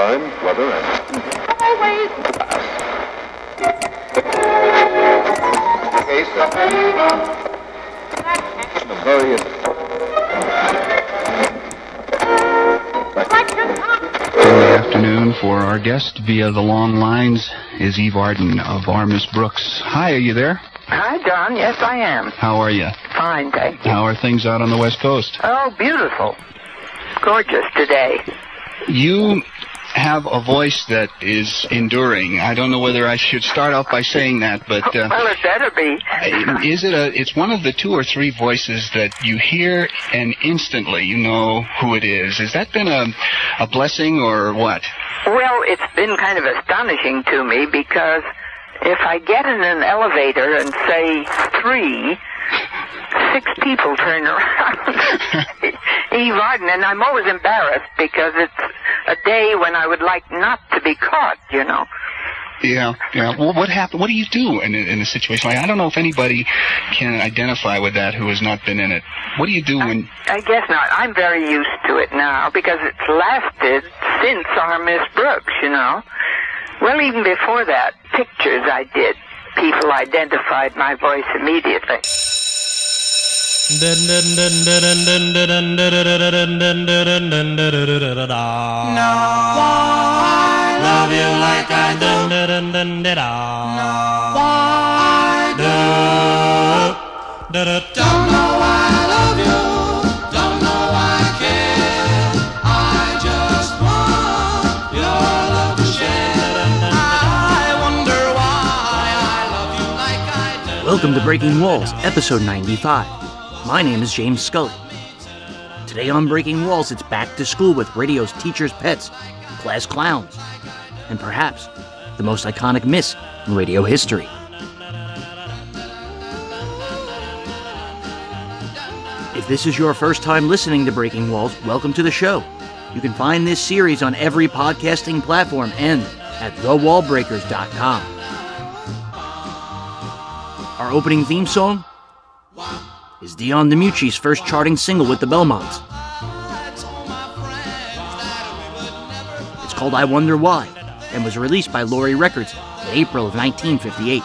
time, weather, and Always. case of the various In the afternoon for our guest via the long lines is Eve Arden of Our Miss Brooks. Hi, are you there? Hi, John. Yes, I am. How are you? Fine, thank you. How are things out on the West Coast? Oh, beautiful. Gorgeous today. You have a voice that is enduring. I don't know whether I should start off by saying that, but uh, Well, it better be. is it a? It's one of the two or three voices that you hear and instantly you know who it is. Has that been a a blessing or what? Well, it's been kind of astonishing to me because if I get in an elevator and say three, six people turn around. Eve Arden, and I'm always embarrassed because it's a day when I would like not to be caught, you know. Yeah, yeah. Well, what happened? What do you do in a, in a situation like? I don't know if anybody can identify with that who has not been in it. What do you do when? I guess not. I'm very used to it now because it's lasted since our Miss Brooks, you know. Well, even before that, pictures I did, people identified my voice immediately. Love you like I do. No, I do. Don't know why I love you. Don't know why I care. I just want your love to share. I wonder why I love you like I do. Welcome to Breaking Walls, episode 95. My name is James Scully. Today on Breaking Walls, it's back to school with radio's teachers' pets, class clowns, and perhaps the most iconic miss in radio history. If this is your first time listening to Breaking Walls, welcome to the show. You can find this series on every podcasting platform and at thewallbreakers.com. Our opening theme song is Dion DiMucci's first charting single with the Belmonts. It's called I Wonder Why and was released by Laurie Records in April of 1958.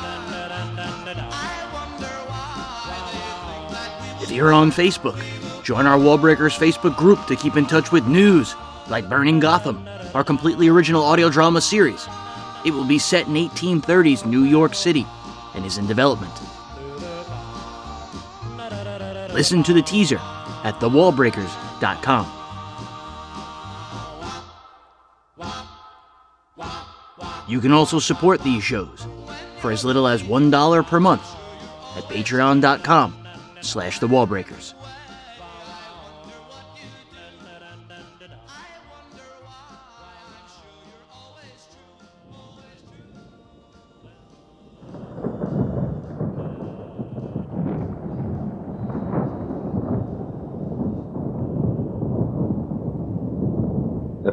If you're on Facebook, join our Wallbreakers Facebook group to keep in touch with news like Burning Gotham, our completely original audio drama series. It will be set in 1830s New York City and is in development. Listen to the teaser at thewallbreakers.com. You can also support these shows for as little as $1 per month at patreon.com slash thewallbreakers.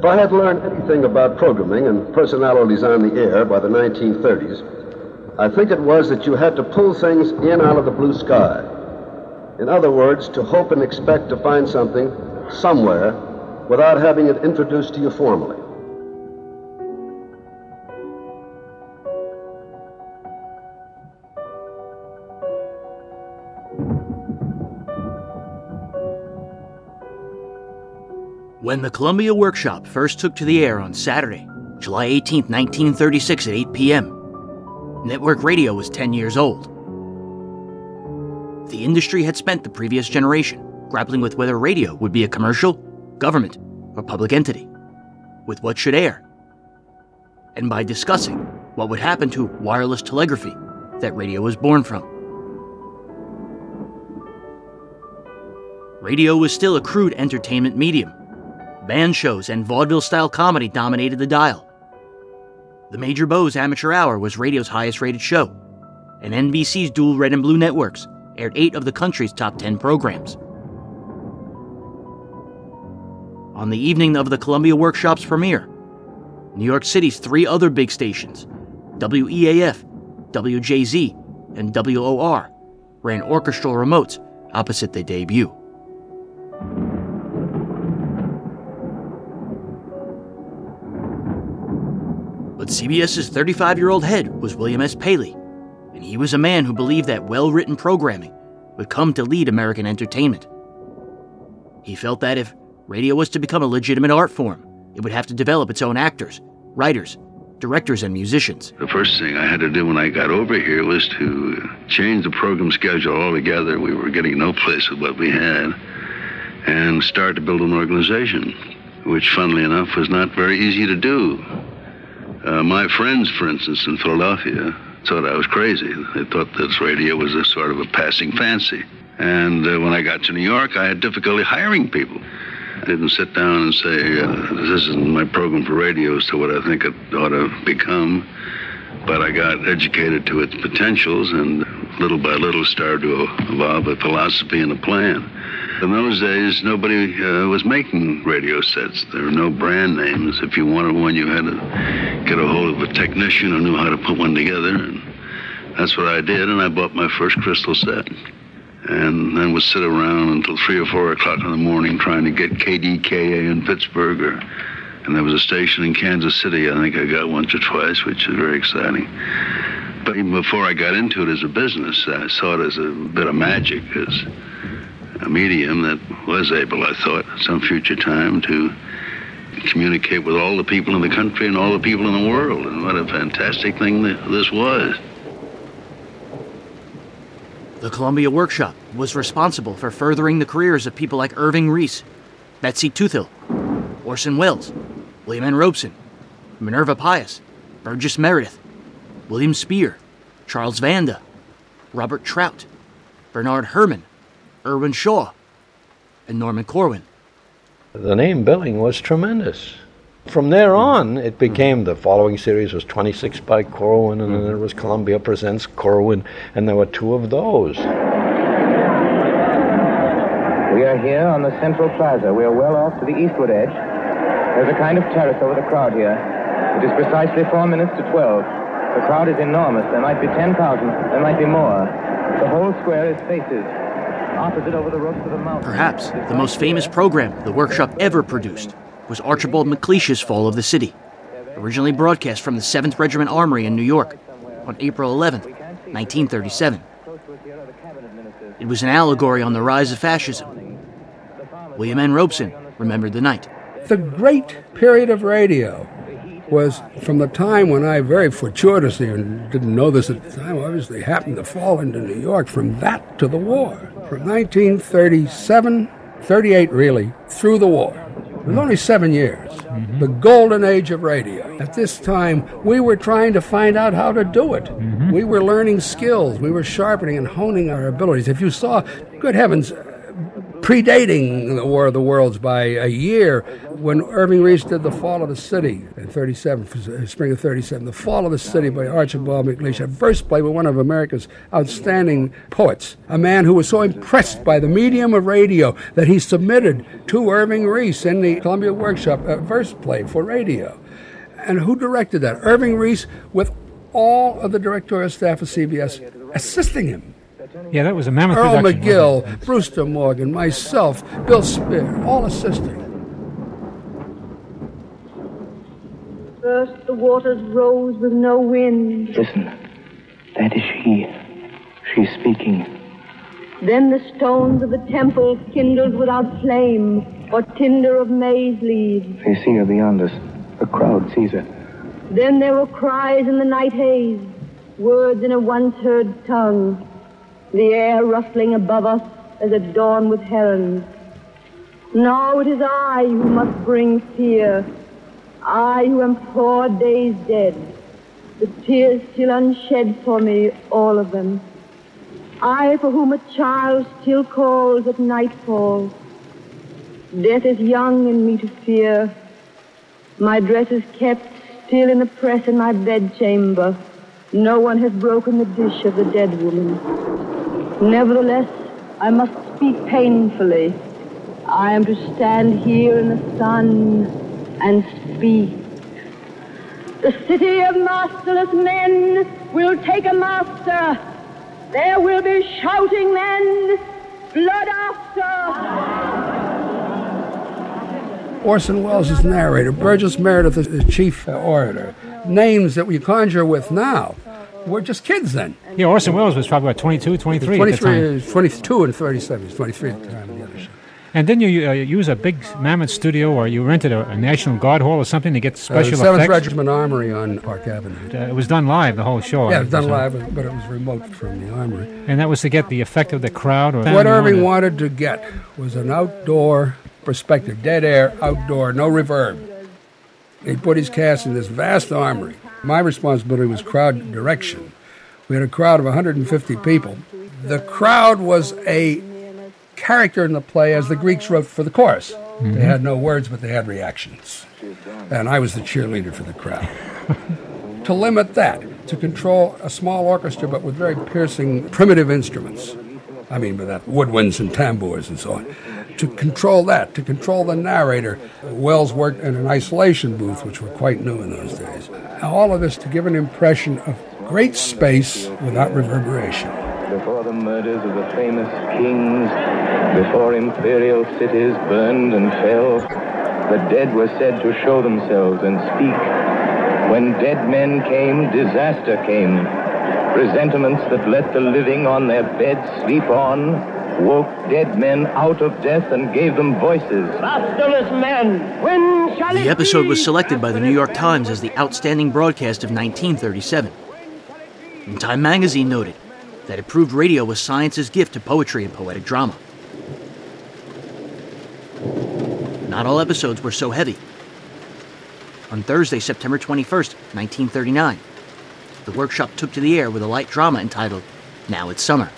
If I had learned anything about programming and personalities on the air by the 1930s, I think it was that you had to pull things in out of the blue sky. In other words, to hope and expect to find something somewhere without having it introduced to you formally. When the Columbia Workshop first took to the air on Saturday, July 18, 1936 at 8 p.m., network radio was 10 years old. The industry had spent the previous generation grappling with whether radio would be a commercial, government, or public entity, with what should air, and by discussing what would happen to wireless telegraphy that radio was born from. Radio was still a crude entertainment medium. Band shows and vaudeville style comedy dominated the dial. The Major Bowes Amateur Hour was radio's highest rated show, and NBC's dual red and blue networks aired eight of the country's top 10 programs. On the evening of the Columbia Workshop's premiere, New York City's three other big stations, WEAF, WJZ, and WOR, ran orchestral remotes opposite their debut. But CBS's 35 year old head was William S. Paley, and he was a man who believed that well written programming would come to lead American entertainment. He felt that if radio was to become a legitimate art form, it would have to develop its own actors, writers, directors, and musicians. The first thing I had to do when I got over here was to change the program schedule altogether. We were getting no place with what we had, and start to build an organization, which, funnily enough, was not very easy to do. Uh, my friends, for instance, in Philadelphia, thought I was crazy. They thought this radio was a sort of a passing fancy. And uh, when I got to New York, I had difficulty hiring people. I didn't sit down and say, uh, this isn't my program for radio as to what I think it ought to become. But I got educated to its potentials and little by little started to evolve a philosophy and a plan. In those days, nobody uh, was making radio sets. There were no brand names. If you wanted one, you had to get a hold of a technician who knew how to put one together. And that's what I did, and I bought my first crystal set. And then would sit around until 3 or 4 o'clock in the morning trying to get KDKA in Pittsburgh. Or, and there was a station in Kansas City. I think I got once or twice, which is very exciting. But even before I got into it as a business, I saw it as a bit of magic, as a medium that was able, I thought, at some future time to communicate with all the people in the country and all the people in the world. And what a fantastic thing this was. The Columbia Workshop was responsible for furthering the careers of people like Irving Reis, Betsy Toothill, Orson Welles, William N. Robson, Minerva Pious, Burgess Meredith, William Spier, Charles Vanda, Robert Trout, Bernard Herrmann, Irwin Shaw, and Norman Corwin. The name billing was tremendous. From there on, it became the following series was 26 by Corwin, and then there was Columbia Presents Corwin, and there were two of those. We are here on the Central Plaza. We are well off to the eastward edge. There's a kind of terrace over the crowd here. It is precisely four minutes to 12. The crowd is enormous. There might be 10,000. There might be more. The whole square is faces. Opposite over the roofs of the mountains. Perhaps the most famous program the workshop ever produced was Archibald MacLeish's Fall of the City, originally broadcast from the 7th Regiment Armory in New York on April 11, 1937. It was an allegory on the rise of fascism. William N. Robson remembered the night. The great period of radio was from the time when I very fortuitously, and didn't know this at the time, obviously happened to fall into New York, from that to the war. From 1937, 38 really, through the war. It was only seven years. Mm-hmm. The golden age of radio. At this time, we were trying to find out how to do it. Mm-hmm. We were learning skills. We were sharpening and honing our abilities. If you saw, good heavens, predating the War of the Worlds by a year when Irving Reis did The Fall of the City in 37, spring of 37. The Fall of the City by Archibald MacLeish, a verse play with one of America's outstanding poets, a man who was so impressed by the medium of radio that he submitted to Irving Reis in the Columbia Workshop a verse play for radio. And who directed that? Irving Reis with all of the directorial staff of CBS assisting him. Yeah, that was a mammoth Earl production, wasn't McGill, Brewster Morgan, myself, Bill Spier, all assisting. First the waters rose with no wind. Listen, that is she. She's speaking. Then the stones of the temple kindled without flame or tinder of maize leaves. They see her beyond us. The crowd sees her. Then there were cries in the night haze, words in a once heard tongue, the air rustling above us as at dawn with herons. Now it is I who must bring fear, I who am four days dead, the tears still unshed for me, all of them. I for whom a child still calls at nightfall. Death is young in me to fear. My dress is kept still in the press in my bedchamber. No one has broken the dish of the dead woman. Nevertheless, I must speak painfully. I am to stand here in the sun and speak. The city of masterless men will take a master. There will be shouting men, blood after. Orson Welles is narrator. Burgess Meredith is the chief orator. names that we conjure with now were just kids then. Yeah, Orson Welles was probably about 22, 23 at the 23, time. is 22 and 37. He's 23 at the time of the other show. And didn't you uh, use a big mammoth studio or you rented a, a National Guard hall or something to get Uh, special 7th effects? Regiment Armory on Park Avenue. Uh, it was done live, the whole show. yeah, it was done live, but it was remote from the armory. And that was to get the effect of the crowd? Or What Irving wanted to get was an outdoor perspective, dead air, outdoor, no reverb. He put his cast in this vast armory. My responsibility was crowd direction. We had a crowd of 150 people. The crowd was a character in the play as the Greeks wrote for the chorus. Mhm. They had no words, but they had reactions. And I was the cheerleader for the crowd. to limit that, to control a small orchestra but with very piercing primitive instruments. I mean, with that woodwinds and tambours and so on. To control that, to control the narrator, Welles worked in an isolation booth, which were quite new in those days. All of this to give an impression of great space without reverberation. Before the murders of the famous kings, before imperial cities burned and fell, the dead were said to show themselves and speak. When dead men came, disaster came. Presentiments that let the living on their beds sleep on woke dead men out of death and gave them voices. Masterless men, when shall The episode was selected by the New York Times as the outstanding broadcast of 1937. And Time magazine noted that it proved radio was science's gift to poetry and poetic drama. Not all episodes were so heavy. On Thursday, September 21st, 1939, the workshop took to the air with a light drama entitled Now It's Summer.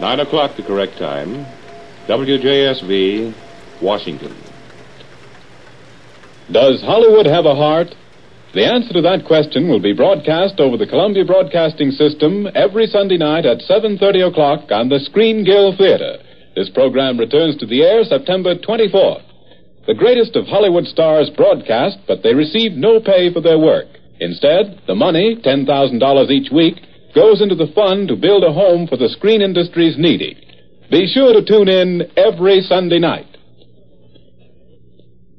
Nine o'clock, the correct time. WJSV, Washington. Does Hollywood have a heart? The answer to that question will be broadcast over the Columbia Broadcasting System every Sunday night at 7:30 o'clock on the Screen Guild Theater. This program returns to the air September 24th. The greatest of Hollywood stars broadcast, but they receive no pay for their work. Instead, the money, $10,000 each week, goes into the fund to build a home for the screen industry's needy. Be sure to tune in every Sunday night.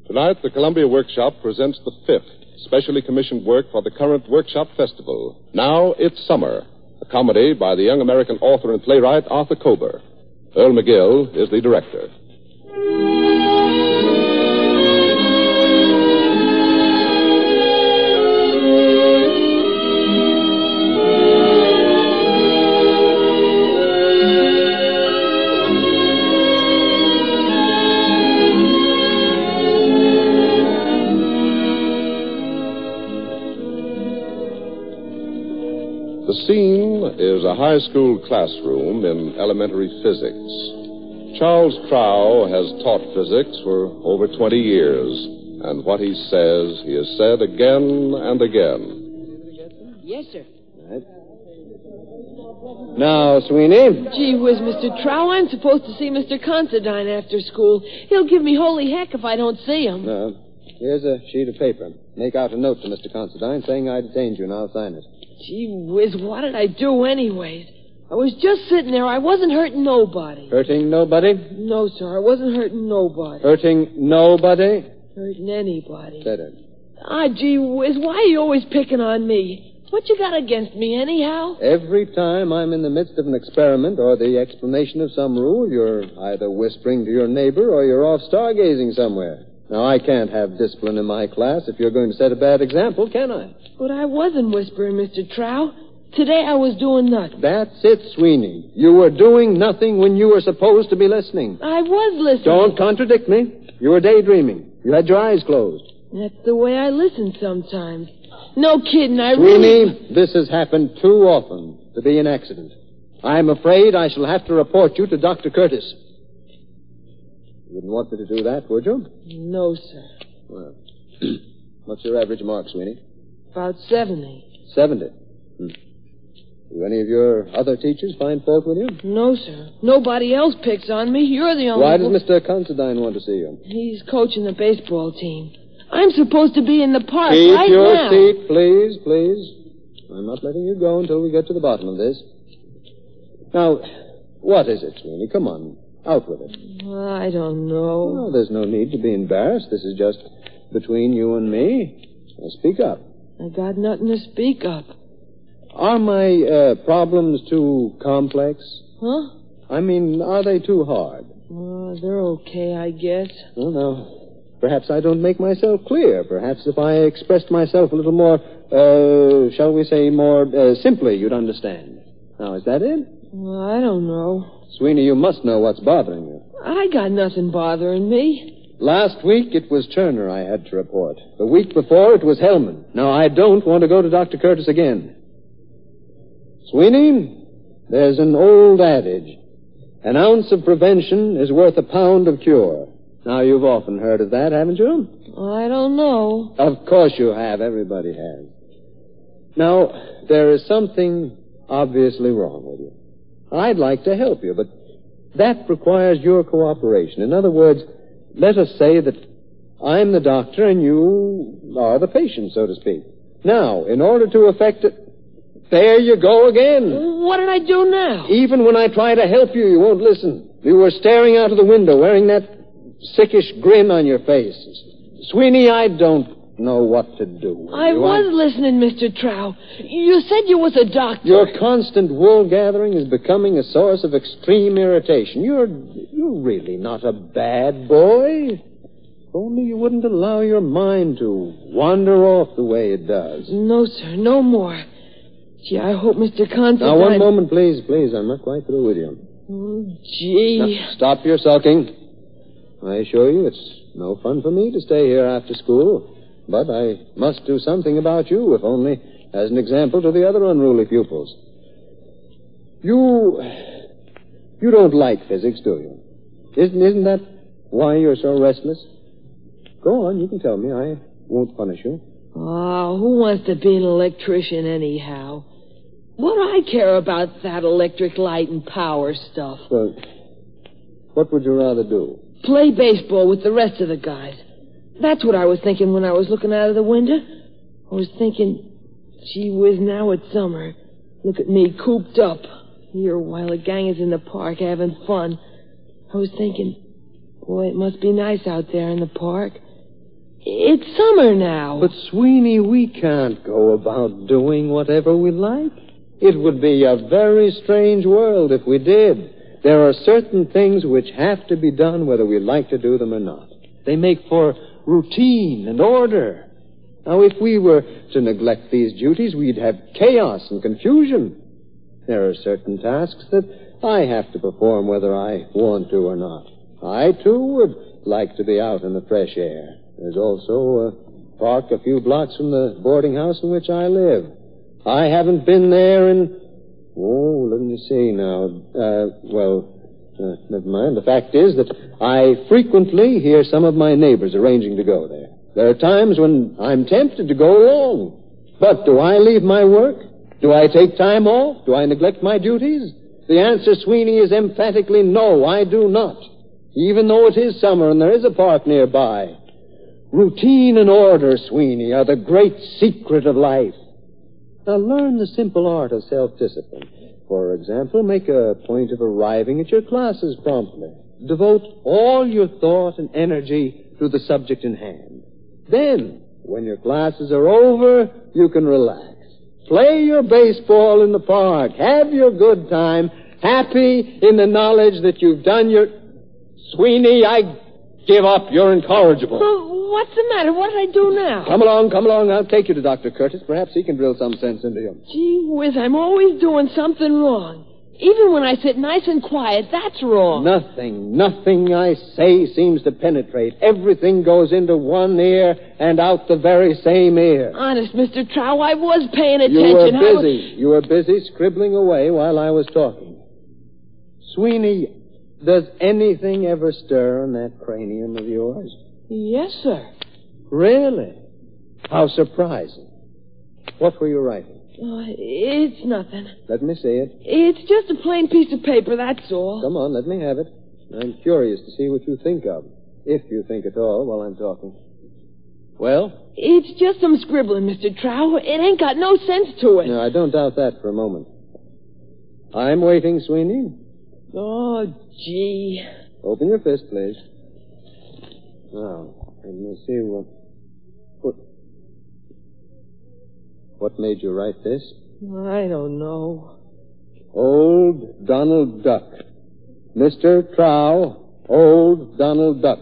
Tonight, the Columbia Workshop presents the fifth specially commissioned work for the current Workshop Festival. Now It's Summer, a comedy by the young American author and playwright Arthur Kober. Earl McGill is the director. Is a high school classroom in elementary physics. Charles Trow has taught physics for over 20 years, and what he says, he has said again and again. Yes, sir. Now, Sweeney. Gee whiz, Mr. Trow, I'm supposed to see Mr. Considine after school. He'll give me holy heck if I don't see him. Uh, here's a sheet of paper. Make out a note to Mr. Considine saying I detained you, and I'll sign it. Gee whiz, what did I do anyways? I was just sitting there. I wasn't hurting nobody. Hurting nobody? No, sir, I wasn't hurting nobody. Hurting nobody? Hurting anybody. Said it. Ah, gee whiz, why are you always picking on me? What you got against me, anyhow? Every time I'm in the midst of an experiment or the explanation of some rule, you're either whispering to your neighbor or you're off stargazing somewhere. Now, I can't have discipline in my class if you're going to set a bad example, can I? But I wasn't whispering, Mr. Trow. Today I was doing nothing. That's it, Sweeney. You were doing nothing when you were supposed to be listening. I was listening. Don't contradict me. You were daydreaming. You had your eyes closed. That's the way I listen sometimes. No kidding, I really... Sweeney, this has happened too often to be an accident. I'm afraid I shall have to report you to Dr. Curtis. You wouldn't want me to do that, would you? No, sir. Well, what's your average mark, Sweeney? About 70. 70. Hmm. Do any of your other teachers find fault with you? No, sir. Nobody else picks on me. You're the only one. Why does. Mr. Considine want to see you? He's coaching the baseball team. I'm supposed to be in the park Keep right your now. seat, please, please. I'm not letting you go until we get to the bottom of this. Now, what is it, Sweeney? Come on, out with it. I don't know. Oh, there's no need to be embarrassed. This is just between you and me. Now speak up. I got nothing to speak up. Are my uh, problems too complex? Huh? I mean, are they too hard? Uh, they're okay, I guess. Well, now, perhaps I don't make myself clear. Perhaps if I expressed myself a little more, uh, shall we say, more uh, simply, you'd understand. Now, is that it? Well, I don't know. Sweeney, you must know what's bothering you. I got nothing bothering me. Last week it was Turner I had to report. The week before it was Hellman. Now I don't want to go to Dr. Curtis again. Sweeney, there's an old adage. An ounce of prevention is worth a pound of cure. Now you've often heard of that, haven't you? I don't know. Of course you have. Everybody has. Now, there is something obviously wrong with you. I'd like to help you, but that requires your cooperation. In other words, let us say that I'm the doctor and you are the patient, so to speak. Now, in order to effect it, there you go again. What did I do now? Even when I try to help you, you won't listen. You were staring out of the window, wearing that sickish grin on your face. Sweeney, I don't know what to do. I you. was listening, Mr. Trow. You said you was a doctor. Your constant wool gathering is becoming a source of extreme irritation. You're you're really not a bad boy. If only you wouldn't allow your mind to wander off the way it does. No, sir, no more. Gee, I hope Mr. Considine... Now, one moment, please, please. I'm not quite through with you. Oh, gee. Now, stop your sulking. I assure you, it's no fun for me to stay here after school. But I must do something about you, if only as an example to the other unruly pupils. You. You don't like physics, do you? Isn't, isn't that why you're so restless? Go on, you can tell me. I won't punish you. Oh, who wants to be an electrician anyhow? What do I care about that electric light and power stuff? Well, what would you rather do? Play baseball with the rest of the guys. That's what I was thinking when I was looking out of the window. I was thinking, gee whiz, now it's summer. Look at me, cooped up. Here while the gang is in the park having fun. I was thinking, boy, it must be nice out there in the park. It's summer now. But, Sweeney, we can't go about doing whatever we like. It would be a very strange world if we did. There are certain things which have to be done whether we like to do them or not. They make for routine and order. Now, if we were to neglect these duties, we'd have chaos and confusion. There are certain tasks that I have to perform whether I want to or not. I, too, would like to be out in the fresh air. There's also a park a few blocks from the boarding house in which I live. I haven't been there in, oh, let me see now. Uh, well, uh, never mind. The fact is that I frequently hear some of my neighbors arranging to go there. There are times when I'm tempted to go along. But do I leave my work? Do I take time off? Do I neglect my duties? The answer, Sweeney, is emphatically no, I do not. Even though it is summer and there is a park nearby. Routine and order, Sweeney, are the great secret of life. Now learn the simple art of self-discipline. For example, make a point of arriving at your classes promptly. Devote all your thought and energy to the subject in hand. Then, when your classes are over, you can relax. Play your baseball in the park. Have your good time. Happy in the knowledge that you've done your... Sweeney, I give up. You're incorrigible. What's the matter? What did I do now? Come along, come along. I'll take you to Dr. Curtis. Perhaps he can drill some sense into you. Gee whiz, I'm always doing something wrong. Even when I sit nice and quiet, that's wrong. Nothing, nothing I say seems to penetrate. Everything goes into one ear and out the very same ear. Honest, Mr. Trow, I was paying attention. You were I was- busy. You were busy scribbling away while I was talking. Sweeney, does anything ever stir in that cranium of yours? Yes, sir. Really? How surprising. What were you writing? Oh, it's nothing. Let me see it. It's just a plain piece of paper, that's all. Come on, let me have it. I'm curious to see what you think of. If you think at all while I'm talking. Well? It's just some scribbling, Mr. Trow. It ain't got no sense to it. No, I don't doubt that for a moment. I'm waiting, Sweeney. Oh, gee. Open your fist, please. Now, let me see what. what What made you write this? I don't know. Old Donald Duck. Mr. Trow, Old Donald Duck.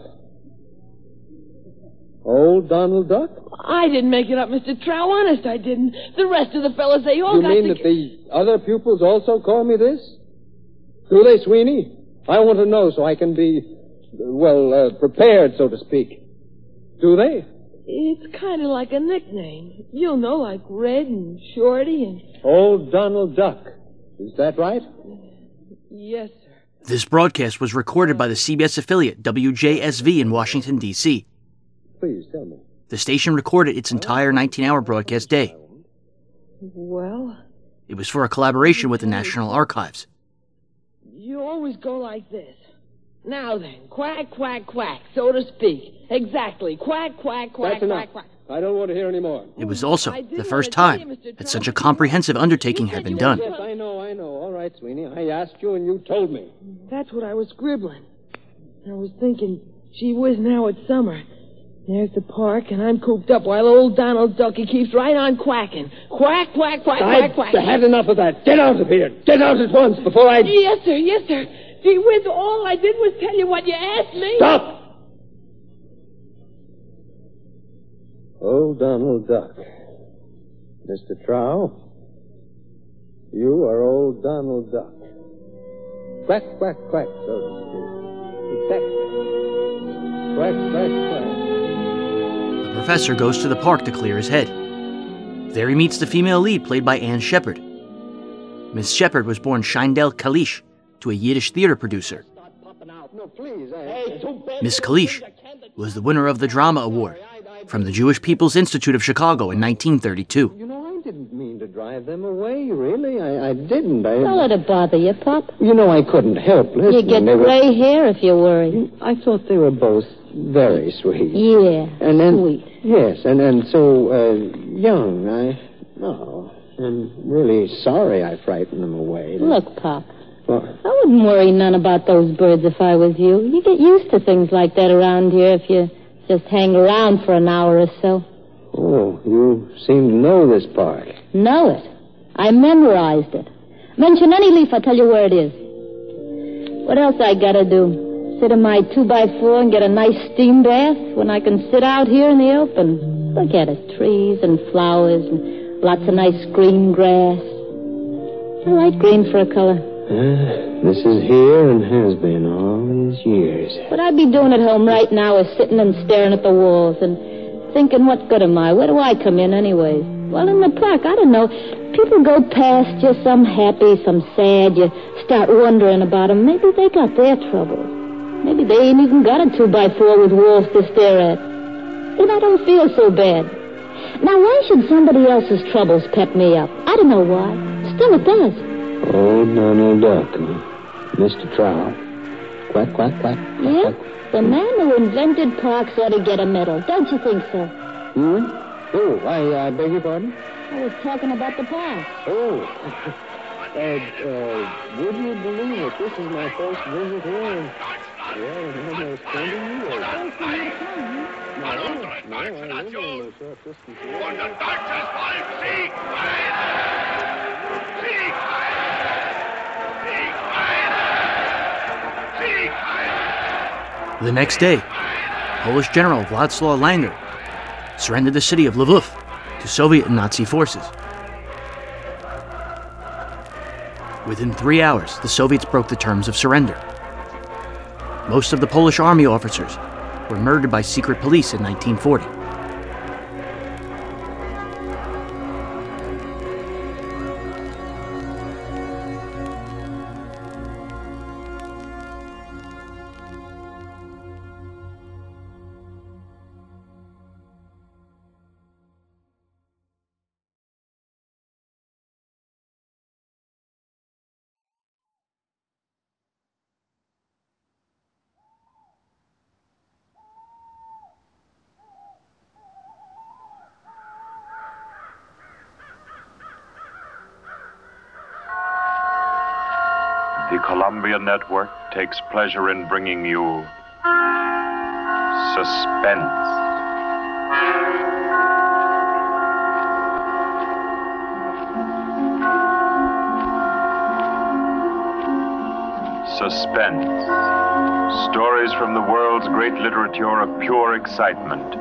Old Donald Duck? I didn't make it up, Mr. Trow. Honest, I didn't. The rest of the fellas, they all you got You mean that the other pupils also call me this? Do they, Sweeney? I want to know so I can be, well, uh, prepared, so to speak. Do they? It's kind of like a nickname. You know, like Red and Shorty and... Old Donald Duck. Is that right? Yes, sir. This broadcast was recorded by the CBS affiliate WJSV in Washington, D.C. Please tell me. The station recorded its entire 19 hour broadcast day. Well, It was for a collaboration with the National Archives. you always go like this. Now then, quack, quack, quack, so to speak. Exactly. Quack, quack, quack, That's enough. quack, quack. I don't want to hear any more. It was also the first time that such a comprehensive undertaking had been done. Yes, I know, I know. All right, Sweeney. I asked you and you told me. That's what I was scribbling. I was thinking, gee whiz, now it's summer. There's the park, and I'm cooped up while old Donald Ducky keeps right on quacking. Quack, quack, quack, quack, quack. I've had enough of that. Get out of here. Get out at once before I... Yes, sir, yes, sir. Gee whiz, all I did was tell you what you asked me. Stop! Old Donald Duck. Mr. Trow, you are old Donald Duck. Quack, quack, quack, so to speak. Quack, quack, quack, quack. The professor goes to the park to clear his head. There he meets the female lead played by Anne Shepard. Miss Shepard was born Shindel Kalish to a Yiddish theater producer. No, please. Miss Kalish was the winner of the Drama Award from the Jewish People's Institute of Chicago in 1932. You know, I didn't mean to drive them away, really. I, I didn't. I... Don't let it bother you, Pop. You know, I couldn't help listening. You get They were- gray hair if you worry. I thought they were both very sweet. Yeah, And then, sweet. Yes, and and so uh, young. I oh, I'm really sorry I frightened them away. Look, Pop, Well, I wouldn't worry none about those birds if I was you. You get used to things like that around here if you just hang around for an hour or so. oh, you seem to know this park. Know it. I memorized it. Mention any leaf, I'll tell you where it is. What else I gotta do? Sit in my two by four and get a nice steam bath when I can sit out here in the open. Look at it, trees and flowers and lots of nice green grass. I like green for a color. Uh, this is here and has been all these years. What I'd be doing at home right now is sitting and staring at the walls and thinking, what good am I? Where do I come in, anyways? Well, in the park, I don't know. People go past you, some happy, some sad. You start wondering about them. Maybe they got their troubles. Maybe they ain't even got a two by four with walls to stare at. Then I don't feel so bad. Now, why should somebody else's troubles pep me up? I don't know why. Still, it does. Old Donald Duck, huh? Mr. Trout. Quack, quack, quack. Yeah? The man who invented parks ought to get a medal. Don't you think so? Hmm? Oh, I, I beg your pardon? I was talking about the park. Oh. uh, uh, would you believe it? This is my first visit here. Yeah, in almost 20 years. No, no, I live only a short distance The next day, Polish General Władysław Langner surrendered the city of Lvov to Soviet and Nazi forces. Within three hours, the Soviets broke the terms of surrender. Most of the Polish army officers were murdered by secret police in 1940. network takes pleasure in bringing you suspense. Suspense. Stories from the world's great literature of pure excitement.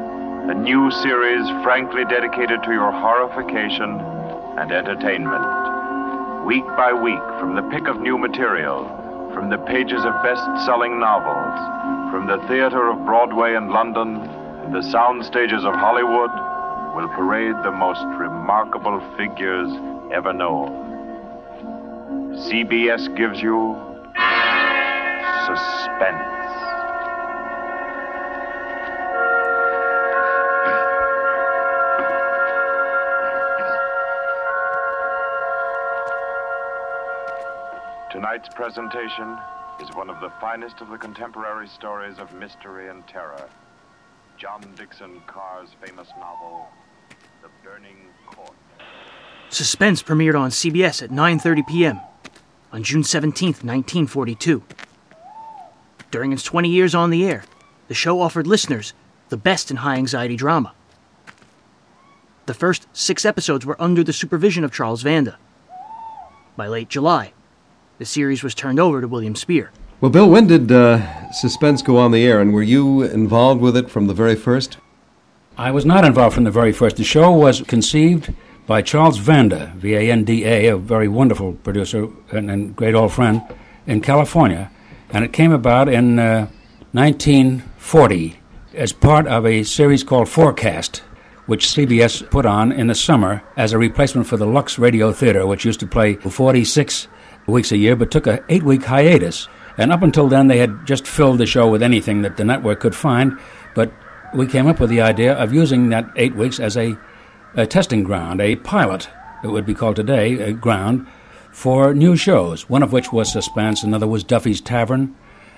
A new series frankly dedicated to your horrification and entertainment. Week by week, from the pick of new material, from the pages of best selling novels, from the theater of Broadway and London, and the sound stages of Hollywood, will parade the most remarkable figures ever known. CBS gives you suspense. Tonight's presentation is one of the finest of the contemporary stories of mystery and terror. John Dickson Carr's famous novel, The Burning Court. Suspense premiered on CBS at 9:30 p.m. on June 17, 1942. During its 20 years on the air, the show offered listeners the best in high anxiety drama. The first 6 episodes were under the supervision of Charles Vanda. By late July, the series was turned over to William Spear. Well, Bill, when did uh, Suspense go on the air, and were you involved with it from the very first? I was not involved from the very first. The show was conceived by Charles Vanda, V A N D A, a very wonderful producer and, and great old friend in California. And it came about in uh, 1940 as part of a series called Forecast, which CBS put on in the summer as a replacement for the Lux Radio Theater, which used to play 46 weeks a year but took a eight week hiatus. And up until then, they had just filled the show with anything that the network could find. But we came up with the idea of using that eight weeks as a, a testing ground, a pilot, it would be called today, a ground for new shows, one of which was Suspense, another was Duffy's Tavern.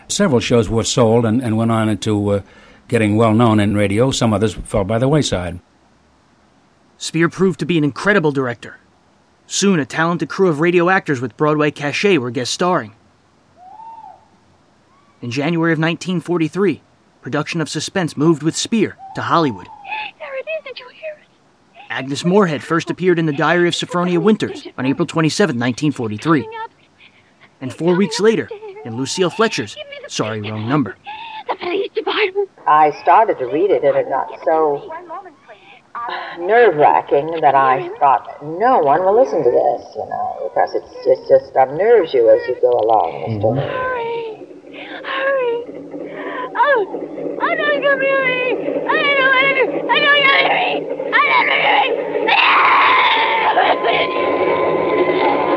Several shows were sold and, and went on into uh, getting well known in radio. Some others fell by the wayside. Spier proved to be an incredible director. Soon, a talented crew of radio actors with Broadway cachet were guest starring. In January of 1943, production of Suspense moved with Spier to Hollywood. There it is. Did you hear it? Agnes Moorehead first appeared in The Diary of Sophronia Winters on April 27, 1943. And four weeks later, in Lucille Fletcher's Sorry Wrong Number. The police department. I started to read it, and it got so nerve wracking that I thought, no one will listen to this, you know, because it's, it just unnerves you as you go along in the story. Hurry. Oh, oh no, come here. I don't know what to do. I don't know what to do. I don't know what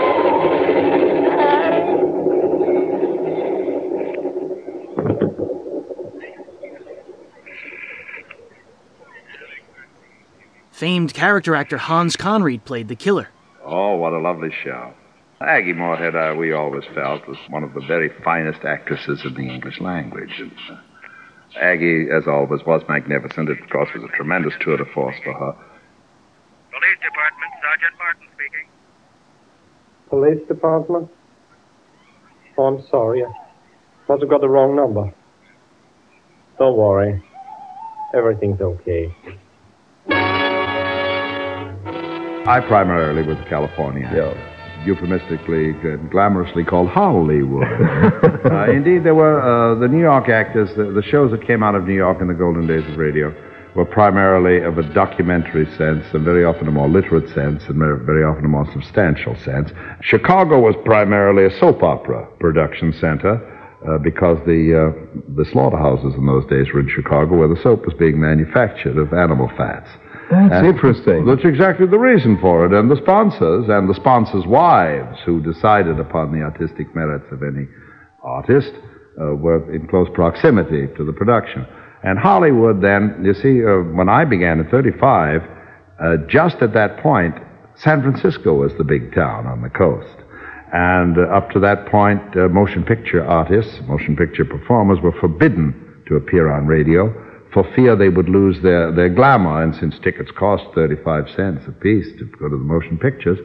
Famed character actor Hans Conried played the killer. Oh, what a lovely show. Aggie Moorehead, uh, we always felt, was one of the very finest actresses in the English language. And, uh, Aggie, as always, was magnificent. It, of course, was a tremendous tour de force for her. Police Department, Sergeant Martin speaking. Police department? Oh, I'm sorry. I must have got the wrong number. Don't worry. Everything's okay. I primarily was a California. Euphemistically and glamorously called Hollywood. uh, indeed, there were uh, the New York actors, the, the shows that came out of New York in the golden days of radio were primarily of a documentary sense and very often a more literate sense and very, very often a more substantial sense. Chicago was primarily a soap opera production center uh, because the, uh, the slaughterhouses in those days were in Chicago where the soap was being manufactured of animal fats. That's And interesting. That's exactly the reason for it. And the sponsors and the sponsors' wives who decided upon the artistic merits of any artist uh, were in close proximity to the production. And Hollywood then, you see, uh, when I began at 35, uh, just at that point, San Francisco was the big town on the coast. And uh, up to that point, uh, motion picture artists, motion picture performers were forbidden to appear on radio for fear they would lose their, their glamour. And since tickets cost 35 cents apiece to go to the motion pictures,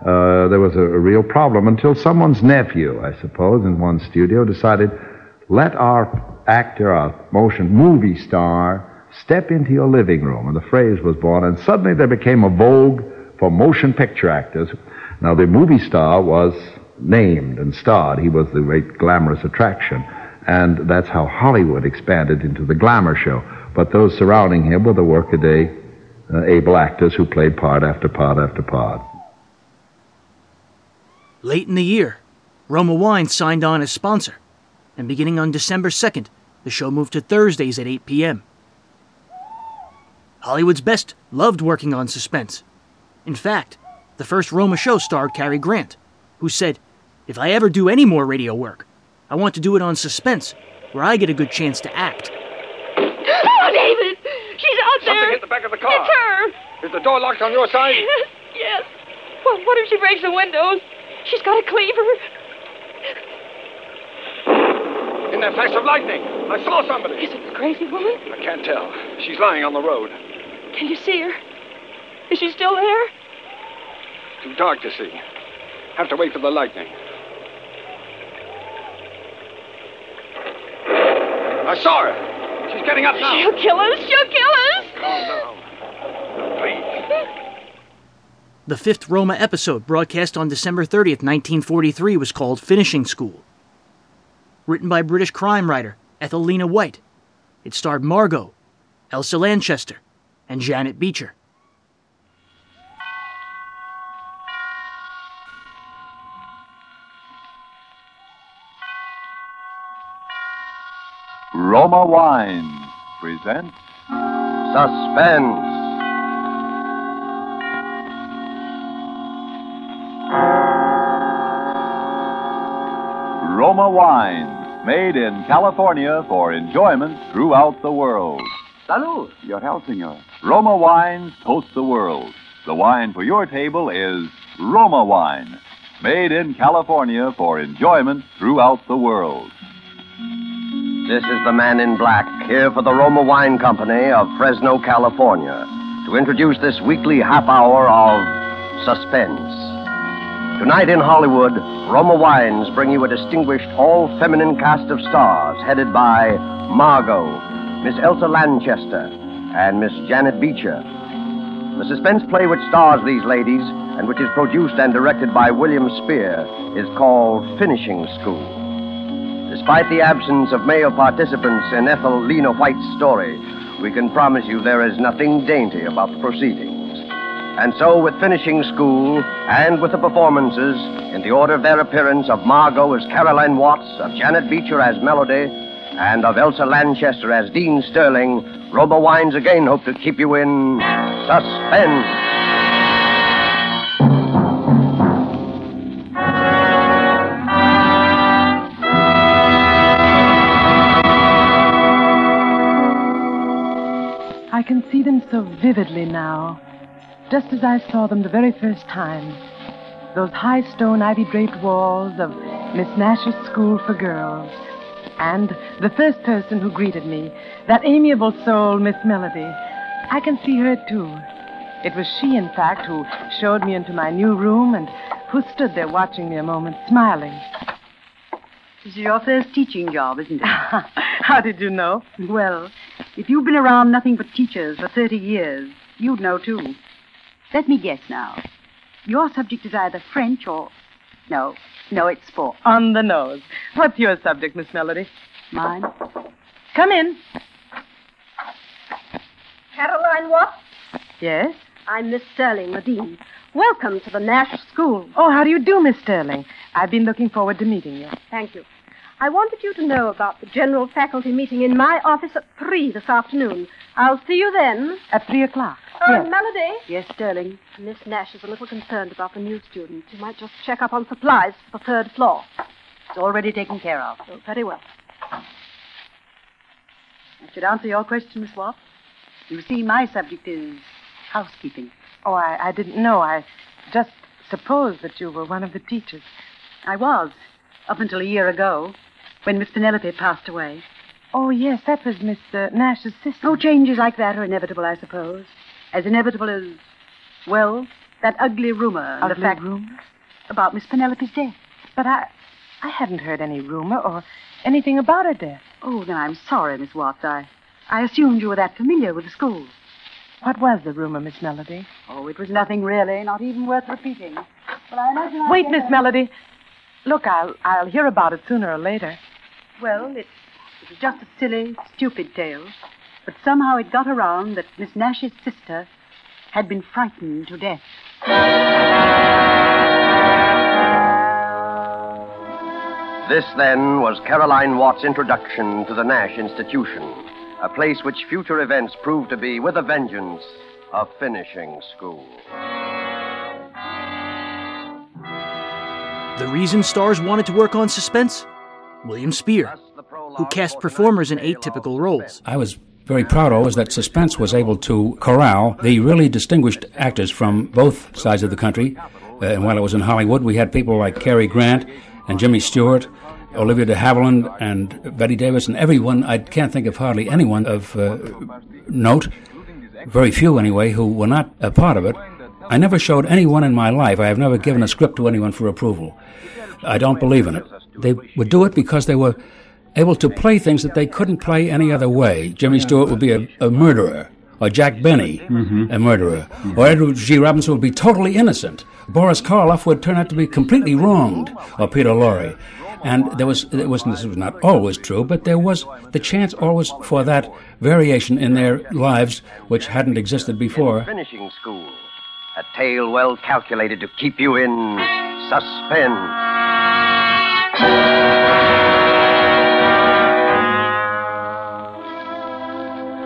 uh, there was a, a real problem until someone's nephew, I suppose, in one studio decided, let our actor, our motion movie star, step into your living room. And the phrase was born, and suddenly there became a vogue for motion picture actors. Now, the movie star was named and starred. He was the great glamorous attraction. And that's how Hollywood expanded into the glamour show. But those surrounding him were the workaday uh, able actors who played part after part after part. Late in the year, Roma Wine signed on as sponsor, and beginning on December 2nd, the show moved to Thursdays at 8 p.m. Hollywood's best loved working on suspense. In fact, the first Roma show starred Cary Grant, who said, If I ever do any more radio work, I want to do it on suspense, where I get a good chance to act. Oh, David! She's out there! Something hit the back of the car. It's her! Is the door locked on your side? Yes, yes. Well, what if she breaks the windows? She's got a cleaver. In that flash of lightning, I saw somebody. Is it the crazy woman? I can't tell. She's lying on the road. Can you see her? Is she still there? Too dark to see. Have to wait for the lightning. I saw her. She's getting up now. She'll kill us! She'll kill us! Calm down. Please. The fifth Roma episode, broadcast on December 30th, 1943, was called Finishing School. Written by British crime writer Ethel Lina White, it starred Margo, Elsa Lanchester, and Janet Beecher. Roma Wine presents Suspense. Roma Wine, made in California for enjoyment throughout the world. Salud. Your health, senor. Roma Wines toast the world. The wine for your table is Roma Wine, made in California for enjoyment throughout the world. This is the man in black, here for the Roma Wine Company of Fresno, California, to introduce this weekly half hour of suspense. Tonight in Hollywood, Roma Wines bring you a distinguished all feminine cast of stars headed by Margo, Miss Elsa Lanchester, and Miss Janet Beecher. The suspense play which stars these ladies and which is produced and directed by William Spier is called Finishing School. Despite the absence of male participants in Ethel Lina White's story, we can promise you there is nothing dainty about the proceedings. And so, with finishing school and with the performances, in the order of their appearance of Margo as Caroline Watts, of Janet Beecher as Melody, and of Elsa Lanchester as Dean Sterling, Roma Wines again hope to keep you in suspense. Vividly now, just as I saw them the very first time. Those high stone ivy draped walls of Miss Nash's School for Girls. And the first person who greeted me, that amiable soul, Miss Melody. I can see her, too. It was she, in fact, who showed me into my new room and who stood there watching me a moment, smiling. This is your first teaching job, isn't it? How did you know? Well, if you've been around nothing but teachers for 30 years, you'd know too. Let me guess now. Your subject is either French or. No, no, it's sport. On the nose. What's your subject, Miss Melody? Mine? Come in. Caroline Watts? Yes? I'm Miss Sterling, the dean. Welcome to the Nash School. Oh, how do you do, Miss Sterling? I've been looking forward to meeting you. Thank you. I wanted you to know about the general faculty meeting in my office at 3 this afternoon. I'll see you then. At three o'clock. Oh, yes. Melody? Yes, Sterling. Miss Nash is a little concerned about the new student. You might just check up on supplies for the third floor. It's already taken care of. Oh, very well. I should answer your question, Miss Watts. You see, my subject is housekeeping. Oh, I, I didn't know. I just supposed that you were one of the teachers. I was, up until a year ago, when Miss Penelope passed away. Oh, yes, that was Miss uh, Nash's sister. Oh, changes like that are inevitable, I suppose. As inevitable as, well, that ugly rumor. Ugly the fact rumor? About Miss Penelope's death. But I, I hadn't heard any rumor or anything about her death. Oh, then I'm sorry, Miss Watts. I, I assumed you were that familiar with the school. What was the rumor, Miss Melody? Oh, it was nothing really, not even worth repeating. But I imagine I Wait, can- Miss Melody. Look, I'll I'll hear about it sooner or later. Well, it, it was just a silly, stupid tale. But somehow it got around that Miss Nash's sister had been frightened to death. This, then, was Caroline Watt's introduction to the Nash Institution, a place which future events proved to be, with a vengeance, a finishing school. The reason stars wanted to work on suspense? William Spier, who cast performers in atypical roles. I was very proud of was that Suspense was able to corral the really distinguished actors from both sides of the country. Uh, and while it was in Hollywood, we had people like Cary Grant and Jimmy Stewart, Olivia de Havilland, and Bette Davis, and everyone. I can't think of hardly anyone of uh, note, very few anyway, who were not a part of it. I never showed anyone in my life. I have never given a script to anyone for approval. I don't believe in it. They would do it because they were able to play things that they couldn't play any other way. Jimmy Stewart would be a, a murderer, or Jack Benny, a murderer, or Edward G. Robinson would be totally innocent. Boris Karloff would turn out to be completely wronged, or Peter Lorre. And there was, it was, this was not always true, but there was the chance always for that variation in their lives which hadn't existed before. Finishing school. A tale well calculated to keep you in suspense.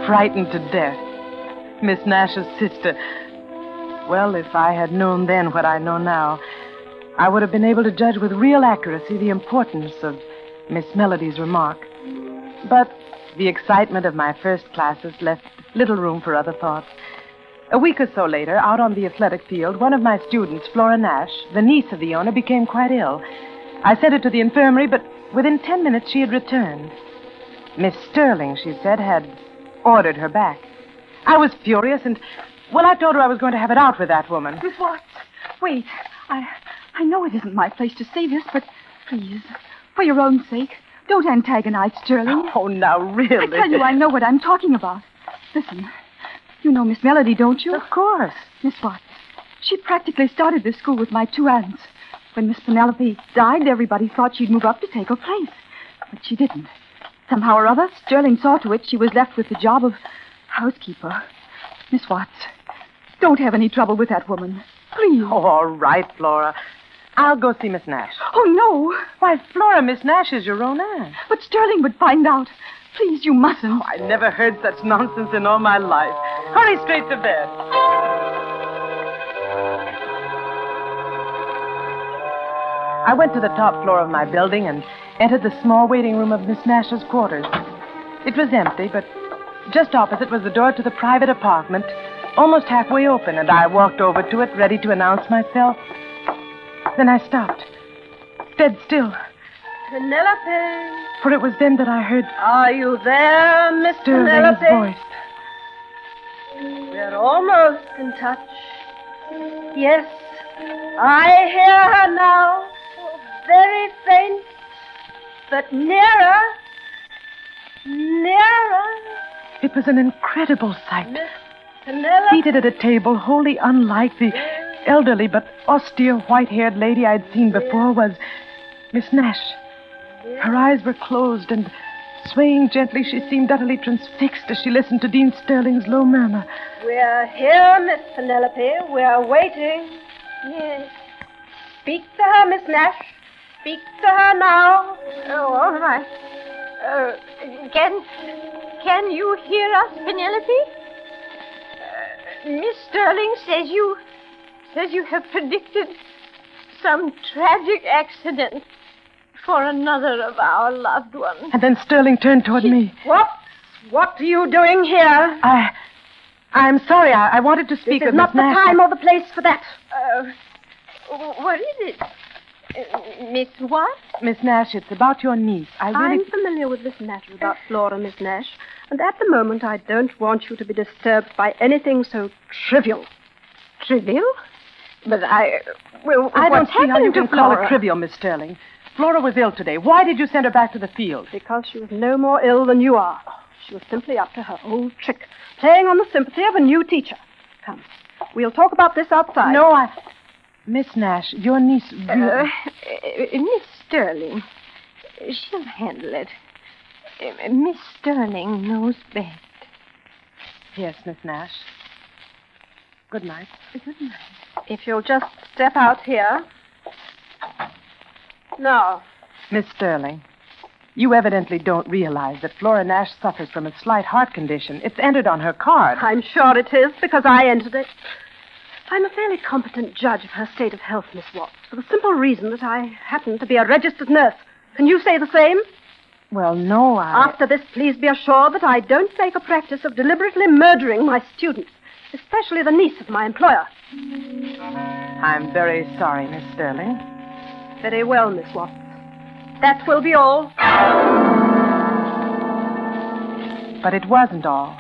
Frightened to death. Miss Nash's sister. Well, if I had known then what I know now, I would have been able to judge with real accuracy the importance of Miss Melody's remark. But the excitement of my first classes left little room for other thoughts. A week or so later, out on the athletic field, one of my students, Flora Nash, the niece of the owner, became quite ill. I sent her to the infirmary, but within ten minutes she had returned. Miss Sterling, she said, had ordered her back. I was furious, and, well, I told her I was going to have it out with that woman. Miss Watts, wait. I, I know it isn't my place to say this, but please, for your own sake, don't antagonize Sterling. Oh, now, really? I tell you, I know what I'm talking about. Listen, you know Miss Melody, don't you? Of course. Miss Watts, she practically started this school with my two aunts. When Miss Penelope died, everybody thought she'd move up to take her place. But she didn't. Somehow or other, Sterling saw to it she was left with the job of housekeeper. Miss Watts, don't have any trouble with that woman. Please. Oh, all right, Flora. I'll go see Miss Nash. Oh, no. Why, Flora, Miss Nash is your own aunt. But Sterling would find out. Please, you mustn't. Oh, I never heard such nonsense in all my life. Hurry straight to bed. I went to the top floor of my building and entered the small waiting room of Miss Nash's quarters. It was empty, but just opposite was the door to the private apartment, almost halfway open, and I walked over to it, ready to announce myself. Then I stopped, dead still, Penelope. for it was then that I heard Are you there, Miss Penelope? voice. We're almost in touch. Yes, I hear her now. Very faint, but nearer. Nearer. It was an incredible sight. Miss. Seated at a table wholly unlike the elderly but austere white haired lady I'd seen before was Miss Nash. Her eyes were closed, and swaying gently, she seemed utterly transfixed as she listened to Dean Sterling's low murmur. We're here, Miss Penelope. We're waiting. Yes. Speak to her, Miss Nash. Speak to her now. Oh, all right. Uh, can can you hear us, Penelope? Uh, Miss Sterling says you says you have predicted some tragic accident for another of our loved ones. And then Sterling turned toward me. What? What are you doing here? I. I'm sorry. I, I wanted to speak this with is not Miss the Nash. time or the place for that. Uh, what is it? Uh, Miss what? Miss Nash, it's about your niece. I really. I'm familiar with this matter about Flora, Miss Nash, and at the moment I don't want you to be disturbed by anything so trivial. Trivial? But I. Well, I don't see how you can to call it trivial, Miss Sterling. Flora was ill today. Why did you send her back to the field? Because she was no more ill than you are. She was simply up to her old trick, playing on the sympathy of a new teacher. Come, we'll talk about this outside. No, I. Miss Nash, your niece. Uh, Uh, Miss Sterling. She'll handle it. Uh, Miss Sterling knows best. Yes, Miss Nash. Good night. Good night. If you'll just step out here. No. Miss Sterling, you evidently don't realize that Flora Nash suffers from a slight heart condition. It's entered on her card. I'm sure it is because I entered it. I'm a fairly competent judge of her state of health, Miss Watts, for the simple reason that I happen to be a registered nurse. Can you say the same? Well, no, I. After this, please be assured that I don't take a practice of deliberately murdering my students, especially the niece of my employer. I'm very sorry, Miss Sterling. Very well, Miss Watts. That will be all. But it wasn't all.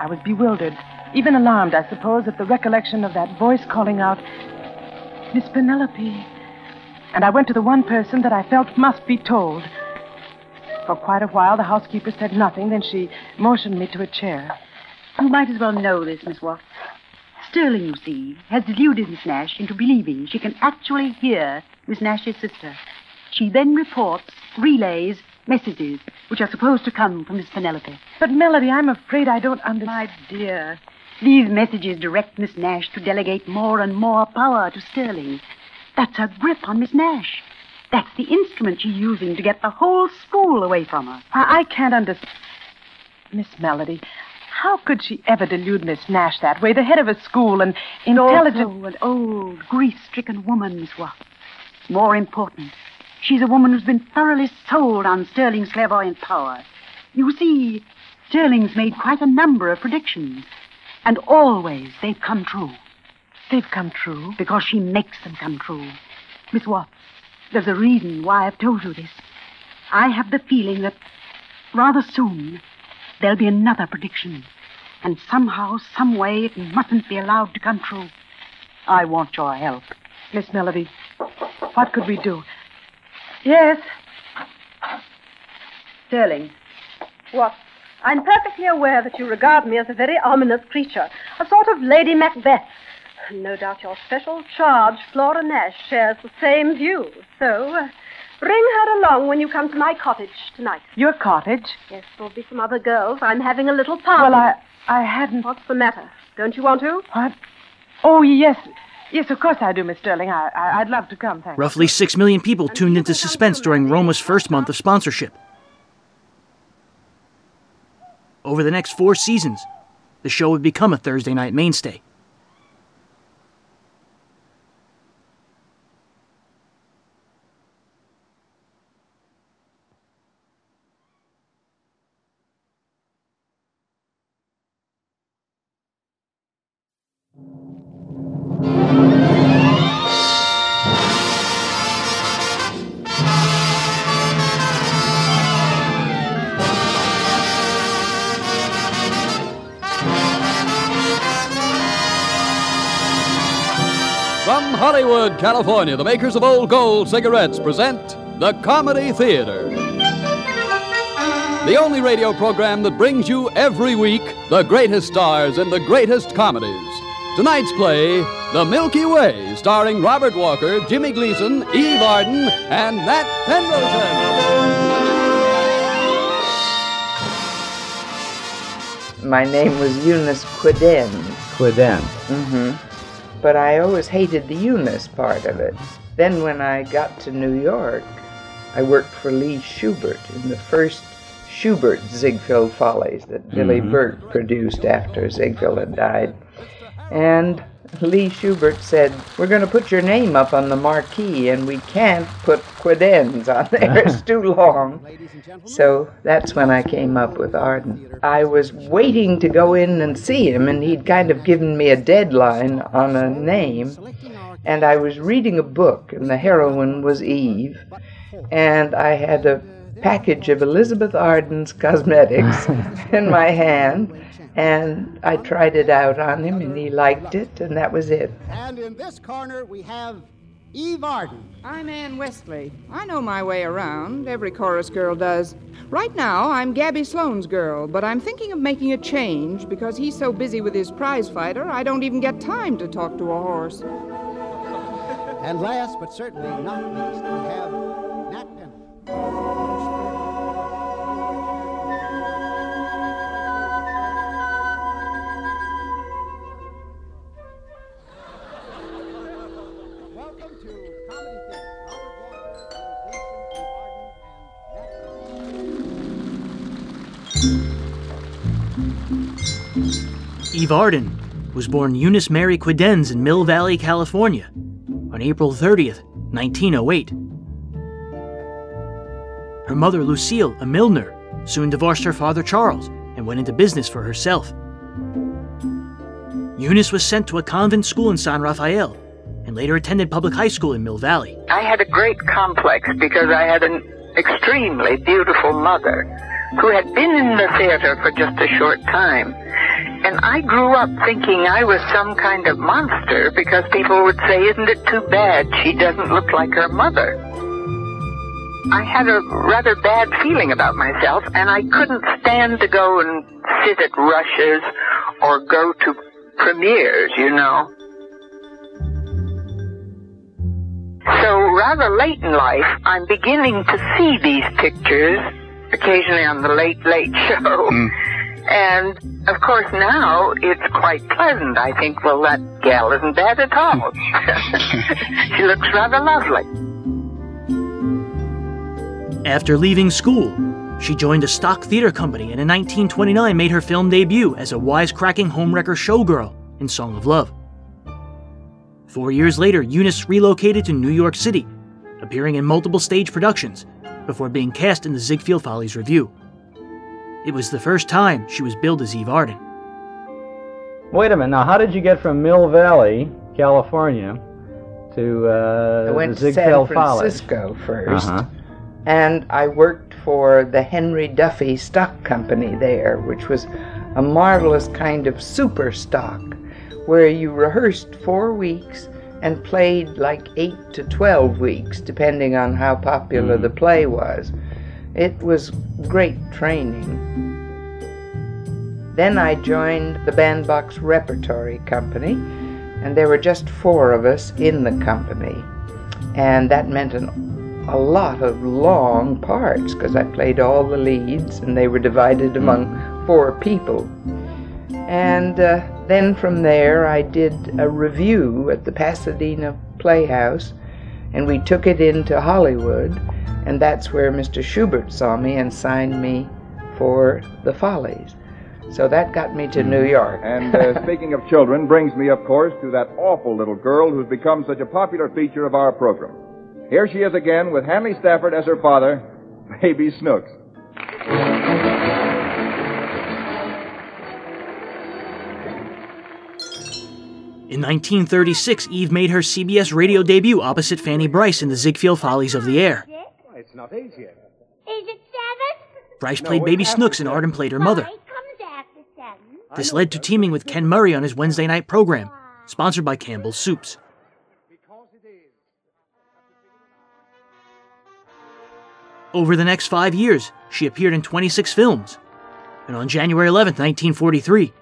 I was bewildered, even alarmed, I suppose, at the recollection of that voice calling out, Miss Penelope. And I went to the one person that I felt must be told. For quite a while, the housekeeper said nothing, then she motioned me to a chair. You might as well know this, Miss Watts. Sterling, you see, has deluded Miss Nash into believing she can actually hear Miss Nash's sister. She then reports, relays, messages which are supposed to come from Miss Penelope. But, Melody, I'm afraid I don't understand. My dear, these messages direct Miss Nash to delegate more and more power to Sterling. That's her grip on Miss Nash. That's the instrument she's using to get the whole school away from her. I, I can't understand. Miss Melody, how could she ever delude Miss Nash that way? The head of a school and intelligent. Also an old, grief-stricken woman, Miss Watts. More important, she's a woman who's been thoroughly sold on Sterling's clairvoyant power. You see, Sterling's made quite a number of predictions, and always they've come true. They've come true? Because she makes them come true. Miss Watts, there's a reason why I've told you this. I have the feeling that rather soon there'll be another prediction. And somehow, some way, it mustn't be allowed to come true. I want your help. Miss Melody, what could we do? Yes. Sterling. What? I'm perfectly aware that you regard me as a very ominous creature, a sort of Lady Macbeth. No doubt your special charge, Flora Nash, shares the same view. So, uh, bring her along when you come to my cottage tonight. Your cottage? Yes, there'll be some other girls. I'm having a little party. Well, I, I hadn't. What's the matter? Don't you want to? What? Oh, yes. Yes, of course I do, Miss Sterling. I, I, I'd love to come, thanks. Roughly six million people tuned into Suspense during Roma's first month of sponsorship. Over the next four seasons, the show would become a Thursday night mainstay. California, the makers of Old Gold cigarettes present the Comedy Theater. The only radio program that brings you every week the greatest stars in the greatest comedies. Tonight's play, The Milky Way, starring Robert Walker, Jimmy Gleason, Eve Arden, and Nat Pendleton. My name was Eunice Quiden. Quiden. Mm-hmm. But I always hated the Eunice part of it. Then when I got to New York, I worked for Lee Shubert in the first Shubert Ziegfeld Follies that Billy Mhm. Burt produced after Ziegfeld had died. And Lee Shubert said, We're going to put your name up on the marquee, and we can't put Quedens on there. it's too long. So that's when I came up with Arden. I was waiting to go in and see him, and he'd kind of given me a deadline on a name. And I was reading a book, and the heroine was Eve. And I had a package of Elizabeth Arden's cosmetics in my hand. And I tried it out on him, and he liked it, and that was it. And in this corner, we have Eve Arden. I'm Ann Westley. I know my way around. Every chorus girl does. Right now, I'm Gabby Sloane's girl, but I'm thinking of making a change because he's so busy with his prize fighter, I don't even get time to talk to a horse. And last but certainly not least, we have Nat Penn. Eve Arden was born Eunice Mary Quedens in Mill Valley, California, on April 30th, 1908. Her mother, Lucille, a milliner, soon divorced her father, Charles, and went into business for herself. Eunice was sent to a convent school in San Rafael and later attended public high school in Mill Valley. I had a great complex because I had an extremely beautiful mother who had been in the theater for just a short time. And I grew up thinking I was some kind of monster because people would say, Isn't it too bad she doesn't look like her mother? I had a rather bad feeling about myself, and I couldn't stand to go and sit at rushes or go to premieres, you know. So rather late in life, I'm beginning to see these pictures, occasionally on the Late Late Show. Hmm. And of course now it's quite pleasant. I think, well, that gal isn't bad at all. she looks rather lovely. After leaving school, she joined a stock theater company and in 1929 made her film debut as a wisecracking homewrecker showgirl in Song of Love. Four years later, Eunice relocated to New York City, appearing in multiple stage productions before being cast in the Ziegfeld Follies Review. It was the first time she was billed as Eve Arden. Wait a minute. Now, how did you get from Mill Valley, California, to uh, I went the to San Ziegfeld Follies? Francisco 1st Uh-huh. And I worked for the Henry Duffy Stock Company there, which was a marvelous kind of super stock where you rehearsed four weeks and played like eight to twelve weeks, depending on how popular hmm. the play was. It was great training. Then I joined the Bandbox Repertory Company, and there were just four of us in the company. And that meant an, a lot of long parts because I played all the leads and they were divided among four people. And uh, then from there, I did a review at the Pasadena Playhouse, and we took it into Hollywood, and that's where Mr. Shubert saw me and signed me for the Follies. So that got me to New York. And uh, speaking of children, brings me, of course, to that awful little girl who's become such a popular feature of our program. Here she is again with Hanley Stafford as her father, Baby Snooks. In 1936, Eve made her CBS radio debut opposite Fanny Brice in the Ziegfeld Follies of the Air. It's not eight yet. Is it seven? Brice played it's Baby Snooks and seven. Arden played her mother. Comes after seven. This led to teaming with Ken Murray on his Wednesday night program, sponsored by Campbell's Soups. Over the next five years, she appeared in 26 films. And on January 11, 1943,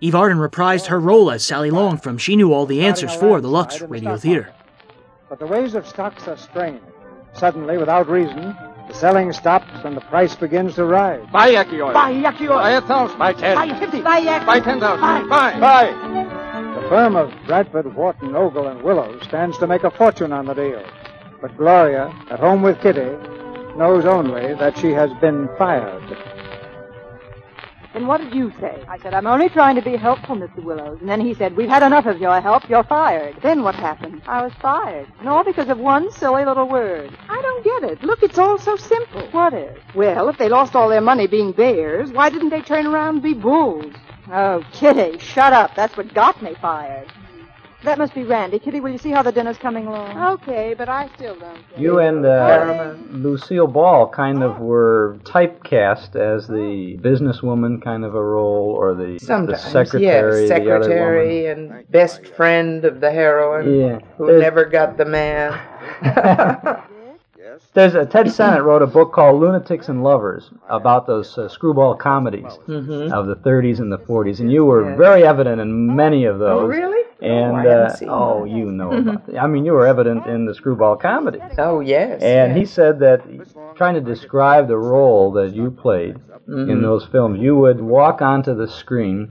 Eve Arden reprised her role as Sally Long from She Knew All the Answers for the Lux Radio Theater. But the ways of stocks are strange. Suddenly, without reason, the selling stops and the price begins to rise. Buy Yaki oil. Buy Yaki oil. Buy a thousand. Buy ten. Buy fifty. Buy Yaki. Buy ten thousand. Buy. Buy. The firm of Bradford, Wharton, Ogle, and Willows stands to make a fortune on the deal. But Gloria, at home with Kitty, knows only that she has been fired. Then what did you say? I said, I'm only trying to be helpful, Mr. Willows. And then he said, We've had enough of your help. You're fired. Then what happened? I was fired. And all because of one silly little word. I don't get it. Look, it's all so simple. What is? Well, if they lost all their money being bears, why didn't they turn around and be bulls? Oh, Kitty, shut up. That's what got me fired. That must be Randy. Kitty, will you see how the dinner's coming along? Okay, but I still don't. You and uh, Lucille Ball kind of were typecast as the businesswoman kind of a role, or the, the secretary, yes, the other secretary and best friend of the heroine Yeah. who There's- never got the man. There's a Ted Sennett wrote a book called Lunatics and Lovers about those uh, screwball comedies Mhm. of the 30s and the 40s, and you were Yeah. very evident in many of those. Oh, really? And I uh, seen oh, you know about it. I mean, you were evident in the screwball comedy. Oh yes. And he said that trying to describe the role that you played in Mhm. those films, you would walk onto the screen,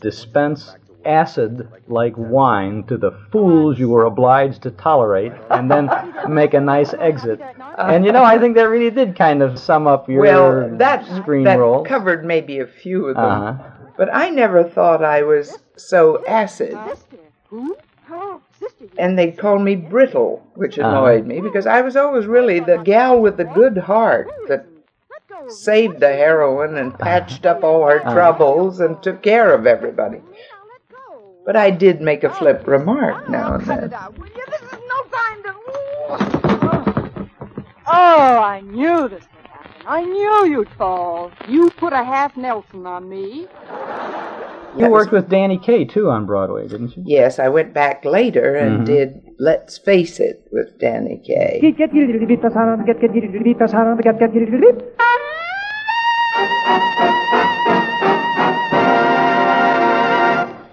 dispense acid like wine to the fools you were obliged to tolerate, and then make a nice exit. And you know, I think that really did kind of sum up your well, that screen that role. covered maybe a few of them. Uh-huh. But I never thought I was so acid. And they called me brittle, which Uh-huh. annoyed me because I was always really the gal with the good heart that saved the heroine and patched up all her Uh-huh. troubles and took care of everybody. But I did make a flip remark now and then. Oh, I knew this would happen. I knew you'd fall. You put a half Nelson on me. You worked with Danny Kaye too on Broadway, didn't you? Yes, I went back later and Mhm. did Let's Face It with Danny Kaye.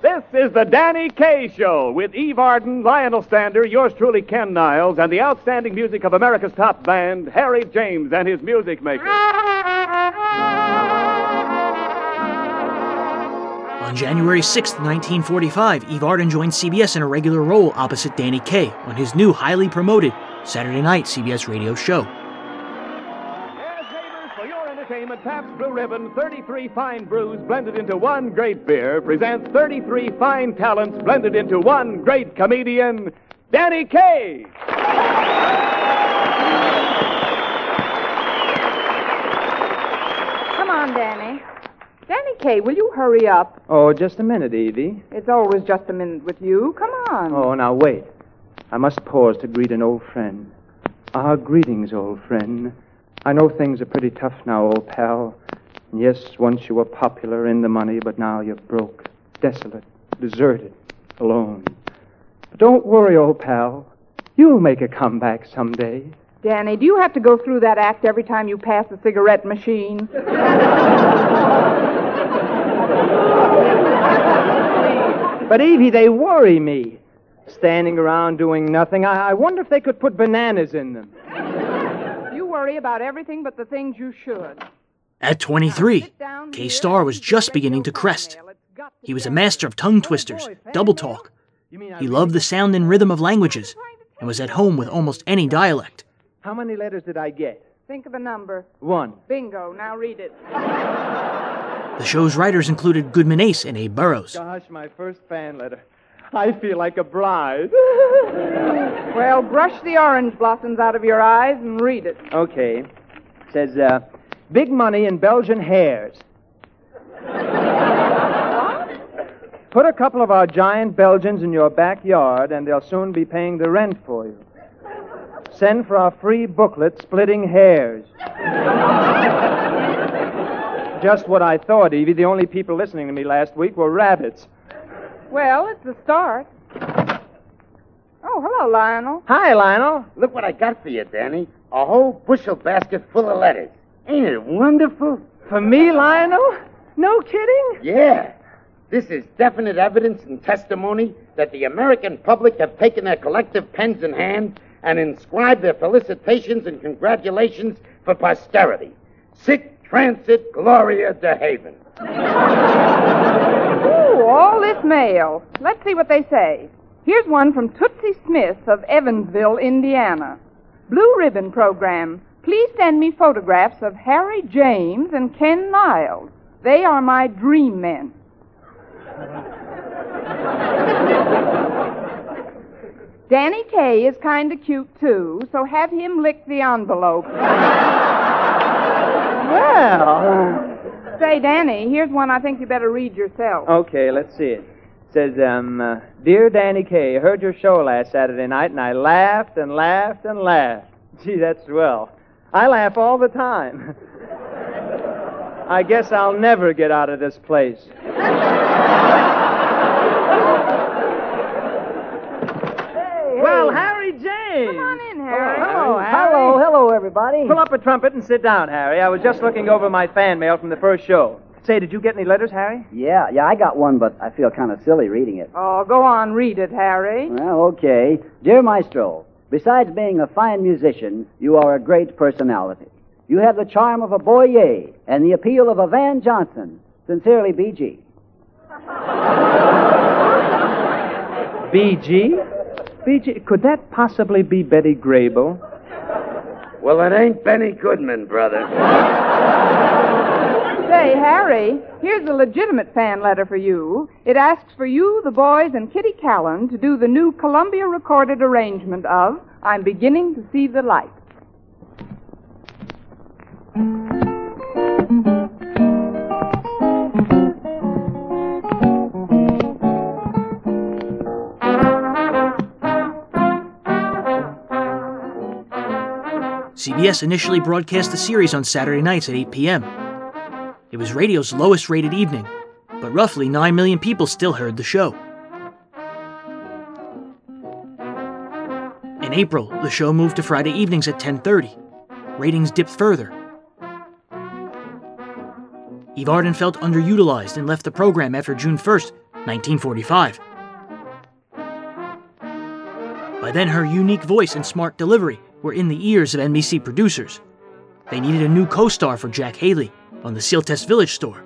This is the Danny Kaye Show with Eve Arden, Lionel Stander, yours truly, Ken Niles, and the outstanding music of America's top band, Harry James and his music makers. On January 6, 1945, Eve Arden joined CBS in a regular role opposite Danny Kaye on his new highly promoted Saturday night CBS radio show. As neighbors For your entertainment, Pabst Blue Ribbon 33 fine brews blended into one great beer presents 33 fine talents blended into one great comedian, Danny Kaye. Come on, Danny. Danny Kaye, will you hurry up? Oh, just a minute, Evie. It's always just a minute with you. Come on. Oh, now wait. I must pause to greet an old friend. Ah, greetings, old friend. I know things are pretty tough now, old pal. And yes, once you were popular in the money, but now you're broke, desolate, deserted, alone. But don't worry, old pal. You'll make a comeback someday. Danny, do you have to go through that act every time you pass a cigarette machine? But Evie, they worry me. Standing around doing nothing. I, I wonder if they could put bananas in them. You worry about everything but the things you should. At 23, K Star was just beginning to crest. He was a master of tongue twisters, eh? double talk. He loved the sound and rhythm of languages and was at home with almost any dialect. How many letters did I get? Think of a number. One. Bingo. Now read it. The show's writers included Goodman Ace and Abe Burrows. Gosh, my first fan letter. I feel like a bride. Well, brush the orange blossoms out of your eyes and read it. Okay. It says, uh, big money in Belgian hares. Put a couple of our giant Belgians in your backyard, and they'll soon be paying the rent for you. Send for our free booklet, Splitting Hairs. Just what I thought, Evie. The only people listening to me last week were rabbits. Well, it's a start. Oh, hello, Lionel. Hi, Lionel. Look what I got for you, Danny. A whole bushel basket full of letters. Ain't it wonderful? For me, Lionel? No kidding? Yeah. This is definite evidence and testimony that the American public have taken their collective pens in hand and inscribe their felicitations and congratulations for posterity. Sic transit gloria de haven. Ooh, all this mail. Let's see what they say. Here's one from Tootsie Smith of Evansville, Indiana. Blue Ribbon Program. Please send me photographs of Harry James and Ken Niles. They are my dream men. Danny Kaye is kind of cute, too, so have him lick the envelope. Well. Say, Danny, here's one I think you better read yourself. Okay, let's see it. Says, um, uh, Dear Danny Kaye, I heard your show last Saturday night, and I laughed and laughed and laughed. Gee, that's swell. I laugh all the time. I guess I'll never get out of this place. Well, Harry James. Come on in, oh, Harry. Hello, Harry. hello, hello, everybody. Pull up a trumpet and sit down, Harry. I was just looking over my fan mail from the first show. Say, did you get any letters, Harry? Yeah, yeah, I got one, but I feel kind of silly reading it. Oh, go on, read it, Harry. Well, okay. Dear Maestro, besides being a fine musician, you are a great personality. You have the charm of a Boyer and the appeal of a Van Johnson. Sincerely, B.G. B.G.? B.G. Could that possibly be Betty Grable? Well, it ain't Benny Goodman, brother. Say, Harry, here's a legitimate fan letter for you. It asks for you, the boys, and Kitty Kallen to do the new Columbia recorded arrangement of I'm Beginning to See the Light. CBS initially broadcast the series on Saturday nights at 8 p.m. It was radio's lowest rated evening, but roughly 9 million people still heard the show. In April, the show moved to Friday evenings at 10:30. Ratings dipped further. Eve Arden felt underutilized and left the program after June 1st, 1945. By then, her unique voice and smart delivery were in the ears of NBC producers. They needed a new co star for Jack Haley on the Sealtest Village store.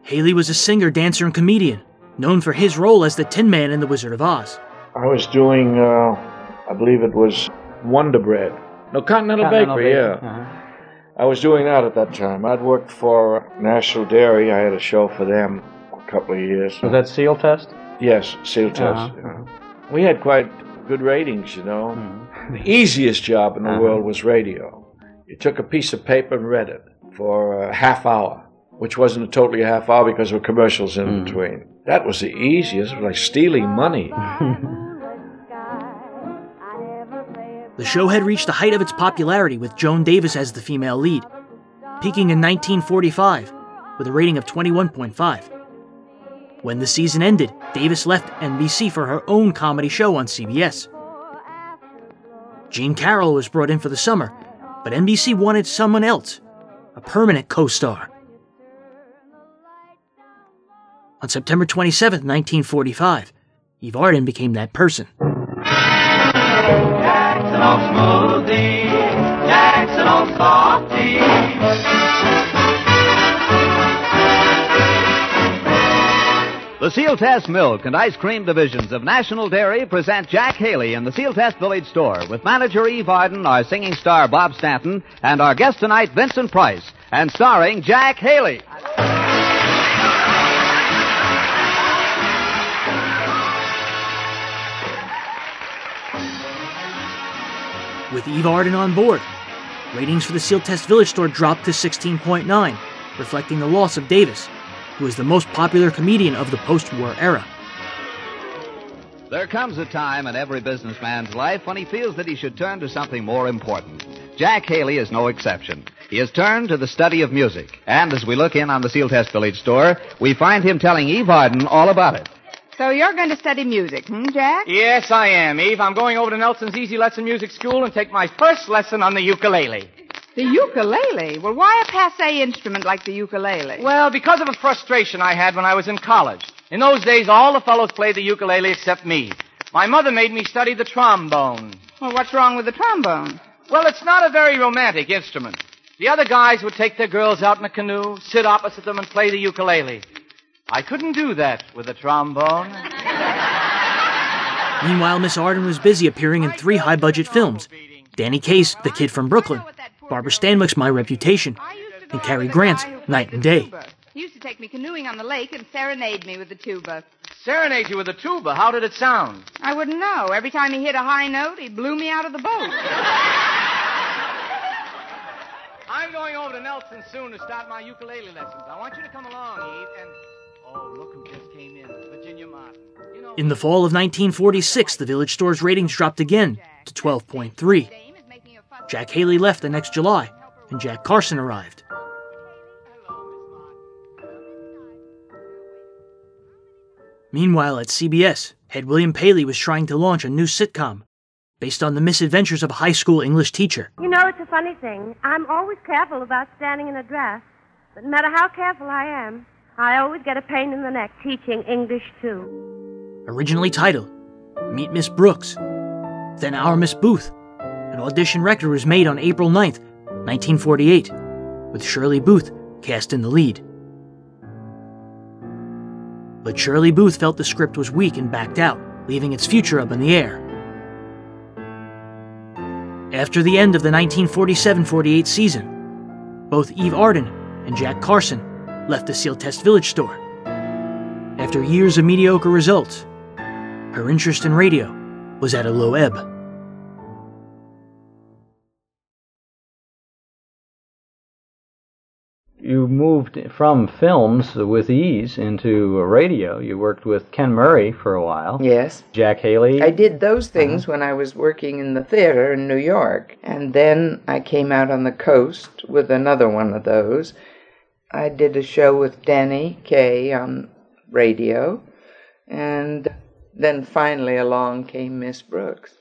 Haley was a singer, dancer, and comedian, known for his role as the Tin Man in The Wizard of Oz. I was doing, uh, I believe it was Wonder Bread. No, Continental, Continental Bakery, Bakery, yeah. uh-huh. I was doing that at that time. I'd worked for National Dairy. I had a show for them a couple of years. Was that Sealtest? Yes, Sealtest. Uh-huh. yeah. We had quite good ratings, you know. Hmm. The easiest job in the Uh-huh. world was radio. You took a piece of paper and read it for a half hour, which wasn't totally a half hour because there were commercials in Hmm. between. That was the easiest. It was like stealing money. The show had reached the height of its popularity with Joan Davis as the female lead, peaking in 1945 with a rating of 21.5. When the season ended, Davis left NBC for her own comedy show on CBS. Jean Carroll was brought in for the summer, but NBC wanted someone else, a permanent co star. On September 27, 1945, Eve Arden became that person. Jackson on smoothie, Jackson on softy. The Sealtest Milk and Ice Cream divisions of National Dairy present Jack Haley in the Sealtest Village store with manager Eve Arden, our singing star Bob Stanton, and our guest tonight, Vincent Price, and starring Jack Haley. With Eve Arden on board, ratings for the Sealtest Village store dropped to 16.9, reflecting the loss of Davis, who was the most popular comedian of the post war era. There comes a time in every businessman's life when he feels that he should turn to something more important. Jack Haley is no exception. He has turned to the study of music. And as we look in on the Sealtest Village store, we find him telling Eve Arden all about it. So you're going to study music, hmm, Jack? Yes, I am, Eve. I'm going over to Nelson's Easy Lesson Music School and take my first lesson on the ukulele. The ukulele? Well, why a passe instrument like the ukulele? Well, because of a frustration I had when I was in college. In those days, all the fellows played the ukulele except me. My mother made me study the trombone. Well, what's wrong with the trombone? Well, it's not a very romantic instrument. The other guys would take their girls out in a canoe, sit opposite them, and play the ukulele. I couldn't do that with a trombone. Meanwhile, Miss Arden was busy appearing in three high budget films Danny Kaye's, The Kid from Brooklyn, Barbara Stanwyck's My Reputation, and Cary Grant's Night and Day. He used to take me canoeing on the lake and serenade me with the tuba. Serenade you with the tuba. How did it sound? I wouldn't know. Every time he hit a high note, he blew me out of the boat. I'm going over to Nelson soon to start my ukulele lessons. I want you to come along, Eve, and. Oh, look who just came in. Virginia Martin. You know... In the fall of 1946, the Village Store's ratings dropped again to 12.3. Jack Haley left the next July, and Jack Carson arrived. Meanwhile, at CBS, head William Paley was trying to launch a new sitcom based on the misadventures of a high school English teacher. You know, it's a funny thing. I'm always careful about standing in a dress. But no matter how careful I am, I always get a pain in the neck teaching English, too. Originally titled Meet Miss Brooks, then Our Miss Booth, an audition record was made on April 9th, 1948, with Shirley Booth cast in the lead. But Shirley Booth felt the script was weak and backed out, leaving its future up in the air. After the end of the 1947 48 season, both Eve Arden and Jack Carson left the Sealtest Village store. After years of mediocre results, her interest in radio was at a low ebb. You moved from films with ease into radio. You worked with Ken Murray for a while. Yes. Jack Haley. I did those uh-huh. things when I was working in the theater in New York. And then I came out on the coast with another one of those. I did a show with Danny Kaye on radio. And then finally along came Miss Brooks.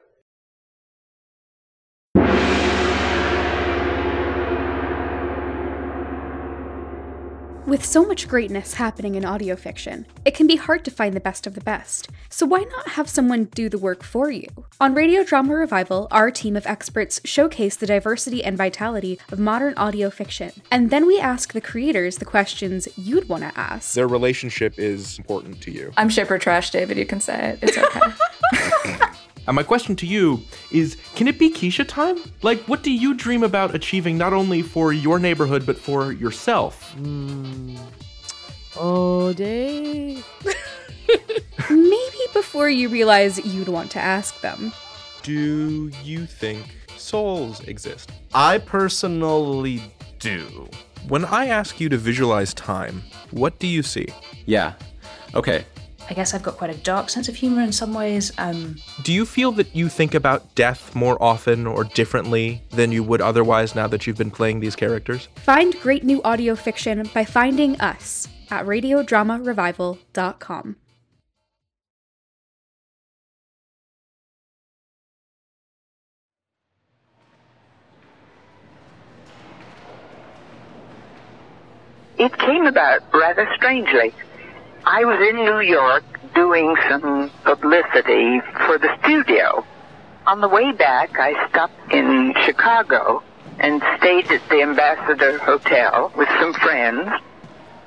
With so much greatness happening in audio fiction, it can be hard to find the best of the best. So why not have someone do the work for you? On Radio Drama Revival, our team of experts showcase the diversity and vitality of modern audio fiction. And then we ask the creators the questions you'd want to ask. Their relationship is important to you. I'm shipper trash, David. You can say it. It's okay. And my question to you is can it be Keisha time? Like, what do you dream about achieving not only for your neighborhood, but for yourself? Hmm. All day. Maybe before you realize you'd want to ask them. Do you think souls exist? I personally do. When I ask you to visualize time, what do you see? Yeah. Okay. I guess I've got quite a dark sense of humor in some ways. Um, Do you feel that you think about death more often or differently than you would otherwise now that you've been playing these characters? Find great new audio fiction by finding us at radiodramarevival.com. It came about rather strangely. I was in New York doing some publicity for the studio. On the way back, I stopped in Chicago and stayed at the Ambassador Hotel with some friends.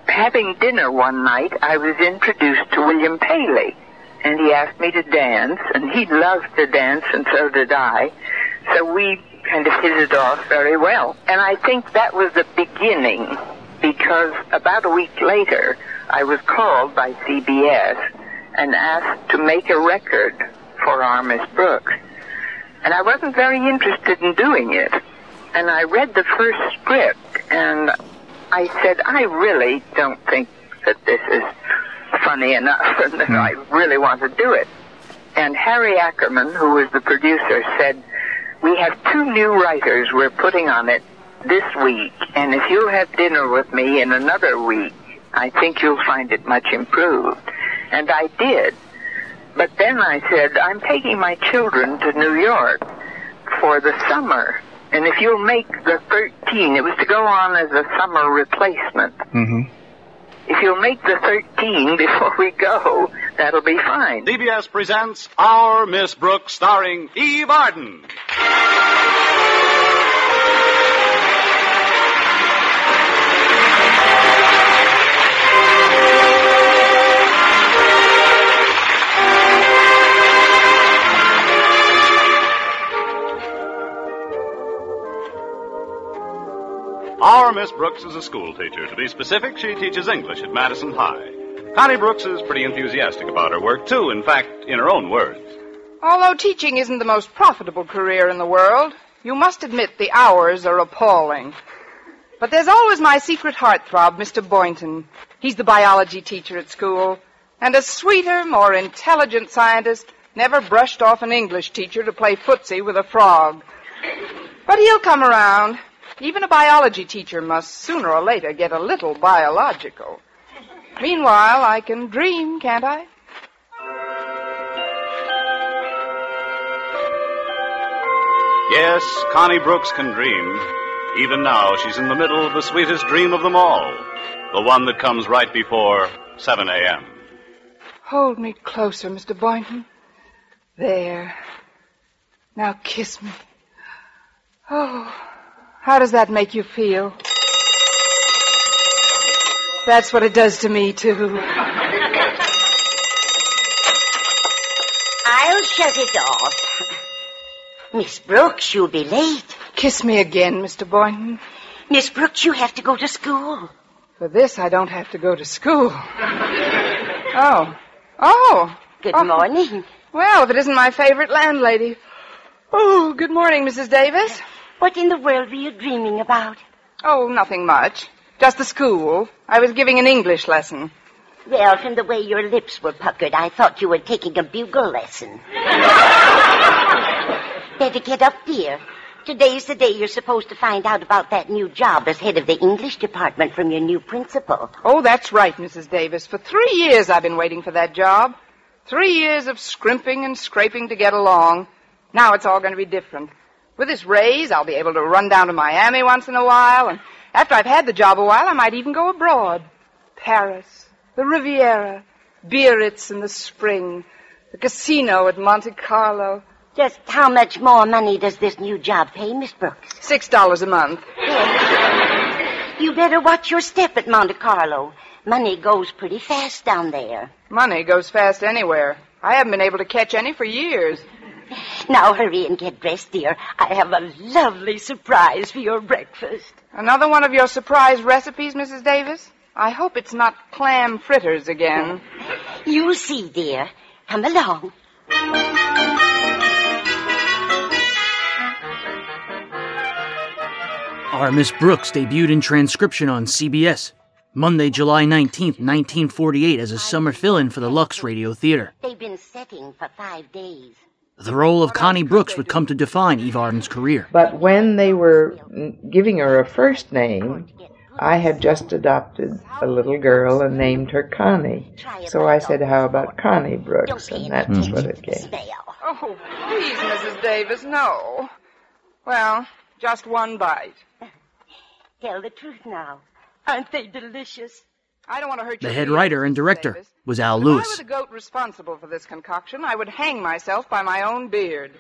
Having dinner one night, I was introduced to William Paley, and he asked me to dance, and he loved to dance, and so did I. So we kind of hit it off very well. And I think that was the beginning, because about a week later, I was called by CBS and asked to make a record for our Miss Brooks. And I wasn't very interested in doing it. And I read the first script and I said, I really don't think that this is funny enough and that hmm. I really want to do it. And Harry Ackerman, who was the producer, said, we have two new writers we're putting on it this week, and if you'll have dinner with me in another week, I think you'll find it much improved. And I did. But then I said, I'm taking my children to New York for the summer. And if you'll make the 13, it was to go on as a summer replacement. Mm-hmm. If you'll make the 13 before we go, that'll be fine. CBS presents Our Miss Brooks, starring Eve Arden. Our Miss Brooks is a school teacher. To be specific, she teaches English at Madison High. Connie Brooks is pretty enthusiastic about her work, too, in fact, in her own words. Although teaching isn't the most profitable career in the world, you must admit the hours are appalling. But there's always my secret heartthrob, Mr. Boynton. He's the biology teacher at school, and a sweeter, more intelligent scientist never brushed off an English teacher to play footsie with a frog. But he'll come around. Even a biology teacher must sooner or later get a little biological. Meanwhile, I can dream, can't I? Yes, Connie Brooks can dream. Even now, she's in the middle of the sweetest dream of them all. The one that comes right before 7 a.m. Hold me closer, Mr. Boynton. There. Now kiss me. Oh, how does that make you feel? That's what it does to me, too. I'll shut it off. Miss Brooks, you'll be late. Kiss me again, Mr. Boynton. Miss Brooks, you have to go to school. For this, I don't have to go to school. Oh. Oh. Good Oh. morning. Well, if it isn't my favorite landlady. Oh, good morning, Mrs. Davis. What in the world were you dreaming about? Oh, nothing much. Just the school. I was giving an English lesson. Well, from the way your lips were puckered, I thought you were taking a bugle lesson. Better get up, dear. Today's the day you're supposed to find out about that new job as head of the English department from your new principal. Oh, that's right, Mrs. Davis. For three years I've been waiting for that job. Three years of scrimping and scraping to get along. Now it's all going to be different. With this raise, I'll be able to run down to Miami once in a while, and after I've had the job a while, I might even go abroad. Paris, the Riviera, Biarritz in the spring, the casino at Monte Carlo. Just how much more money does this new job pay, Miss Brooks? Six dollars a month. You better watch your step at Monte Carlo. Money goes pretty fast down there. Money goes fast anywhere. I haven't been able to catch any for years. Now hurry and get dressed, dear. I have a lovely surprise for your breakfast. Another one of your surprise recipes, Mrs. Davis? I hope it's not clam fritters again. You see, dear. Come along. Our Miss Brooks debuted in transcription on CBS Monday, July 19th, 1948, as a summer fill in for the Lux Radio Theater. They've been setting for five days. The role of Connie Brooks would come to define Eve Arden's career. But when they were giving her a first name, I had just adopted a little girl and named her Connie. So I said, How about Connie Brooks? And that's hmm. what it gave. Oh, please, Mrs. Davis, no. Well, just one bite. Tell the truth now. Aren't they delicious? I don't want to hurt you. The head writer and director Davis. was Al If I were the goat responsible for this concoction, I would hang myself by my own beard.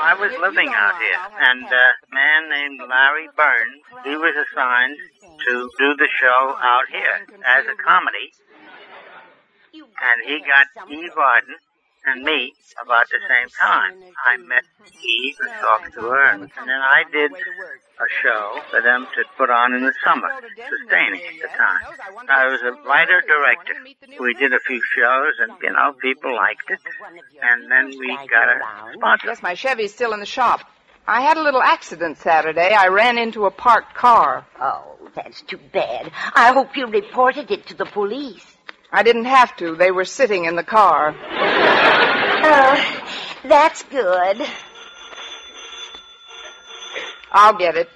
I was living out here, and uh, a man named Larry Berns, he was assigned to do the show out here as a comedy, and he got Eve Arden and me about the same time. I met Eve and talked to her, and, and then I did a show for them to put on in the summer, sustaining at the time. I was a writer-director. We did a few shows, and, you know, people liked it, and then we got a sponsor. Yes, my Chevy's still in the shop. I had a little accident Saturday. I ran into a parked car. Oh, that's too bad. I hope you reported it to the police. I didn't have to. They were sitting in the car. Oh, that's good. I'll get it.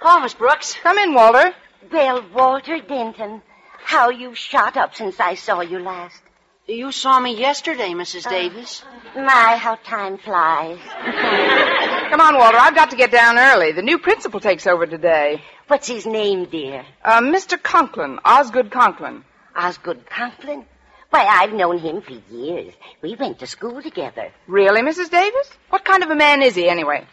Oh, Miss Brooks. Come in, Walter. Well, Walter Denton, how you've shot up since I saw you last. You saw me yesterday, Mrs. Uh, Davis. My, how time flies. Come on, Walter. I've got to get down early. The new principal takes over today. What's his name, dear? Uh, Mr. Conklin, Osgood Conklin. Osgood Conklin? Why, I've known him for years. We went to school together. Really, Mrs. Davis? What kind of a man is he, anyway?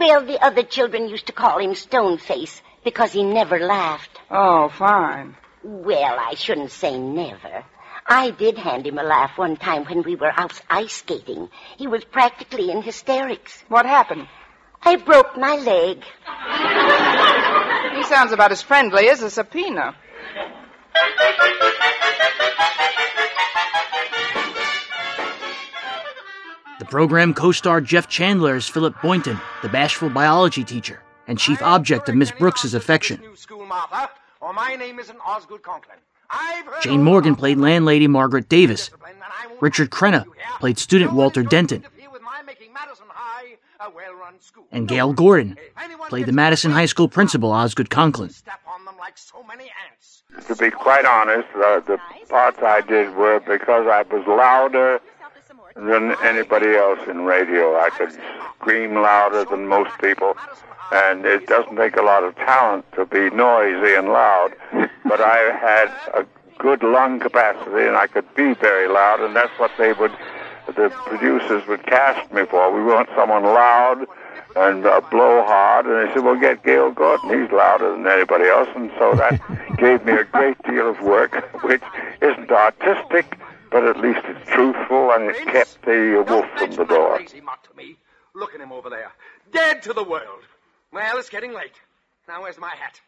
Well, the other children used to call him Stoneface because he never laughed. Oh, fine. Well, I shouldn't say never. I did hand him a laugh one time when we were out ice skating. He was practically in hysterics. What happened? I broke my leg. He sounds about as friendly as a subpoena. The program co-starred Jeff Chandler as Philip Boynton, the bashful biology teacher and chief object of Miss Brooks's affection. School, Martha, or my name isn't Osgood Conklin. Jane Morgan played landlady Margaret Davis. Richard Crenna played student Walter Denton. And Gale Gordon played the Madison High School principal Osgood Conklin. To be quite honest, the, the parts I did were because I was louder than anybody else in radio. I could scream louder than most people, and it doesn't take a lot of talent to be noisy and loud. But I had a good lung capacity, and I could be very loud, and that's what they would, the producers would cast me for. We want someone loud and uh, blow hard, and they said, "Well, get Gale Gordon. He's louder than anybody else." And so that gave me a great deal of work, which isn't artistic, but at least it's truthful, and it kept the wolf from the door. Look at him over there. Dead to the world. Well, it's getting late. Now, where's my hat?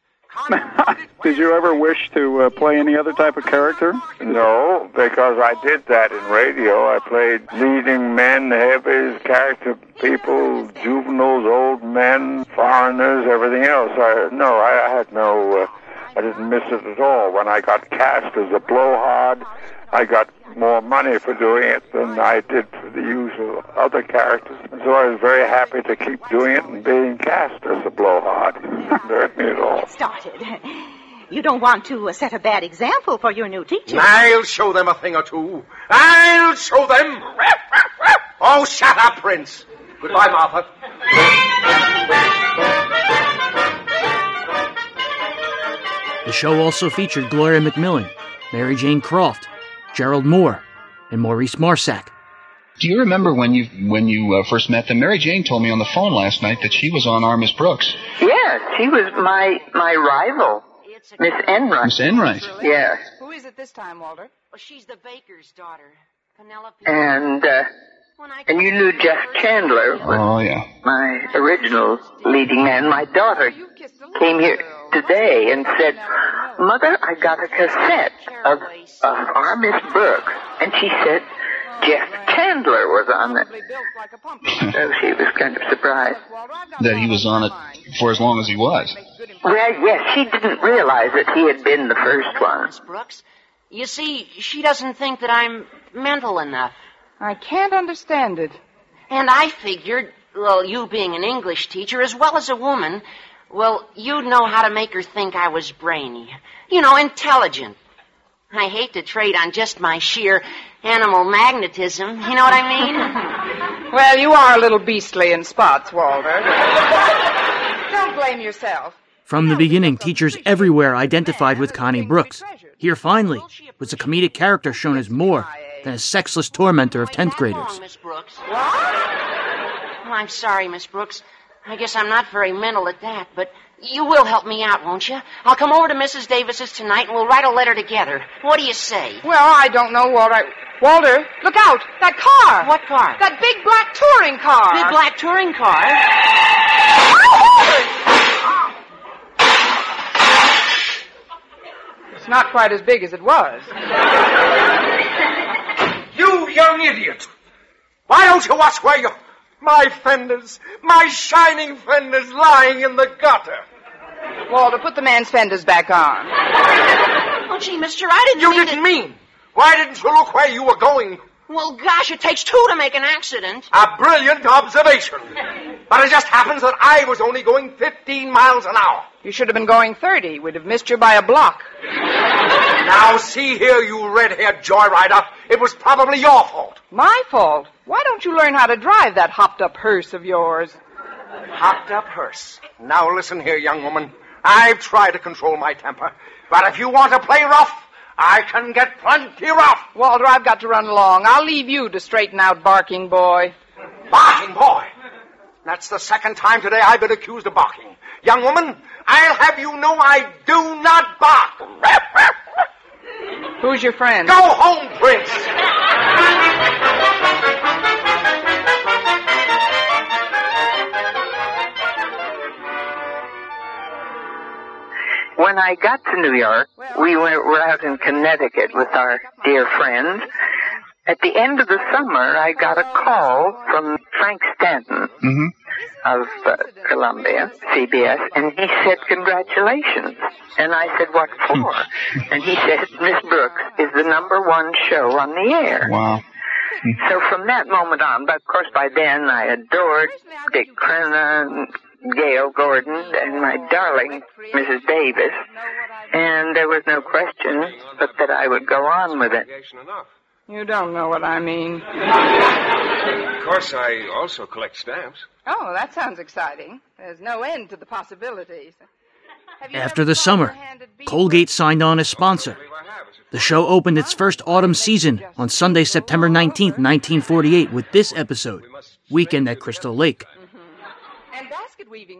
Did you ever wish to uh, play any other type of character? No, because I did that in radio. I played leading men, heavies, character people, juveniles, old men, foreigners, everything else. I, no, I, I had no. Uh, I didn't miss it at all. When I got cast as a blowhard, I got more money for doing it than I did for the usual other characters. And so I was very happy to keep doing it and being cast as a blowhard. Hurt me at all. Started. You don't want to uh, set a bad example for your new teacher. I'll show them a thing or two. I'll show them. Oh, shut up, Prince. Goodbye, Martha. The show also featured Gloria McMillan, Mary Jane Croft, Gerald Mohr, and Maurice Marsac. Do you remember when you when you uh, first met them? Mary Jane told me on the phone last night that she was on our Miss Brooks. Yes, she was my my rival, Miss Enright. Miss Enright. Yes, Who is it this time, Walter? Well, she's the baker's daughter. Penelope. and uh, and you knew Jeff Chandler, Oh yeah. my original leading man. My daughter came here today and said, "Mother, I got a cassette of of our Miss Brooks," and she said. Jeff Chandler was on it. So she was kind of surprised. That he was on it for as long as he was. Well, yes, she didn't realize that he had been the first one. Brooks. You see, she doesn't think that I'm mental enough. I can't understand it. And I figured, well, you being an English teacher as well as a woman, well, you'd know how to make her think I was brainy. You know, intelligent. I hate to trade on just my sheer animal magnetism. You know what I mean? Well, you are a little beastly in spots, Walter. Don't blame yourself. From the beginning, teachers everywhere identified with Connie Brooks. Here, finally, was a comedic character shown as more than a sexless tormentor of 10th graders. Miss Brooks. What? Oh, I'm sorry, Miss Brooks. I guess I'm not very mental at that, but you will help me out, won't you? I'll come over to Mrs. Davis's tonight and we'll write a letter together. What do you say? Well, I don't know, Walter. Walter, look out! That car! What car? That big black touring car! Big black touring car? It's not quite as big as it was. You young idiot! Why don't you watch where you... My fenders, my shining fenders lying in the gutter. Walter, put the man's fenders back on. Oh, gee, mister, I didn't You mean didn't mean. Why didn't you look where you were going? Well, gosh, it takes two to make an accident. A brilliant observation. But it just happens that I was only going 15 miles an hour. You should have been going 30. We'd have missed you by a block. Now, see here, you red-haired joyrider. It was probably your fault. My fault? Why don't you learn how to drive that hopped-up hearse of yours? Hopped up hearse. Now listen here, young woman. I've tried to control my temper, but if you want to play rough, I can get plenty rough. Walter, I've got to run along. I'll leave you to straighten out Barking Boy. Barking boy. That's the second time today I've been accused of barking. Young woman, I'll have you know I do not bark. Who's your friend? Go home, Prince. When I got to New York, we went, were out in Connecticut with our dear friends. At the end of the summer, I got a call from Frank Stanton Mm-hmm. of uh, Columbia, CBS, and he said, congratulations. And I said, what for? and he said, Miss Brooks is the number one show on the air. Wow. So from that moment on, but of course by then I adored Dick Crenna, Gale Gordon, and my oh, darling Mrs. Davis. And there was no question but that I would go on with it. You don't know what I mean. Of course, I also collect stamps. Oh, that sounds exciting. There's no end to the possibilities. After the summer, Colgate signed on as sponsor. The show opened its first autumn season on Sunday, September 19, 1948, with this episode, Weekend at Crystal Lake.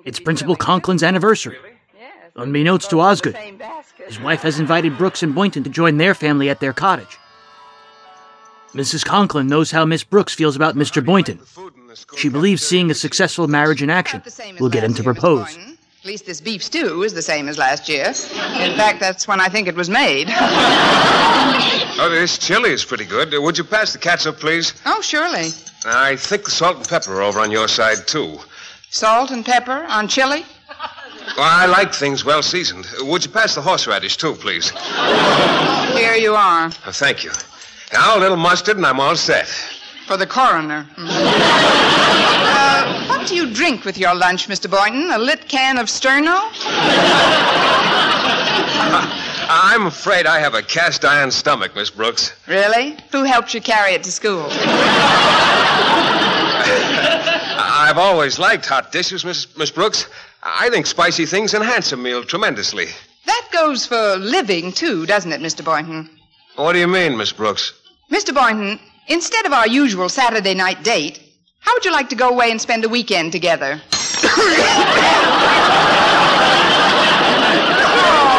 It's Principal Conklin's anniversary. Unbeknownst to Osgood, his wife has invited Brooks and Boynton to join their family at their cottage. Mrs. Conklin knows how Miss Brooks feels about Mr. Boynton. She believes seeing a successful marriage in action will get him to propose. At least this beef stew is the same as last year. In fact, that's when I think it was made. Oh, this chili is pretty good. Uh, would you pass the catsup, please? oh, surely. I think the salt and pepper are over on your side, too. Salt and pepper on chili? Well, I like things well seasoned. Would you pass the horseradish, too, please? Here you are. Oh, thank you. Now, a little mustard, and I'm all set. For the coroner. uh, what do you drink with your lunch, Mr. Boynton? A lit can of Sterno? I'm afraid I have a cast iron stomach, Miss Brooks. Really? Who helped you carry it to school? I've always liked hot dishes, Miss, Miss Brooks. I think spicy things enhance a meal tremendously. That goes for living, too, doesn't it, Mr. Boynton? What do you mean, Miss Brooks? Mr. Boynton, instead of our usual Saturday night date, how would you like to go away and spend a weekend together? oh,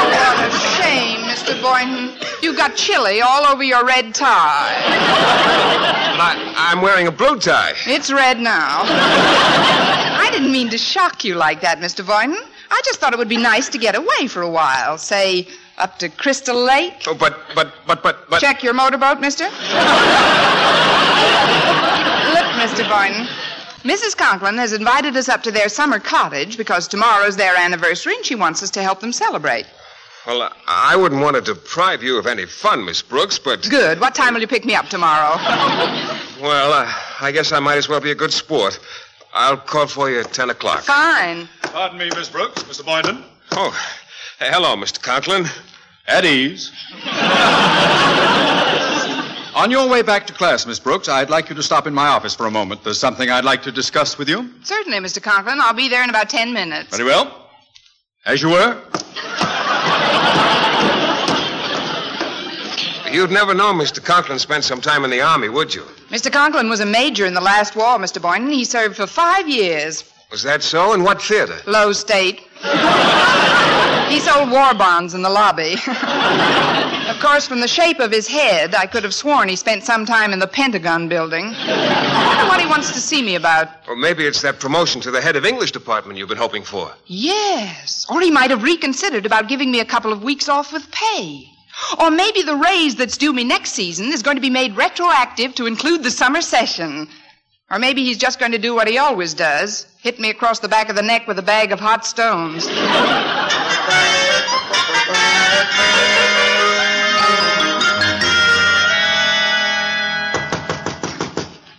what a shame, Mr. Boynton. You've got chili all over your red tie. I, I'm wearing a blue tie. It's red now. I didn't mean to shock you like that, Mr. Boynton. I just thought it would be nice to get away for a while. Say, up to Crystal Lake. Oh, but, but, but, but, but. Check your motorboat, mister. Look, Mr. Boynton. Mrs. Conklin has invited us up to their summer cottage because tomorrow's their anniversary and she wants us to help them celebrate. Well, uh, I wouldn't want to deprive you of any fun, Miss Brooks, but. Good. What time will you pick me up tomorrow? Well, uh, I guess I might as well be a good sport. I'll call for you at 10 o'clock. Fine. Pardon me, Miss Brooks. Mr. Boynton. Oh, hey, hello, Mr. Conklin. At ease. On your way back to class, Miss Brooks, I'd like you to stop in my office for a moment. There's something I'd like to discuss with you. Certainly, Mr. Conklin. I'll be there in about ten minutes. Very well. As you were. You'd never know Mr. Conklin spent some time in the Army, would you? Mr. Conklin was a major in the last war, Mr. Boynton. He served for five years. Was that so? In what theater? Low state. He sold war bonds in the lobby. of course, from the shape of his head, I could have sworn he spent some time in the Pentagon building. I wonder what he wants to see me about. Well, maybe it's that promotion to the head of English department you've been hoping for. Yes. Or he might have reconsidered about giving me a couple of weeks off with pay. Or maybe the raise that's due me next season is going to be made retroactive to include the summer session. Or maybe he's just going to do what he always does hit me across the back of the neck with a bag of hot stones.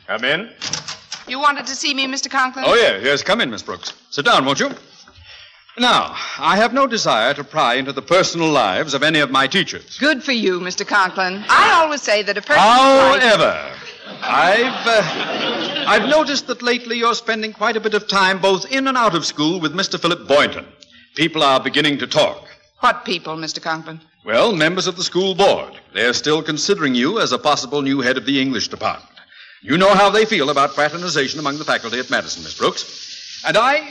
Come in. You wanted to see me, Mr. Conklin? Oh, yeah, yes, come in, Miss Brooks. Sit down, won't you? Now, I have no desire to pry into the personal lives of any of my teachers. Good for you, Mr. Conklin. I always say that a person's life- However, I've uh, I've noticed that lately you're spending quite a bit of time both in and out of school with Mr. Philip Boynton. People are beginning to talk. What people, Mr. Conklin? Well, members of the school board. They're still considering you as a possible new head of the English department. You know how they feel about fraternization among the faculty at Madison, Miss Brooks. And I,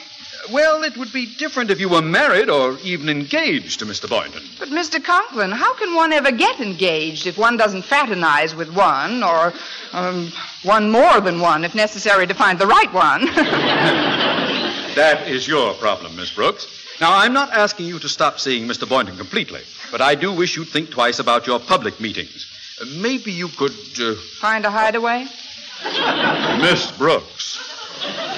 well, it would be different if you were married or even engaged to Mr. Boynton. But, Mr. Conklin, how can one ever get engaged if one doesn't fraternize with one, or um, one more than one, if necessary, to find the right one? That is your problem, Miss Brooks. Now, I'm not asking you to stop seeing Mr. Boynton completely, but I do wish you'd think twice about your public meetings. Maybe you could. Uh... find a hideaway? Miss Brooks.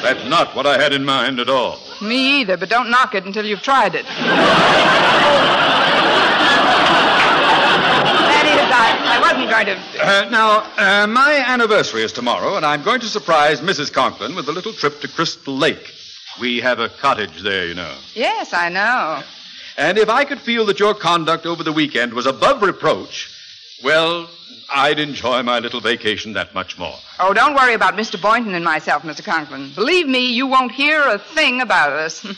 That's not what I had in mind at all. Me either, but don't knock it until you've tried it. that is, I, I wasn't going to. Uh, now, uh, my anniversary is tomorrow, and I'm going to surprise Mrs. Conklin with a little trip to Crystal Lake. We have a cottage there, you know. Yes, I know. And if I could feel that your conduct over the weekend was above reproach, well, I'd enjoy my little vacation that much more. Oh, don't worry about Mr. Boynton and myself, Mr. Conklin. Believe me, you won't hear a thing about us.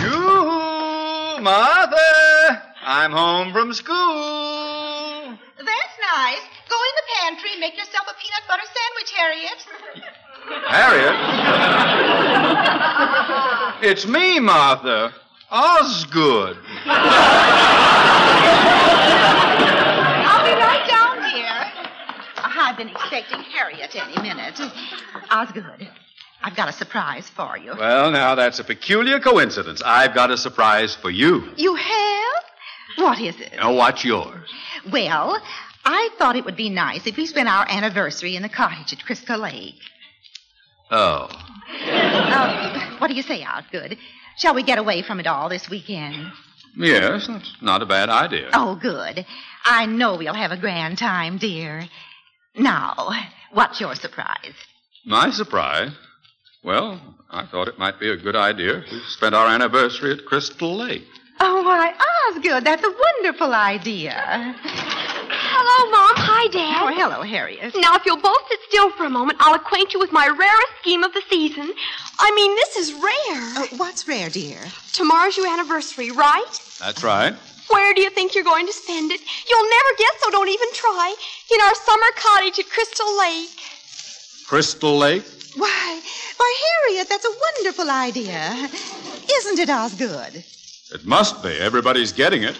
You, Mother! I'm home from school. That's nice. Go in the pantry and make yourself a peanut butter sandwich, Harriet. Harriet? it's me, Martha. Osgood. I'll be right down, dear. I've been expecting Harriet any minute. Osgood, I've got a surprise for you. Well, now, that's a peculiar coincidence. I've got a surprise for you. You have? What is it? Now, what's yours? Well, I thought it would be nice if we spent our anniversary in the cottage at Crystal Lake. Oh. Uh, what do you say, Osgood? Shall we get away from it all this weekend? Yes, that's not a bad idea. Oh, good. I know we'll have a grand time, dear. Now, what's your surprise? My surprise? Well, I thought it might be a good idea to spend our anniversary at Crystal Lake. Oh, why, Osgood, that's a wonderful idea. Hello, Mom. Hi, Dad. Oh, hello, Harriet. Now, if you'll both sit still for a moment, I'll acquaint you with my rarest scheme of the season. I mean, this is rare. Uh, what's rare, dear? Tomorrow's your anniversary, right? That's right. Where do you think you're going to spend it? You'll never guess, so don't even try. In our summer cottage at Crystal Lake. Crystal Lake? Why, why, Harriet, that's a wonderful idea. Isn't it, Osgood? It must be. Everybody's getting it.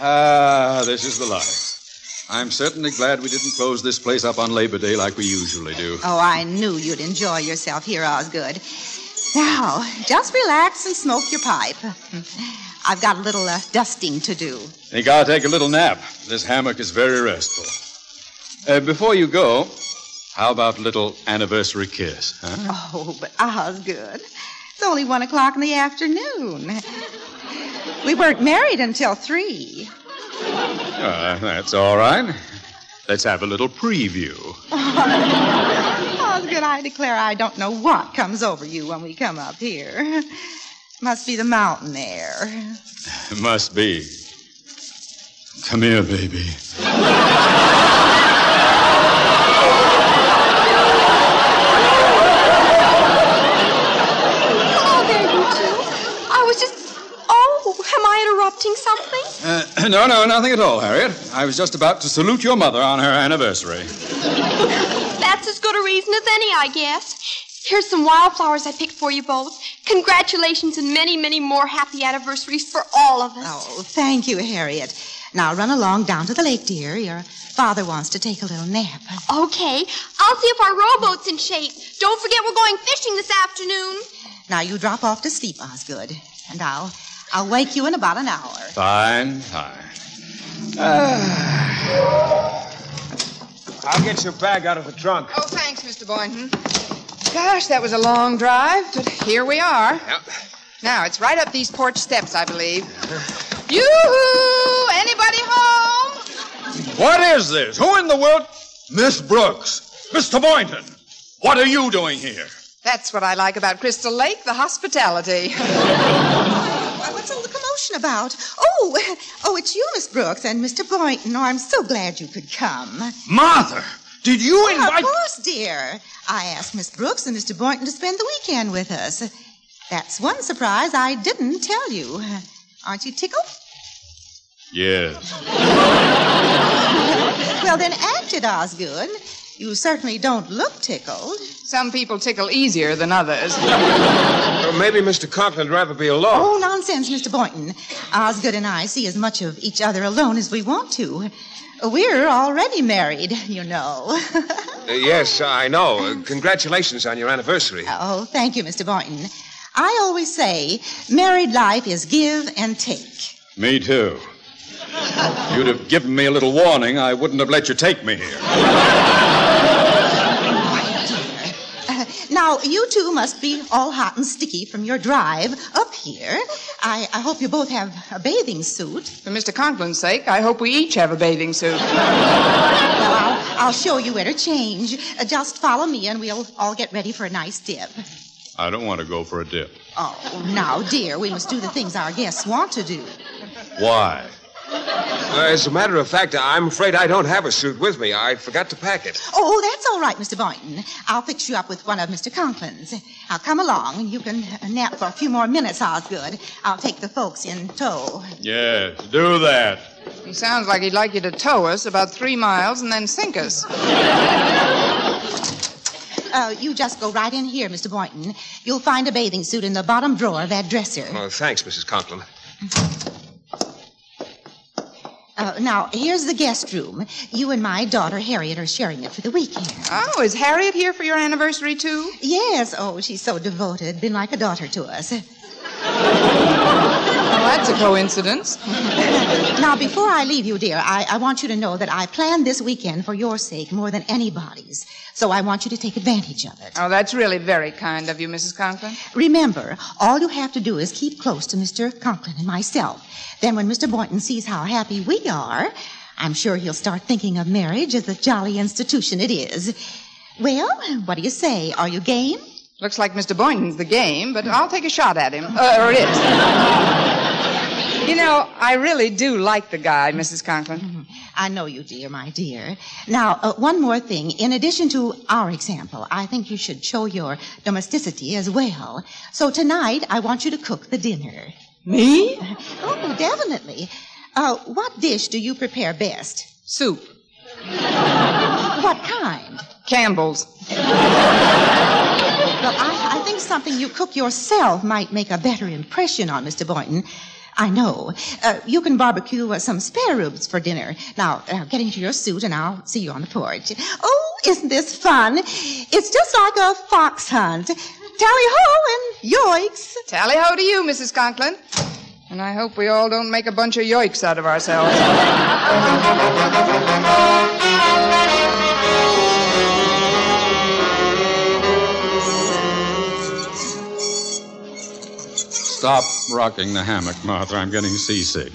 Ah, this is the life. I'm certainly glad we didn't close this place up on Labor Day like we usually do. Oh, I knew you'd enjoy yourself here, Osgood. Now, just relax and smoke your pipe. I've got a little uh, dusting to do. Think I'll take a little nap. This hammock is very restful. Uh, before you go, how about a little anniversary kiss? Huh? Oh, but Osgood, it's only one o'clock in the afternoon. We weren't married until three. Uh, that's all right. Let's have a little preview. Osgood, I declare I don't know what comes over you when we come up here. Must be the mountain air. It must be. Come here, baby. Oh, there you two. I was just. Oh, am I interrupting something? Uh, no, no, nothing at all, Harriet. I was just about to salute your mother on her anniversary. That's as good a reason as any, I guess. Here's some wildflowers I picked for you both. Congratulations and many, many more happy anniversaries for all of us. Oh, thank you, Harriet. Now run along down to the lake, dear. Your father wants to take a little nap. Okay, I'll see if our rowboat's in shape. Don't forget we're going fishing this afternoon. Now you drop off to sleep, Osgood, and I'll I'll wake you in about an hour. Fine, fine. Ah. I'll get your bag out of the trunk. Oh, thanks, Mr. Boynton. Gosh, that was a long drive, but here we are. Yep. Now, it's right up these porch steps, I believe. Yoo-hoo! Anybody home? What is this? Who in the world? Miss Brooks. Mr. Boynton. What are you doing here? That's what I like about Crystal Lake, the hospitality. What's all the commotion about? Oh, oh, it's you, Miss Brooks, and Mr. Boynton. Oh, I'm so glad you could come. Martha, did you Well, invite... Of course, dear. I asked Miss Brooks and Mr. Boynton to spend the weekend with us. That's one surprise I didn't tell you. Aren't you tickled? Yes. Well, then act it, Osgood. You certainly don't look tickled. Some people tickle easier than others. Or maybe Mr. Conklin'd rather be alone. Oh, nonsense, Mr. Boynton. Osgood and I see as much of each other alone as we want to. We're already married, you know. Uh, yes, I know. Uh, congratulations on your anniversary. oh, thank you, Mr. Boynton. I always say married life is give and take. Me too. You'd have given me a little warning, I wouldn't have let you take me here. Uh, now, Now, you two must be all hot and sticky from your drive up here. I, I hope you both have a bathing suit. For Mr. Conklin's sake, I hope we each have a bathing suit. Well, I'll, I'll show you where to change. Uh, just follow me and we'll all get ready for a nice dip. I don't want to go for a dip. Oh, now, dear, we must do the things our guests want to do. Why? Uh, as a matter of fact, I'm afraid I don't have a suit with me. I forgot to pack it. Oh, that's all right, Mr. Boynton. I'll fix you up with one of Mr. Conklin's. Now, come along, and you can uh, nap for a few more minutes, Osgood. I'll take the folks in tow. Yes, do that. He sounds like he'd like you to tow us about three miles and then sink us. Uh, you just go right in here, Mr. Boynton. You'll find a bathing suit in the bottom drawer of that dresser. Oh, thanks, Mrs. Conklin. Uh, now, here's the guest room. You and my daughter Harriet are sharing it for the weekend. Oh, is Harriet here for your anniversary, too? Yes. Oh, she's so devoted. Been like a daughter to us. Well, that's a coincidence. now, before I leave you, dear, I, I want you to know that I planned this weekend for your sake more than anybody's. So I want you to take advantage of it. Oh, that's really very kind of you, Mrs. Conklin. Remember, all you have to do is keep close to Mr. Conklin and myself. Then when Mr. Boynton sees how happy we are, I'm sure he'll start thinking of marriage as the jolly institution it is. Well, what do you say? Are you game? Looks like Mr. Boynton's the game, but I'll take a shot at him. Uh, or it. you know, I really do like the guy, Mrs. Conklin. I know you, dear, my dear. Now, uh, one more thing. In addition to our example, I think you should show your domesticity as well. So tonight, I want you to cook the dinner. Me? Oh, definitely. Uh, what dish do you prepare best? Soup. What kind? Campbell's. Well, I, I think something you cook yourself might make a better impression on Mr. Boynton. I know. Uh, you can barbecue uh, some spare ribs for dinner. Now, uh, get into your suit and I'll see you on the porch. Oh, isn't this fun? It's just like a fox hunt. Tally ho and yoiks. Tally ho to you, Mrs. Conklin. And I hope we all don't make a bunch of yoiks out of ourselves. Stop rocking the hammock, Martha. I'm getting seasick.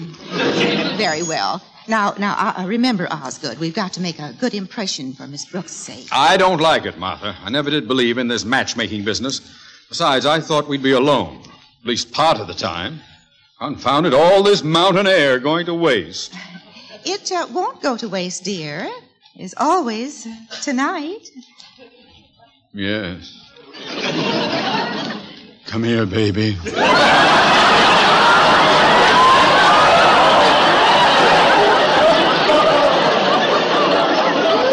Very well. Now, now, uh, uh, remember, Osgood, we've got to make a good impression for Miss Brooks' sake. I don't like it, Martha. I never did believe in this matchmaking business. Besides, I thought we'd be alone, at least part of the time. Confound it, all this mountain air going to waste. It uh, won't go to waste, dear. As always, tonight. Yes. Come here, baby.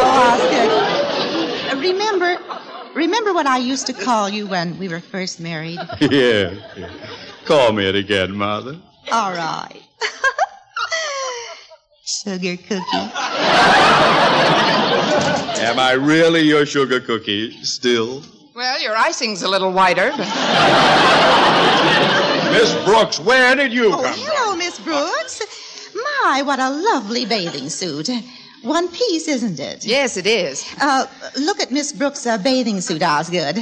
Oh, remember, remember what I used to call you when we were first married? yeah, yeah. Call me it again, Martha. All right. Sugar cookie. Am I really your sugar cookie still? Well, your icing's a little whiter, but. Miss Brooks, where did you Oh, come hello, Miss Brooks. My, what a lovely bathing suit. One piece, isn't it? Yes, it is. Uh, look at Miss Brooks' uh, bathing suit, Osgood.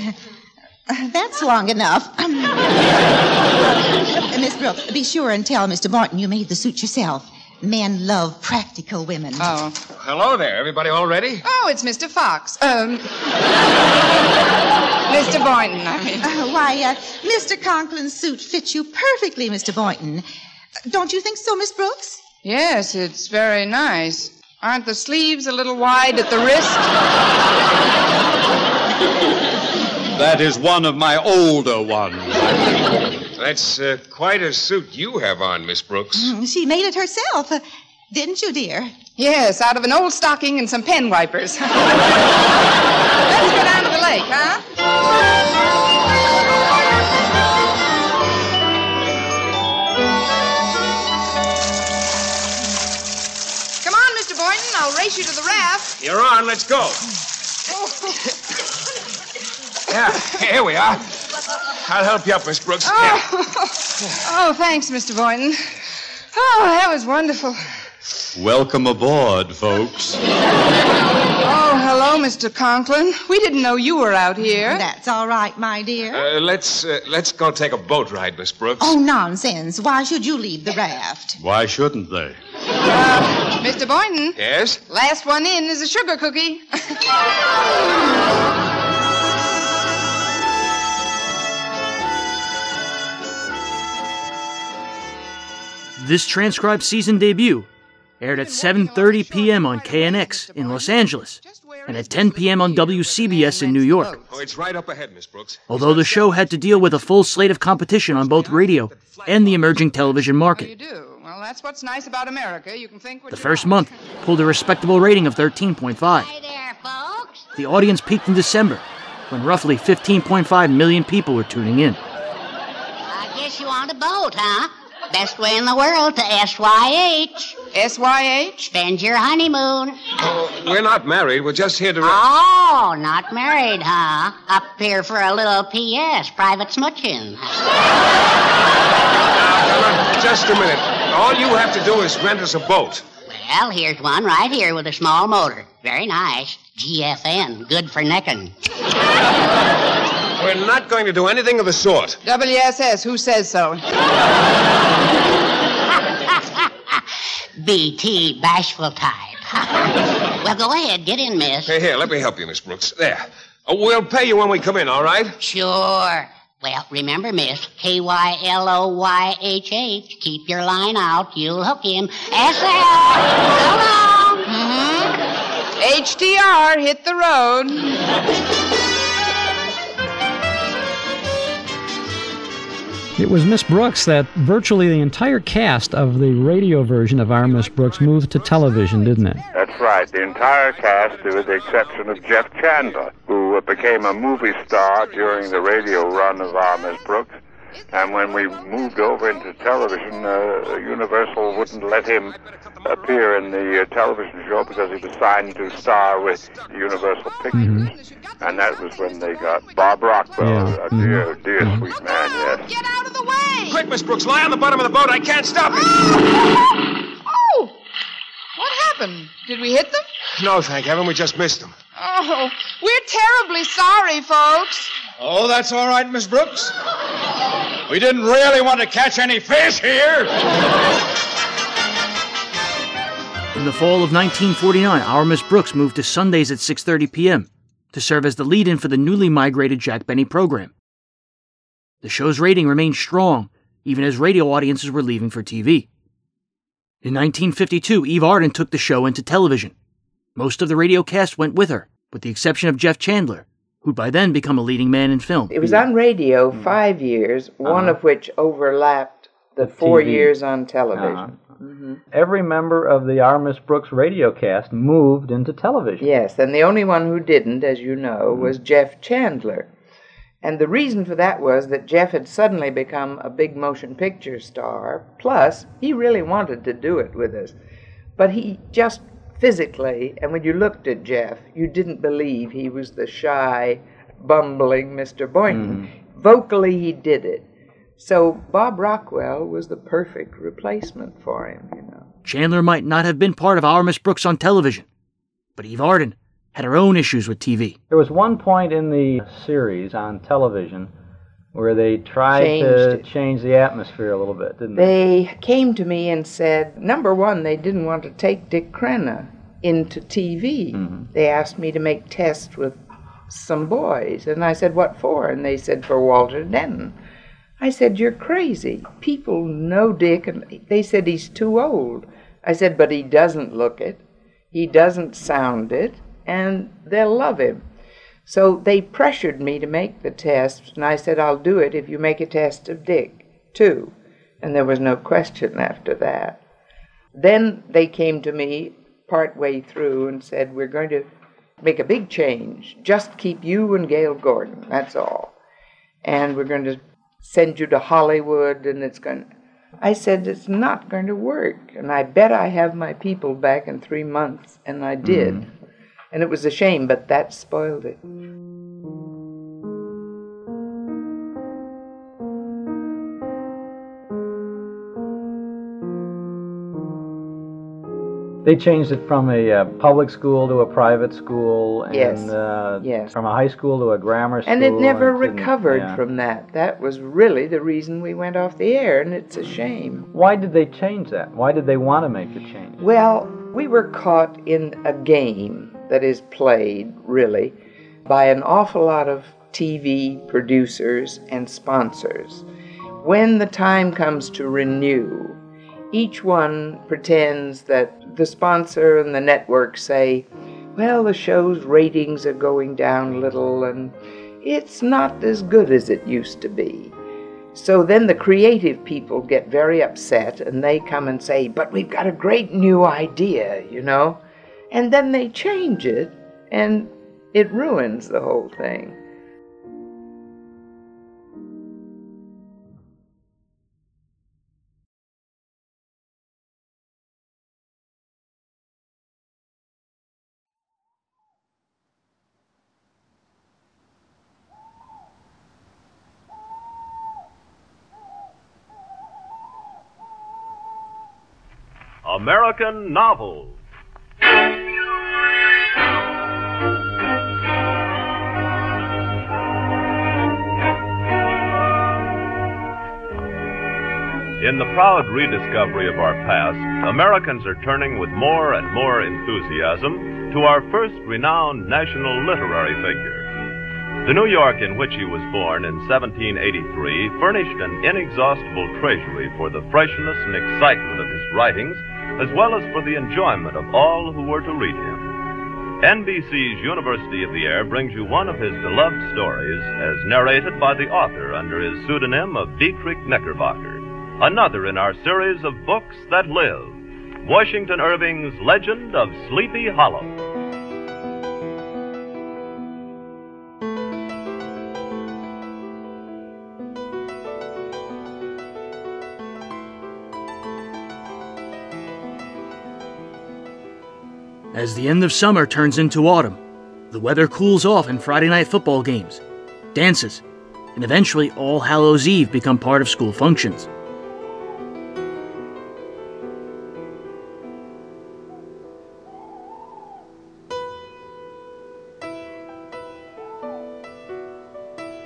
That's long enough. Miss Brooks, be sure and tell Mr. Martin you made the suit yourself. Men love practical women. Oh. Hello there. Everybody all ready? Oh, it's Mr. Fox. Um. Mr. Boynton, I mean. Uh, why, uh, Mr. Conklin's suit fits you perfectly, Mr. Boynton. Don't you think so, Miss Brooks? Yes, it's very nice. Aren't the sleeves a little wide at the wrist? That is one of my older ones. That's uh, quite a suit you have on, Miss Brooks. Mm, She made it herself. Uh, didn't you, dear? Yes, out of an old stocking and some pen wipers. Let's go down to the lake, huh? Come on, Mr. Boynton. I'll race you to the raft. You're on. Let's go. Yeah, here we are. I'll help you up, Miss Brooks. Yeah. Oh, thanks, Mr. Boynton. Oh, that was wonderful. Welcome aboard, folks. Oh, hello, Hello, Mr. Conklin. We didn't know you were out here. That's all right, my dear. Uh, let's uh, let's go take a boat ride, Miss Brooks. Oh, nonsense. Why should you leave the raft? Why shouldn't they? Mr. Boynton, Yes. last one in is a sugar cookie. This transcribed season debut aired at 7:30 p.m. on KNX in Los Angeles and at 10 p.m. on WCBS in New York. Oh, it's right up ahead, Miss Brooks. Although the show had to deal with a full slate of competition on both radio and the emerging television market. well, that's what's nice about America. You can think what The you first want. month pulled a respectable rating of 13.5. The audience peaked in December when roughly 15.5 million people were tuning in. I guess you want a boat, huh? Best way in the world to SYH. SYH? Spend your honeymoon. Oh, we're not married. We're just here to. Oh, not married, huh? Up here for a little PS, private smooching. Just a minute. All you have to do is rent us a boat. Well, here's one right here with a small motor. Very nice. GFN, good for necking. We're not going to do anything of the sort. WSS, who says so? BT, bashful type. well, go ahead, get in, miss. Hey, here, let me help you, Miss Brooks. There. Uh, we'll pay you when we come in, all right? Sure. Well, remember, miss, K Y L O Y H H. Keep your line out. You'll hook him. SL. So long. Mm-hmm. HTR, hit the road. It was Miss Brooks that virtually the entire cast of the radio version of Our Miss Brooks moved to television, didn't it? That's right. The entire cast, with the exception of Jeff Chandler, who became a movie star during the radio run of Our Miss Brooks. And when we moved over into television, uh, Universal wouldn't let him appear in the uh, television show because he was signed to star with Universal Pictures. Mm-hmm. And that was when they got Bob Rockwell, Yeah. a dear, dear uh-huh. sweet man, yes. Get out of the way! Quick, Miss Brooks, lie on the bottom of the boat. I can't stop it. Ah! Oh! What happened? Did we hit them? No, thank heaven, we just missed them. Oh, we're terribly sorry, folks. Oh, that's all right, Miss Brooks. We didn't really want to catch any fish here. In the fall of 1949, Our Miss Brooks moved to Sundays at 6:30 p.m. to serve as the lead-in for the newly migrated Jack Benny program. The show's rating remained strong even as radio audiences were leaving for TV. In 1952, Eve Arden took the show into television. Most of the radio cast went with her, with the exception of Jeff Chandler, who'd by then become a leading man in film. It was on radio five years, one Uh-huh. of which overlapped the four TV. years on television. Uh-huh. Every member of the Our Miss Brooks radio cast moved into television. Yes, and the only one who didn't, as you know, was Jeff Chandler. And the reason for that was that Jeff had suddenly become a big motion picture star, plus, he really wanted to do it with us. But he just physically, and when you looked at Jeff, you didn't believe he was the shy, bumbling Mr. Boynton. Mm-hmm. Vocally, he did it. So Bob Rockwell was the perfect replacement for him, you know. Chandler might not have been part of Our Miss Brooks on television, but Eve Arden had her own issues with TV. There was one point in the series on television where they tried to it. change the atmosphere a little bit, didn't they? They came to me and said, number one, they didn't want to take Dick Crenna into TV. Mm-hmm. They asked me to make tests with some boys. And I said, what for? And they said, for Walter Denton. I said, you're crazy. People know Dick, and they said he's too old. I said, but he doesn't look it. He doesn't sound it, and they'll love him. So they pressured me to make the test, and I said, I'll do it if you make a test of Dick, too. And there was no question after that. Then they came to me part way through and said, We're going to make a big change. Just keep you and Gale Gordon, that's all. And we're going to send you to Hollywood, and it's going I said, It's not going to work. And I bet I have my people back in three months. And I did. Mm-hmm. And it was a shame, but that spoiled it. They changed it from a uh, public school to a private school, and Yes. Uh, Yes. from a high school to a grammar school. And it never didn't- recovered yeah. from that. That was really the reason we went off the air, and it's a shame. Why did they change that? Why did they want to make the change? Well, we were caught in a game that is played, really, by an awful lot of TV producers and sponsors. When the time comes to renew, each one pretends that the sponsor and the network say, well, the show's ratings are going down a little and it's not as good as it used to be. So then the creative people get very upset and they come and say, But we've got a great new idea, you know? And then they change it and it ruins the whole thing. American novels. In the proud rediscovery of our past, Americans are turning with more and more enthusiasm to our first renowned national literary figure. The New York in which he was born in 1783 furnished an inexhaustible treasury for the freshness and excitement of his writings, as well as for the enjoyment of all who were to read him. NBC's University of the Air brings you one of his beloved stories as narrated by the author under his pseudonym of Diedrich Knickerbocker. Another in our series of books that live Washington Irving's Legend of Sleepy Hollow. As the end of summer turns into autumn, the weather cools off in Friday night football games, dances, and eventually All Hallows Eve become part of school functions.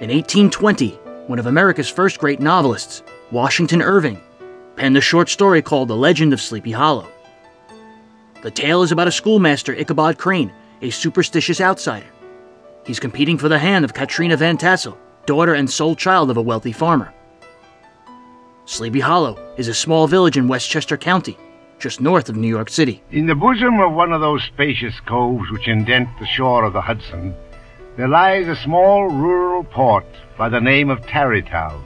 In 1820, one of America's first great novelists, Washington Irving, penned a short story called The Legend of Sleepy Hollow. The tale is about a schoolmaster, Ichabod Crane, a superstitious outsider. He's competing for the hand of Katrina Van Tassel, daughter and sole child of a wealthy farmer. Sleepy Hollow is a small village in Westchester County, just north of New York City. In the bosom of one of those spacious coves which indent the shore of the Hudson, there lies a small rural port by the name of Tarrytown.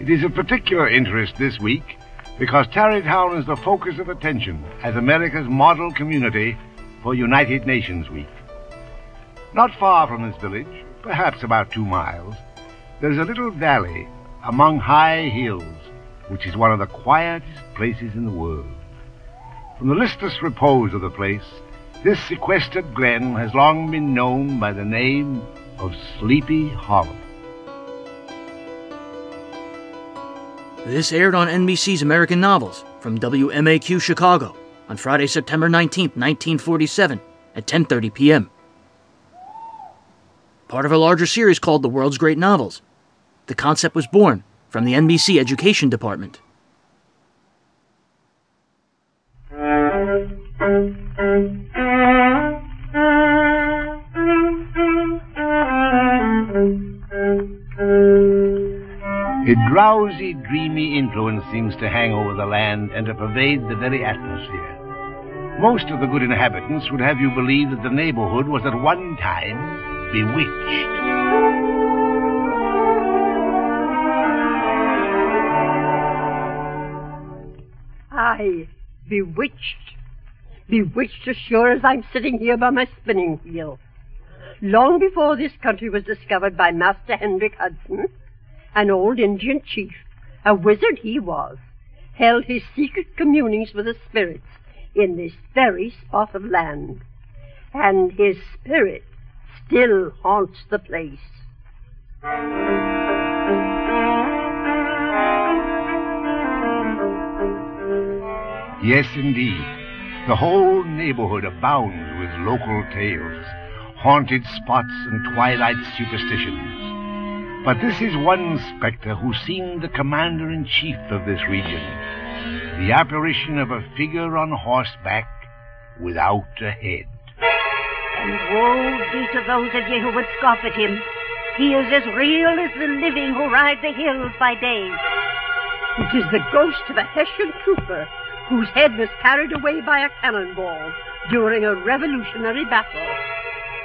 It is of particular interest this week because Tarrytown is the focus of attention as America's model community for United Nations Week. Not far from this village, perhaps about two miles, there is a little valley among high hills, which is one of the quietest places in the world. From the listless repose of the place, this sequestered glen has long been known by the name of Sleepy Hollow. This aired on NBC's American Novels from WMAQ Chicago on Friday, September 19, 1947 at 10:30 p.m. Part of a larger series called The World's Great Novels. The concept was born from the NBC Education Department. A drowsy, dreamy influence seems to hang over the land and to pervade the very atmosphere. Most of the good inhabitants would have you believe that the neighborhood was at one time bewitched. Aye, bewitched. Bewitched as sure as I'm sitting here by my spinning wheel. Long before this country was discovered by Master Hendrik Hudson, an old Indian chief, a wizard he was, held his secret communings with the spirits in this very spot of land. And his spirit still haunts the place. Yes, indeed. The whole neighborhood abounds with local tales, haunted spots, and twilight superstitions. But this is one specter who seemed the commander in chief of this region the apparition of a figure on horseback without a head. And woe be to those of ye who would scoff at him. He is as real as the living who ride the hills by day. It is the ghost of a Hessian trooper whose head was carried away by a cannonball during a revolutionary battle.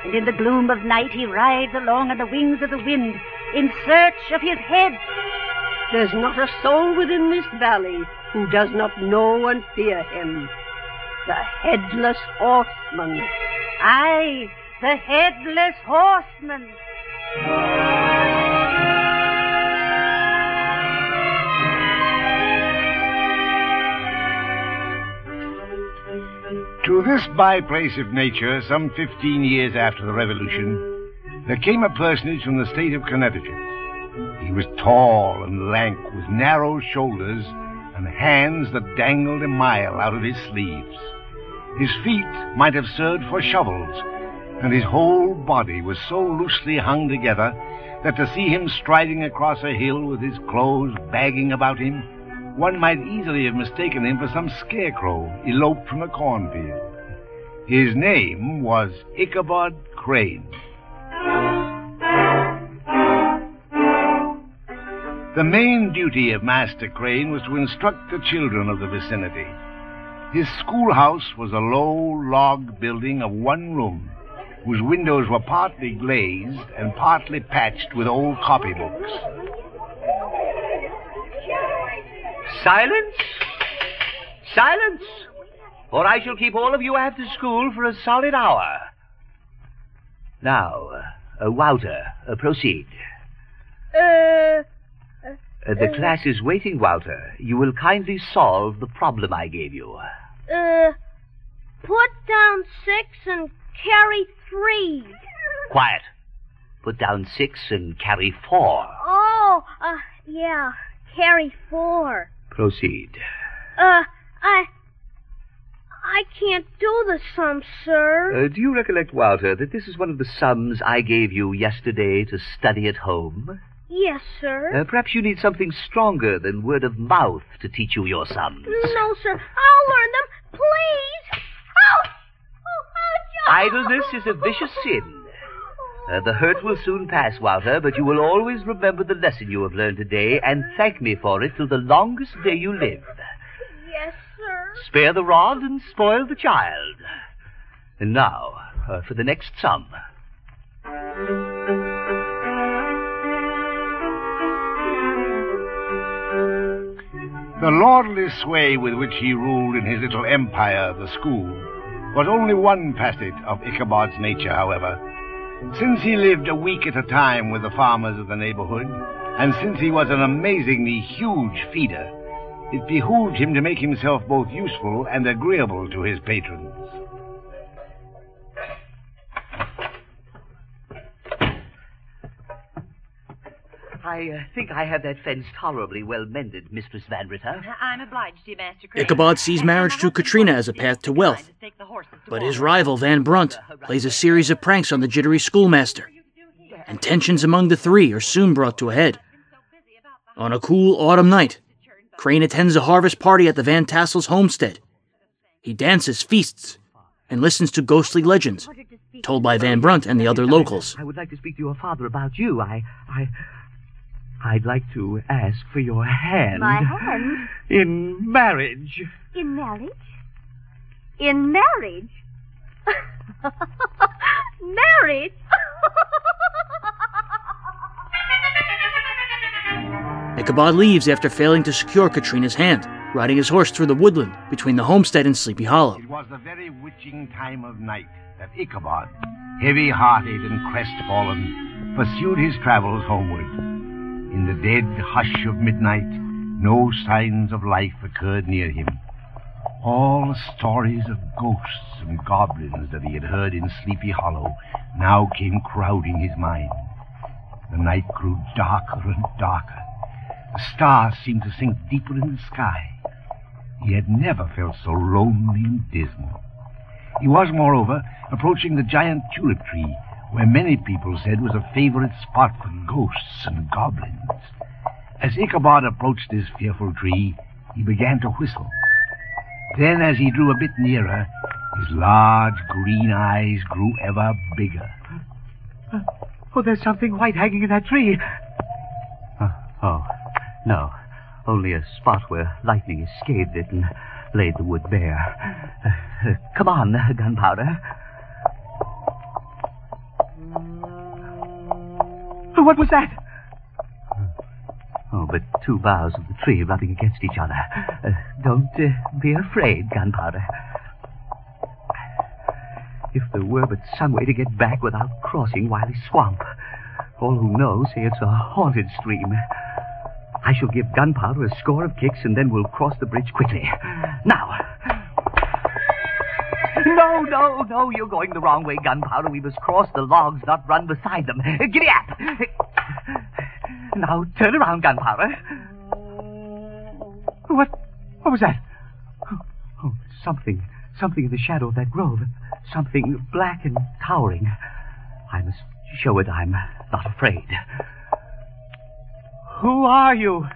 And in the gloom of night he rides along on the wings of the wind in search of his head. There's not a soul within this valley who does not know and fear him. The headless horseman. Aye, the headless horseman. To this byplace of nature, some 15 years after the Revolution, there came a personage from the state of Connecticut. He was tall and lank, with narrow shoulders and hands that dangled a mile out of his sleeves. His feet might have served for shovels, and his whole body was so loosely hung together that to see him striding across a hill with his clothes bagging about him, one might easily have mistaken him for some scarecrow eloped from a cornfield. His name was Ichabod Crane. The main duty of Master Crane was to instruct the children of the vicinity. His schoolhouse was a low log building of one room, whose windows were partly glazed and partly patched with old copybooks. Silence! Silence! Or I shall keep all of you after school for a solid hour. Now, uh, Wouter, uh, proceed. Uh, Uh, the class is waiting, Wouter. You will kindly solve the problem I gave you. Uh, put down six and carry three. Quiet. Put down six and carry four. Oh, uh, yeah, carry four. Proceed. Uh, I, I can't do the sum, sir. Uh, do you recollect, Walter, that this is one of the sums I gave you yesterday to study at home? Yes, sir. Uh, perhaps you need something stronger than word of mouth to teach you your sums. No, sir. I'll learn them, please. Oh, oh, Idleness is a vicious sin. Uh, the hurt will soon pass, Wouter, but you will always remember the lesson you have learned today and thank me for it till the longest day you live. Yes, sir. Spare the rod and spoil the child. And now, uh, for the next sum. The lordly sway with which he ruled in his little empire, the school, was only one facet of Ichabod's nature, however. Since he lived a week at a time with the farmers of the neighborhood, and since he was an amazingly huge feeder, it behooved him to make himself both useful and agreeable to his patrons. I uh, think I have that fence tolerably well mended, Mistress Van Ritter. I'm obliged to you, Master Crane. Ichabod sees marriage to Katrina as a path to wealth, but his rival, Van Brunt, plays a series of pranks on the jittery schoolmaster, and tensions among the three are soon brought to a head. On a cool autumn night, Crane attends a harvest party at the Van Tassel's homestead. He dances, feasts, and listens to ghostly legends told by Van Brunt and the other locals. I would like to speak to your father about you. I, I, I'd like to ask for your hand. My hand? In marriage. In marriage? In marriage? marriage? Ichabod leaves after failing to secure Katrina's hand, riding his horse through the woodland between the homestead and Sleepy Hollow. It was the very witching time of night that Ichabod, heavy hearted and crestfallen, pursued his travels homeward. In the dead hush of midnight, no signs of life occurred near him. All the stories of ghosts and goblins that he had heard in Sleepy Hollow now came crowding his mind. The night grew darker and darker. The stars seemed to sink deeper in the sky. He had never felt so lonely and dismal. He was, moreover, approaching the giant tulip tree, where many people said was a favorite spot for ghosts and goblins. As Ichabod approached this fearful tree, he began to whistle. Then, as he drew a bit nearer, his large green eyes grew ever bigger. Oh, there's something white hanging in that tree. Oh, oh, no. Only a spot where lightning has scathed it and laid the wood bare. Uh, uh, come on, uh, Gunpowder. What was that? Oh, but two boughs of the tree rubbing against each other. Uh, don't uh, be afraid, Gunpowder. If there were but some way to get back without crossing Wiley Swamp. All who know say it's a haunted stream. I shall give Gunpowder a score of kicks, and then we'll cross the bridge quickly. Now. No, no, no, you're going the wrong way, Gunpowder. We must cross the logs, not run beside them. Giddy up! Now, turn around, Gunpowder. What? What was that? Oh, oh, something. Something in the shadow of that grove. Something black and towering. I must show it I'm not afraid. Who are you?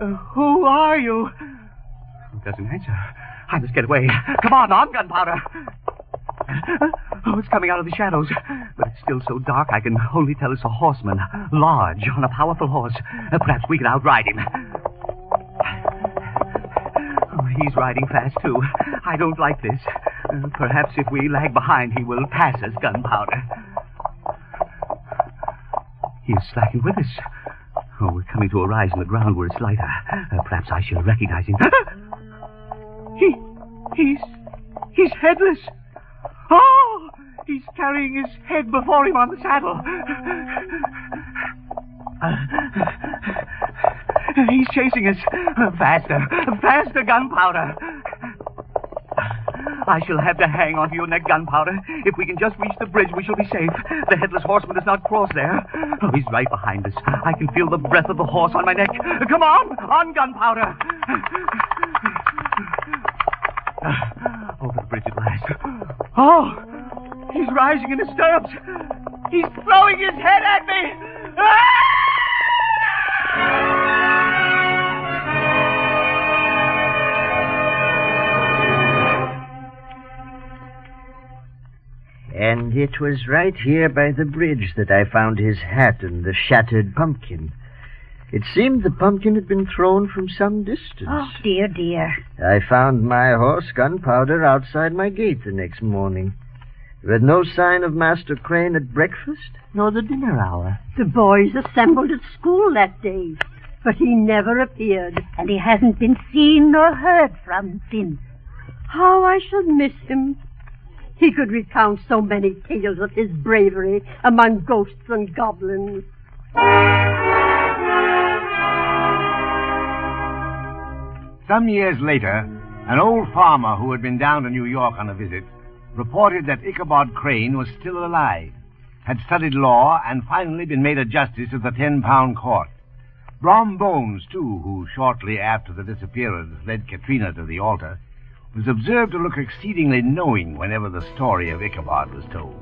Uh, who are you? Doesn't answer. I must get away. Come on, on, gunpowder. Oh, it's coming out of the shadows. But it's still so dark I can only tell it's a horseman, large, on a powerful horse. Perhaps we can outride him. Oh, he's riding fast, too. I don't like this. Perhaps if we lag behind, he will pass us, gunpowder. He is slacking with us. Oh, we're coming to a rise in the ground where it's lighter. Uh, perhaps I shall recognize him. He, he's, he's headless. Oh, he's carrying his head before him on the saddle. He's chasing us. Faster, faster, gunpowder. I shall have to hang onto your neck, Gunpowder. If we can just reach the bridge, we shall be safe. The headless horseman does not cross there. Oh, he's right behind us. I can feel the breath of the horse on my neck. Come on, on, Gunpowder. Over the bridge at last. Oh, he's rising in his stirrups. He's throwing his head at me. And it was right here by the bridge that I found his hat and the shattered pumpkin. It seemed the pumpkin had been thrown from some distance. Oh, dear, dear. I found my horse gunpowder outside my gate the next morning. With no sign of Master Crane at breakfast, nor the dinner hour. The boys assembled at school that day, but he never appeared. And he hasn't been seen nor heard from since. How I shall miss him. He could recount so many tales of his bravery among ghosts and goblins. Some years later, an old farmer who had been down to New York on a visit reported that Ichabod Crane was still alive, had studied law, and finally been made a justice of the ten pound court. Brom Bones, too, who shortly after the disappearance led Katrina to the altar, was observed to look exceedingly knowing whenever the story of Ichabod was told.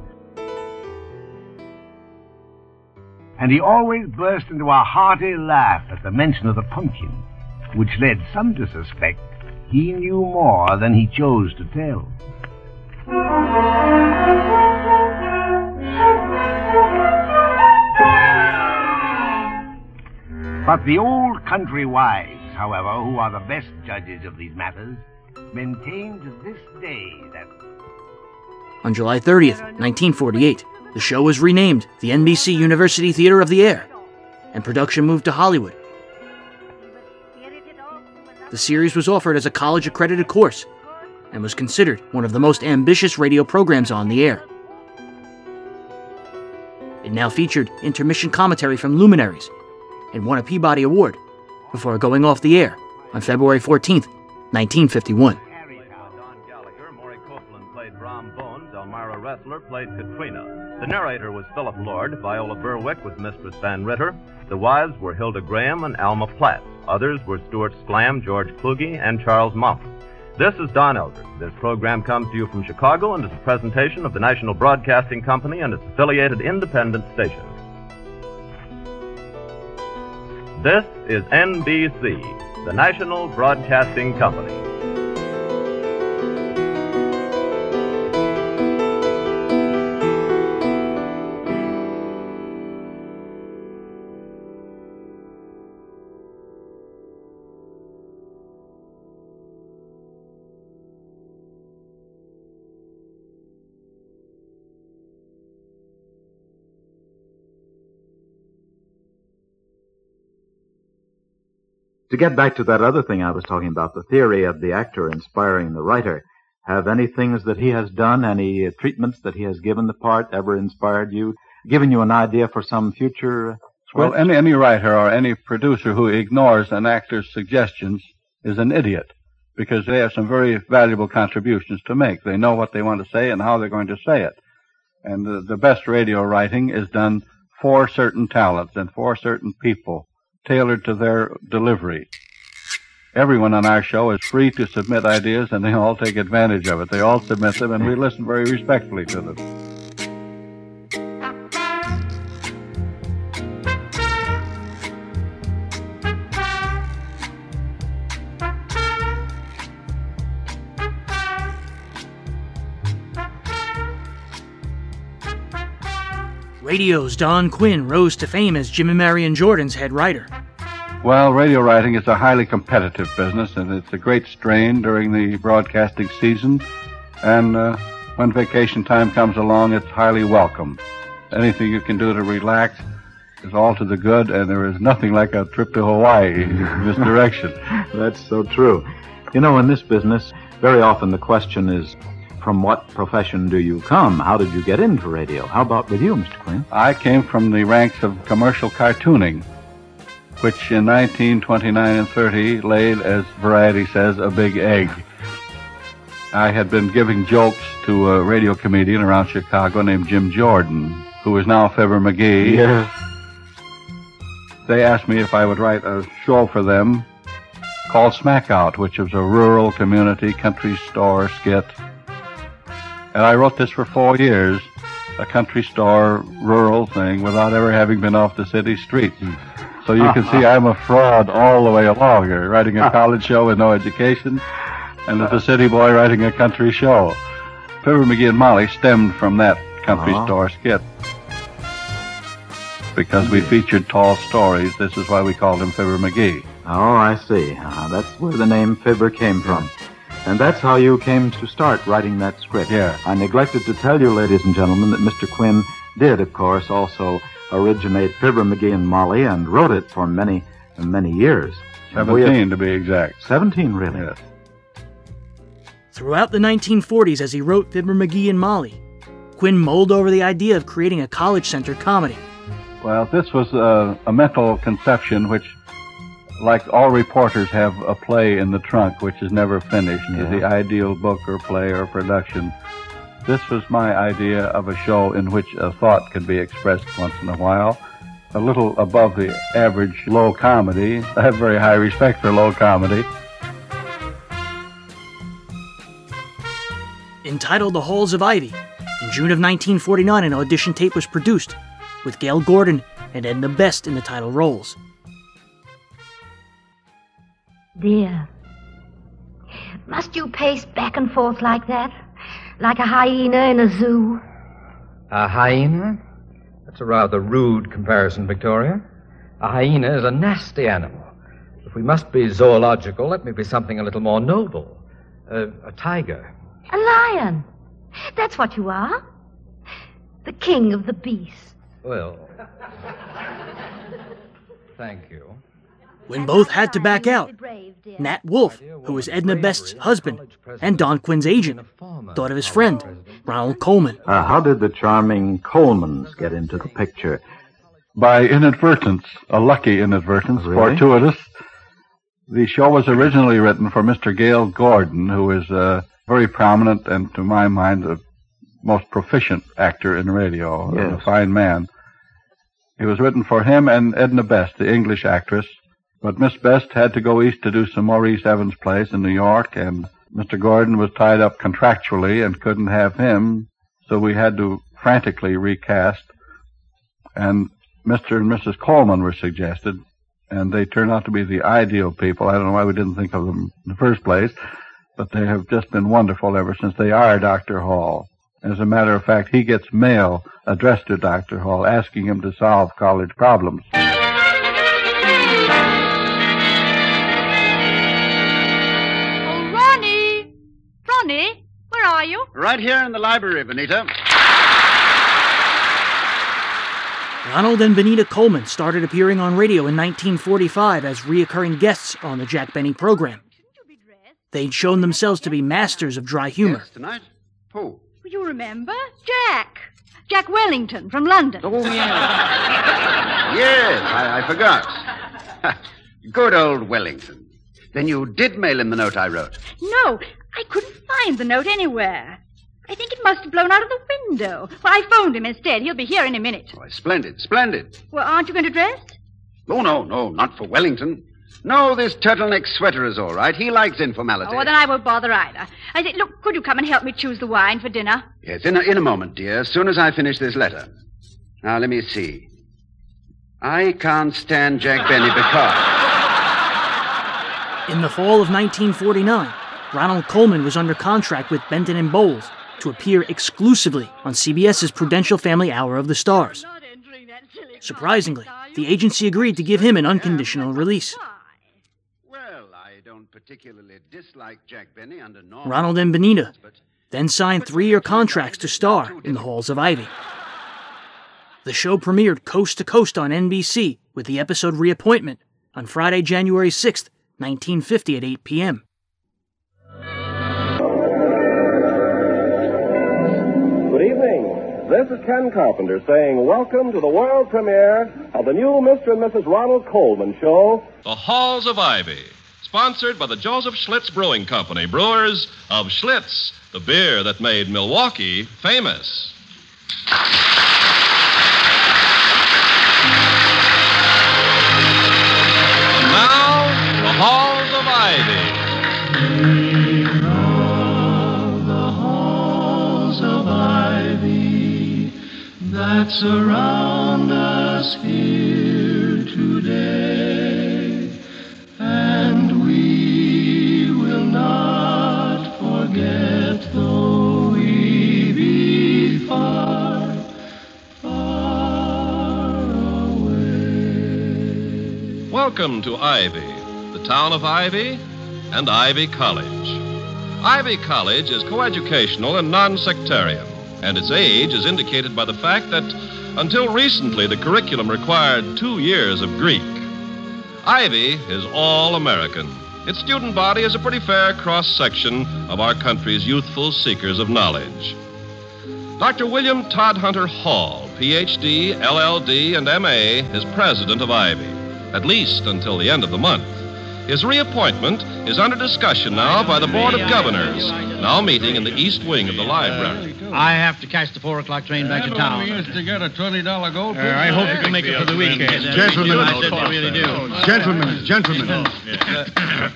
And he always burst into a hearty laugh at the mention of the pumpkin, which led some to suspect he knew more than he chose to tell. But the old country wives, however, who are the best judges of these matters, maintain to this day that. On July 30th, 1948, the show was renamed the NBC University Theater of the Air, and production moved to Hollywood. The series was offered as a college accredited course and was considered one of the most ambitious radio programs on the air. It now featured intermission commentary from luminaries and won a Peabody Award before going off the air on February 14th, 1951. Elmira Ressler played Katrina. The narrator was Philip Lord. Viola Berwick was Mistress Van Ritter. The wives were Hilda Graham and Alma Platt. Others were Stuart Sklam, George Kluge, and Charles Mumph. This is Don Eldred. This program comes to you from Chicago and is a presentation of the National Broadcasting Company and its affiliated independent stations. This is NBC, the National Broadcasting Company. To get back to that other thing I was talking about, the theory of the actor inspiring the writer, have any things that he has done, any uh, treatments that he has given the part ever inspired you, given you an idea for some future uh, Well, any, any writer or any producer who ignores an actor's suggestions is an idiot because they have some very valuable contributions to make. They know what they want to say and how they're going to say it. And the, the best radio writing is done for certain talents and for certain people tailored to their delivery. Everyone on our show is free to submit ideas, and they all take advantage of it. They all submit them, and we listen very respectfully to them. Radio's Don Quinn rose to fame as Jim and Marian Jordan's head writer. Well, radio writing is a highly competitive business, and it's a great strain during the broadcasting season. And uh, when vacation time comes along, it's highly welcome. Anything you can do to relax is all to the good, and there is nothing like a trip to Hawaii in this direction. That's so true. You know, in this business, very often the question is, from what profession do you come? How did you get into radio? How about with you, Mr. Quinn? I came from the ranks of commercial cartooning, which in 1929 and 30 laid, as Variety says, a big egg. I had been giving jokes to a radio comedian around Chicago named Jim Jordan, who is now Fibber McGee. Yes. They asked me if I would write a show for them called Smackout, which was a rural community country store skit. And I wrote this for four years, a country store rural thing, without ever having been off the city streets. So you can see I'm a fraud all the way along here, writing a college show with no education, and as a city boy writing a country show. Fibber McGee and Molly stemmed from that country Uh-huh. store skit. Because we featured tall stories, this is why we called him Fibber McGee. Oh, I see. Uh, that's where the name Fibber came from. And that's how you came to start writing that script. Yeah. I neglected to tell you, ladies and gentlemen, that Mr. Quinn did, of course, also originate Fibber McGee and Molly and wrote it for many, many years. And we have- 17 to be exact. 17, really? Yes. Throughout the 1940s, as he wrote Fibber McGee and Molly, Quinn mulled over the idea of creating a college centered comedy. Well, this was a, a mental conception which, like all reporters, have a play in the trunk which is never finished, Yeah. the ideal book or play or production. This was my idea of a show in which a thought could be expressed once in a while, a little above the average low comedy. I have very high respect for low comedy. Entitled The Halls of Ivy, in June of 1949, an audition tape was produced, with Gale Gordon and Edna Best in the title roles. Dear, must you pace back and forth like that? Like a hyena in a zoo? A hyena? That's a rather rude comparison, Victoria. A hyena is a nasty animal. If we must be zoological, let me be something a little more noble. A, a tiger. A lion. That's what you are. The king of the beasts. Well. Thank you. When both had to back out, Nat Wolff, who was Edna Best's husband and Don Quinn's agent, thought of his friend, Ronald Colman. Uh, how did the charming Colmans get into the picture? By inadvertence, a lucky inadvertence, Really? fortuitous. The show was originally written for Mr. Gale Gordon, who is a very prominent and, to my mind, the most proficient actor in radio, and a fine man. It was written for him and Edna Best, the English actress, But Miss Best had to go east to do some Maurice Evans plays in New York, and Mr. Gordon was tied up contractually and couldn't have him, so we had to frantically recast. And Mr. and Mrs. Colman were suggested, and they turned out to be the ideal people. I don't know why we didn't think of them in the first place, but they have just been wonderful ever since they are Dr. Hall. As a matter of fact, he gets mail addressed to Dr. Hall asking him to solve college problems. Ronnie, where are you? Right here in the library, Benita. Ronald and Benita Colman started appearing on radio in 1945 as reoccurring guests on the Jack Benny program. They'd shown themselves to be masters of dry humor. Tonight? Who? You remember? Jack. Jack Wellington from London. Oh, yeah. yes, I, I forgot. Good old Wellington. Then you did mail him the note I wrote. No, I couldn't find the note anywhere. I think it must have blown out of the window. Well, I phoned him instead. He'll be here in a minute. Why, splendid, splendid. Well, aren't you going to dress? Oh, no, no, not for Wellington. No, this turtleneck sweater is all right. He likes informality. Oh, well, then I won't bother either. I say, look, could you come and help me choose the wine for dinner? Yes, in a, in a moment, dear, as soon as I finish this letter. Now, let me see. I can't stand Jack Benny because. In the fall of 1949, Ronald Colman was under contract with Benton and Bowles to appear exclusively on CBS's Prudential Family Hour of the Stars. Surprisingly, the agency agreed to give him an unconditional release. Well, I don't particularly dislike Jack Benny under normal. Ronald and Benita then signed three year contracts to star in the Halls of Ivy. The show premiered coast to coast on NBC with the episode Reappointment on Friday, January 6th, 1950 at 8 p.m. This is Ken Carpenter saying welcome to the world premiere of the new Mr. and Mrs. Ronald Colman show. The Halls of Ivy, sponsored by the Joseph Schlitz Brewing Company, brewers of Schlitz, the beer that made Milwaukee famous. Now, the Halls that surround us here today, and we will not forget though we be far, far away. Welcome to Ivy, the town of Ivy, and Ivy College. Ivy College is coeducational and non sectarian, and its age is indicated by the fact that until recently the curriculum required two years of Greek. Ivy is all American. Its student body is a pretty fair cross section of our country's youthful seekers of knowledge. Dr. William Todd Hunter Hall, PhD, LLD, and MA, is president of Ivy, at least until the end of the month. His reappointment is under discussion now by the Board of Governors, now meeting in the east wing of the library. I have to catch the four o'clock train back to town. We used to get a twenty dollar gold. Uh, I hope you can make it for the weekend. Gentlemen, I said you really do. Gentlemen, gentlemen.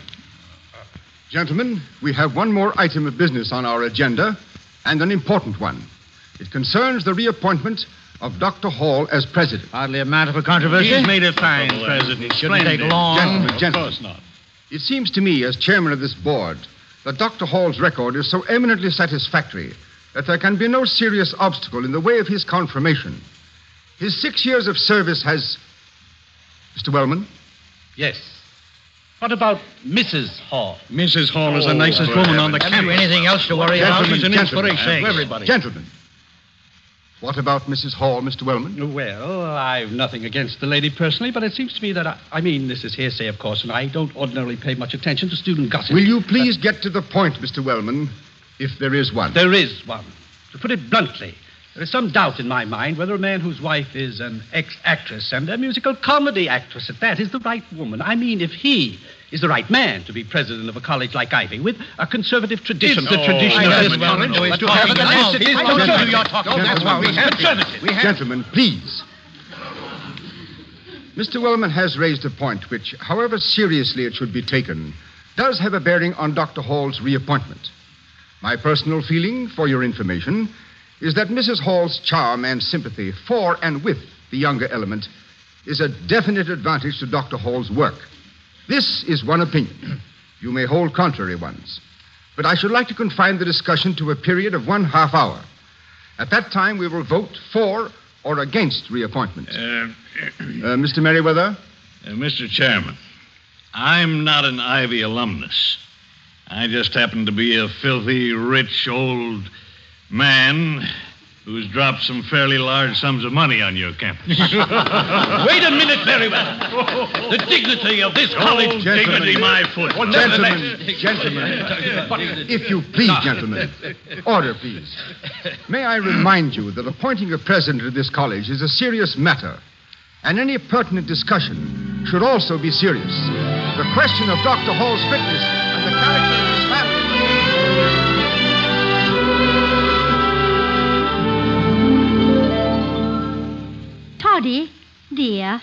Gentlemen, we have one more item of business on our agenda, and an important one. It concerns the reappointment of Dr. Hall as president. Hardly a matter for controversy. He's made a fine, President. Shouldn't take long. Gentlemen, gentlemen. Of course not. It seems to me, as chairman of this board, that Dr. Hall's record is so eminently satisfactory that there can be no serious obstacle in the way of his confirmation. His six years of service has. Mr. Wellman? Yes. What about Mrs. Hall? Mrs. Hall is the oh, nicest woman on the campus. Have you anything else to worry about? Gentlemen, She's an gentlemen, inspiration for everybody. Gentlemen. What about Mrs. Hall, Mr. Wellman? Well, I've nothing against the lady personally, but it seems to me that I, I mean, this is hearsay, of course, and I don't ordinarily pay much attention to student gossip. Will you please get to the point, Mr. Wellman, if there is one? There is one. To put it bluntly, there is some doubt in my mind whether a man whose wife is an ex actress and a musical comedy actress at that is the right woman. I mean, if he is the right man to be president of a college like Ivy with a conservative tradition. It's the tradition of this college is to have an illicit I don't know who you're talking Gentlemen, about. That's why we have gentlemen, conservative. We have Gentlemen, please. Mr. Wellman has raised a point which, however seriously it should be taken, does have a bearing on Dr. Hall's reappointment. My personal feeling, for your information, is that Mrs. Hall's charm and sympathy for and with the younger element is a definite advantage to Dr. Hall's work. This is one opinion. You may hold contrary ones. But I should like to confine the discussion to a period of one half hour. At that time, we will vote for or against reappointment. Uh, uh, Mr. Merriweather? Uh, Mr. Chairman, I'm not an Ivy alumnus. I just happen to be a filthy, rich, old man who's dropped some fairly large sums of money on your campus. Wait a minute, Merriweather. The dignity of this oh, college. Oh, dignity, my foot. Well, gentlemen, gentlemen. if you please, gentlemen. Order, please. May I remind you that appointing a president of this college is a serious matter, and any pertinent discussion should also be serious. The question of Dr. Hall's fitness and the character of his Toddy, dear,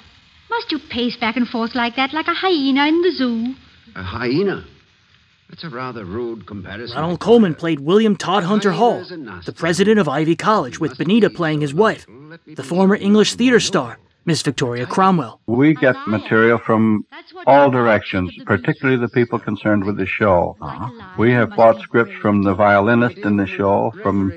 must you pace back and forth like that, like a hyena in the zoo? A hyena? That's a rather rude comparison. Ronald Colman played William Todd Hunter Hall, the president of Ivy College, with Benita playing his wife, the former English theater star, Miss Victoria Cromwell. We get material from all directions, particularly the people concerned with the show. We have bought scripts from the violinist in the show, from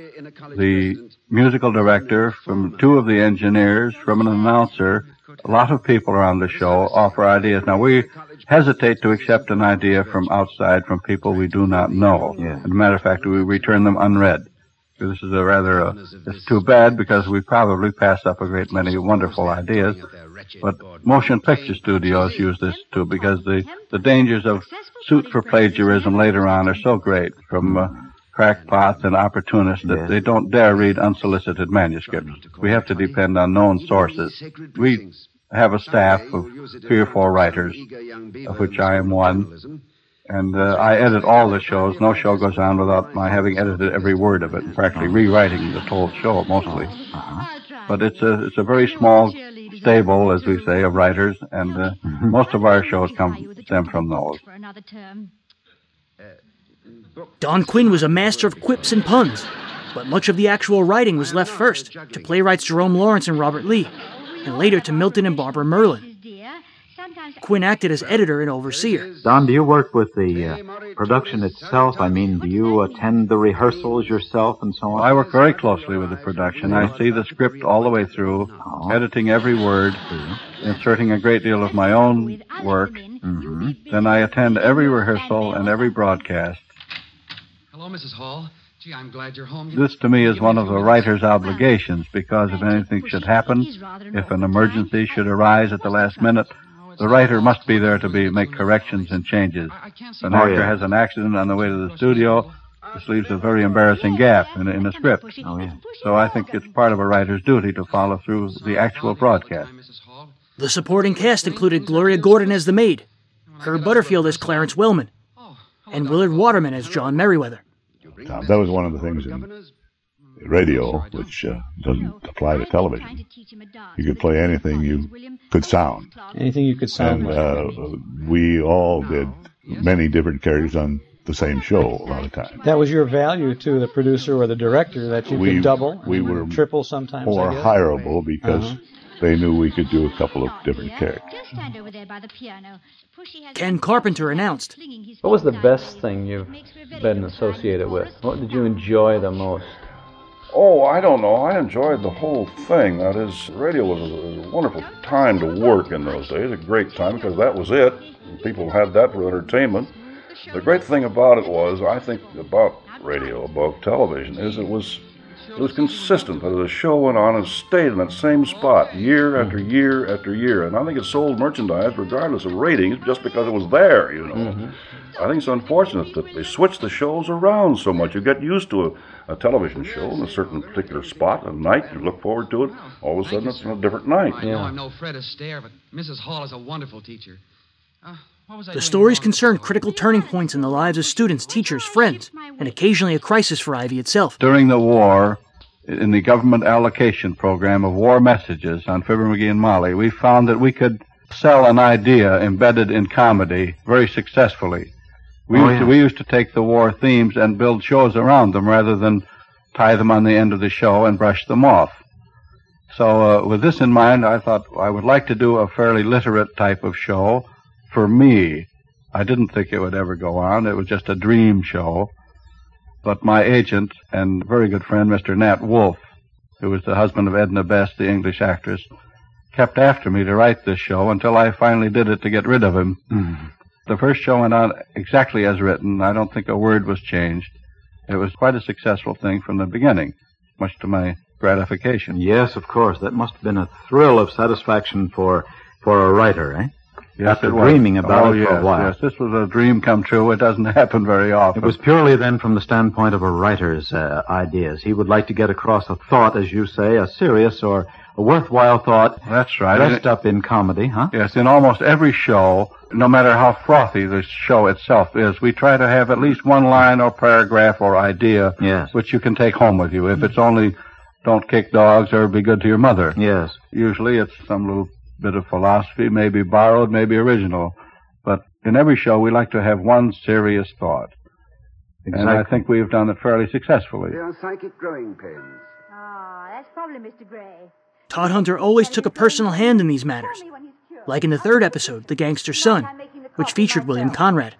the musical director, from two of the engineers, from an announcer. A lot of people around the show offer ideas. Now, we hesitate to accept an idea from outside from people we do not know. As a matter of fact, we return them unread. This is a rather, uh, it's too bad because we probably pass up a great many wonderful ideas. But motion picture studios use this too because the, the dangers of suit for plagiarism later on are so great from uh, crackpots and opportunists that they don't dare read unsolicited manuscripts. We have to depend on known sources. We have a staff of three or four writers, of which I am one. And uh, I edit all the shows. No show goes on without my having edited every word of it, and practically rewriting the whole show mostly. But it's a it's a very small stable, as we say, of writers, and uh, most of our shows come stem from those. Don Quinn was a master of quips and puns, but much of the actual writing was left first to playwrights Jerome Lawrence and Robert Lee, and later to Milton and Barbara Merlin. Quinn acted as editor and overseer. Don, do you work with the uh, production itself? I mean, do you attend the rehearsals yourself and so on? I work very closely with the production. I see the script all the way through, editing every word, inserting a great deal of my own work. Mm-hmm. Then I attend every rehearsal and every broadcast. Hello, Mrs. Hall. Gee, I'm glad you're home. This to me is one of the writer's obligations because if anything should happen, if an emergency should arise at the last minute, the writer must be there to be make corrections and changes. If an Oh, actor yeah. has an accident on the way to the studio, this leaves a very embarrassing gap in, in the script. Oh, yeah. So I think it's part of a writer's duty to follow through the actual broadcast. The supporting cast included Gloria Gordon as the maid, Herb Butterfield as Clarence Wellman, and Willard Waterman as John Merriweather. That was one of the things in radio, which uh, doesn't apply to television. You could play anything you could sound. Anything you could sound And uh, we all did many different characters on the same show a lot of times. That was your value to the producer or the director that you We- could double, we were triple sometimes. More hireable because Uh-huh. They knew we could do a couple of different characters. Stand over there by the piano. Pushy has Ken Carpenter announced. What was the best thing you've been associated with? What did you enjoy the most? Oh, I don't know. I enjoyed the whole thing. That is, radio was a, a wonderful time to work in those days. A great time because that was it. People had that for entertainment. The great thing about it was, I think, about radio, about television, is it was it was consistent. That the show went on and stayed in that same spot year after year after year. And I think it sold merchandise regardless of ratings, just because it was there. You know. I think it's unfortunate that they switch the shows around so much. You get used to a, a television show in a certain particular spot at night. You look forward to it. All of a sudden, it's on a different night. I know I'm no Fred Astaire, but Mrs. Hall is a wonderful teacher. Uh, what was I The stories concern critical turning points in the lives of students, teachers, friends, and occasionally a crisis for Ivy itself. During the war, in the government allocation program of war messages on Fibber McGee and Molly, we found that we could sell an idea embedded in comedy very successfully. We, Oh, used, to, we used to take the war themes and build shows around them rather than tie them on the end of the show and brush them off. So, uh, with this in mind, I thought I would like to do a fairly literate type of show for me. I didn't think it would ever go on. It was just a dream show. But my agent and very good friend, Mr. Nat Wolff, who was the husband of Edna Best, the English actress, kept after me to write this show until I finally did it to get rid of him. The first show went on exactly as written. I don't think a word was changed. It was quite a successful thing from the beginning, much to my gratification. Yes, of course. That must have been a thrill of satisfaction for for a writer, eh? Yes, After dreaming about oh, it for yes, a while. Yes, this was a dream come true. It doesn't happen very often. It was purely then from the standpoint of a writer's uh, ideas. He would like to get across a thought, as you say, a serious or a worthwhile thought. That's right. Dressed up in comedy, huh? Yes, in almost every show, no matter how frothy the show itself is, we try to have at least one line or paragraph or idea Yes. which you can take home with you. If it's only don't kick dogs or be good to your mother. Yes. Usually it's some little bit of philosophy, maybe borrowed, maybe original. But in every show, we like to have one serious thought. And I think we've done it fairly successfully. They are psychic growing pains. Ah, that's probably Mr. Gray. Todd Hunter always took a personal hand in these matters, like in the third episode, The Gangster's Son, which featured William Conrad.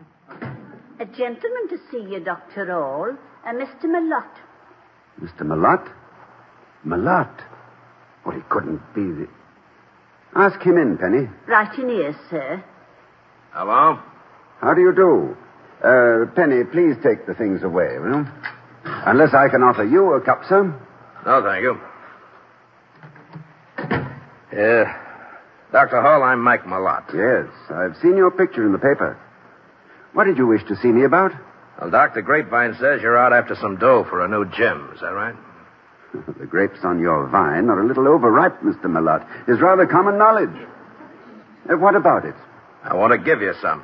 A gentleman to see you, Dr. Hall, a Mr. Malott. Mr. Malott? Malott? Well, he couldn't be the... Ask him in, Penny. Right in here, sir. Hello? How do you do? Uh, Penny, please take the things away, will you? Unless I can offer you a cup, sir. No, thank you. Yeah. Dr. Hall, I'm Mike Malott. Yes, I've seen your picture in the paper. What did you wish to see me about? Well, Dr. Grapevine says you're out after some dough for a new gym. Is that right? the grapes on your vine are a little overripe, Mr. Malott. Is rather common knowledge. Uh, what about it? I want to give you some.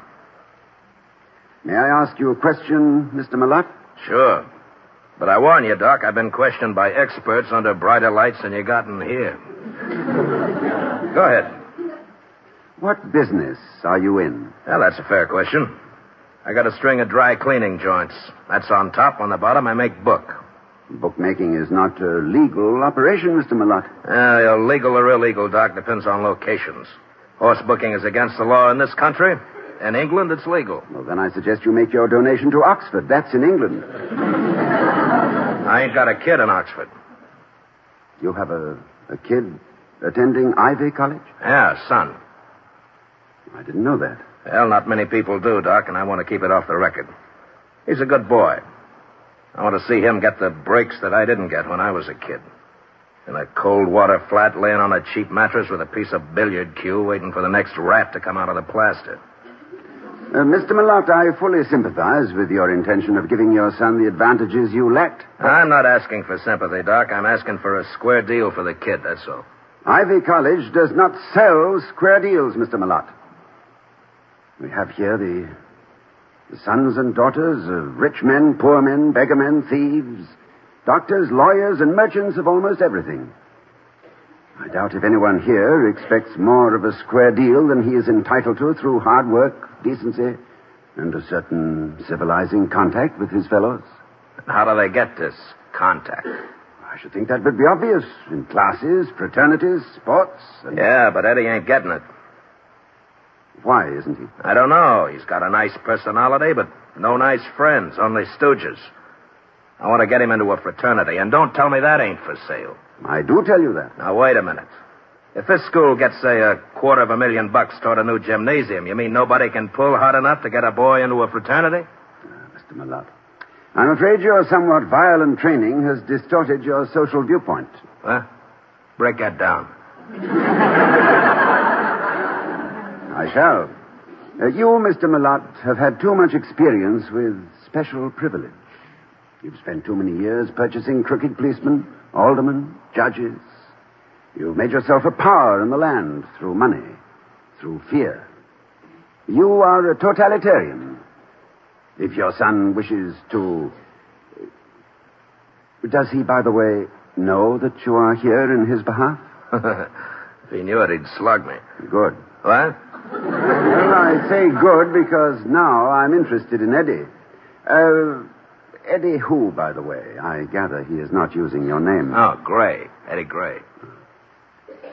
May I ask you a question, Mr. Malott? Sure. But I warn you, Doc, I've been questioned by experts under brighter lights than you got in here. Go ahead. What business are you in? Well, that's a fair question. I got a string of dry cleaning joints. That's on top. On the bottom, I make book. Bookmaking is not a legal operation, Mr. Malott. Uh, legal or illegal, Doc, depends on locations. Horse booking is against the law in this country. In England, it's legal. Well, then I suggest you make your donation to Oxford. That's in England. I ain't got a kid in Oxford. You have a, a kid attending Ivy College? Yeah, son. I didn't know that. Well, not many people do, Doc, and I want to keep it off the record. He's a good boy. I want to see him get the breaks that I didn't get when I was a kid. In a cold water flat, laying on a cheap mattress with a piece of billiard cue, waiting for the next rat to come out of the plaster. Uh, Mr. Malott, I fully sympathize with your intention of giving your son the advantages you lacked. I'm not asking for sympathy, Doc. I'm asking for a square deal for the kid, that's all. Ivy College does not sell square deals, Mr. Malott. We have here the, the sons and daughters of rich men, poor men, beggar men, thieves, doctors, lawyers, and merchants of almost everything. I doubt if anyone here expects more of a square deal than he is entitled to through hard work, decency, and a certain civilizing contact with his fellows. How do they get this contact? I should think that would be obvious in classes, fraternities, sports. And... Yeah, but Eddie ain't getting it. Why isn't he? I don't know. He's got a nice personality, but no nice friends, only stooges. I want to get him into a fraternity, and don't tell me that ain't for sale. I do tell you that. Now, wait a minute. If this school gets, say, a quarter of a million bucks toward a new gymnasium, you mean nobody can pull hard enough to get a boy into a fraternity? Ah, Mr. Malott. I'm afraid your somewhat violent training has distorted your social viewpoint. Huh? Break that down. I shall. Uh, you, Mr. Malott, have had too much experience with special privilege. You've spent too many years purchasing crooked policemen, aldermen, judges. You've made yourself a power in the land through money, through fear. You are a totalitarian. If your son wishes to. Does he, by the way, know that you are here in his behalf? if he knew it, he'd slug me. Good. What? Well, I say good because now I'm interested in Eddie. Uh, Eddie who, by the way? I gather he is not using your name. Oh, Gray. Eddie Gray.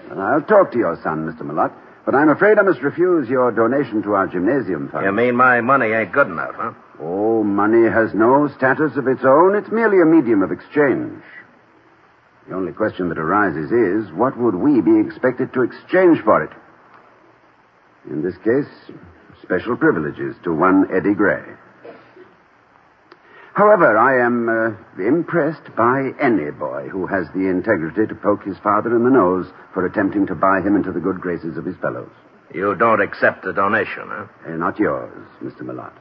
Well, I'll talk to your son, Mr. Malott, but I'm afraid I must refuse your donation to our gymnasium fund. You mean my money ain't good enough, huh? Oh, money has no status of its own. It's merely a medium of exchange. The only question that arises is, what would we be expected to exchange for it? In this case, special privileges to one Eddie Gray. However, I am uh, impressed by any boy who has the integrity to poke his father in the nose for attempting to buy him into the good graces of his fellows. You don't accept the donation, huh? Uh, not yours, Mr. Malott.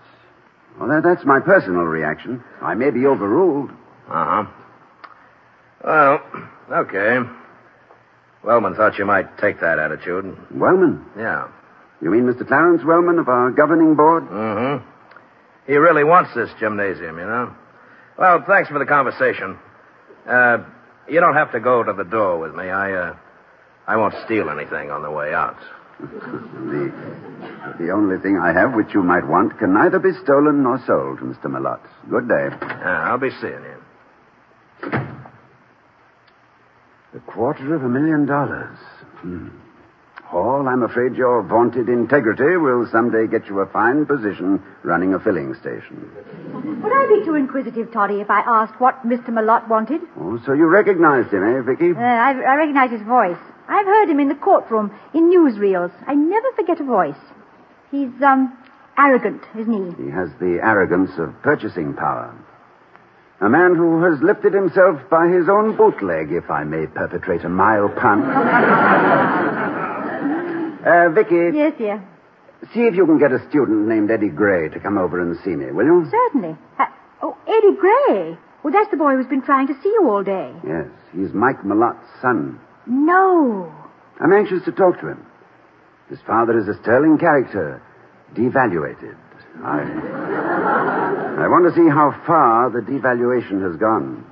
Well, that, that's my personal reaction. I may be overruled. Uh huh. Well, okay. Wellman thought you might take that attitude. Wellman? Yeah. You mean Mr. Clarence Wellman of our governing board? Mm hmm. He really wants this gymnasium, you know. Well, thanks for the conversation. Uh, you don't have to go to the door with me. I, uh, I won't steal anything on the way out. the, the only thing I have which you might want can neither be stolen nor sold, Mr. Malott. Good day. Yeah, I'll be seeing you. A quarter of a million dollars. Hmm. Hall, I'm afraid your vaunted integrity will someday get you a fine position running a filling station. Would I be too inquisitive, Toddy, if I asked what Mr. Malott wanted? Oh, so you recognized him, eh, Vicky? Uh, I, I recognize his voice. I've heard him in the courtroom, in newsreels. I never forget a voice. He's, um, arrogant, isn't he? He has the arrogance of purchasing power. A man who has lifted himself by his own bootleg, if I may perpetrate a mild pun. uh, Vicky. Yes, dear. See if you can get a student named Eddie Gray to come over and see me, will you? Certainly. Uh, oh, Eddie Gray. Well, that's the boy who's been trying to see you all day. Yes, he's Mike Malott's son. No. I'm anxious to talk to him. His father is a sterling character, devaluated. I, I want to see how far the devaluation has gone.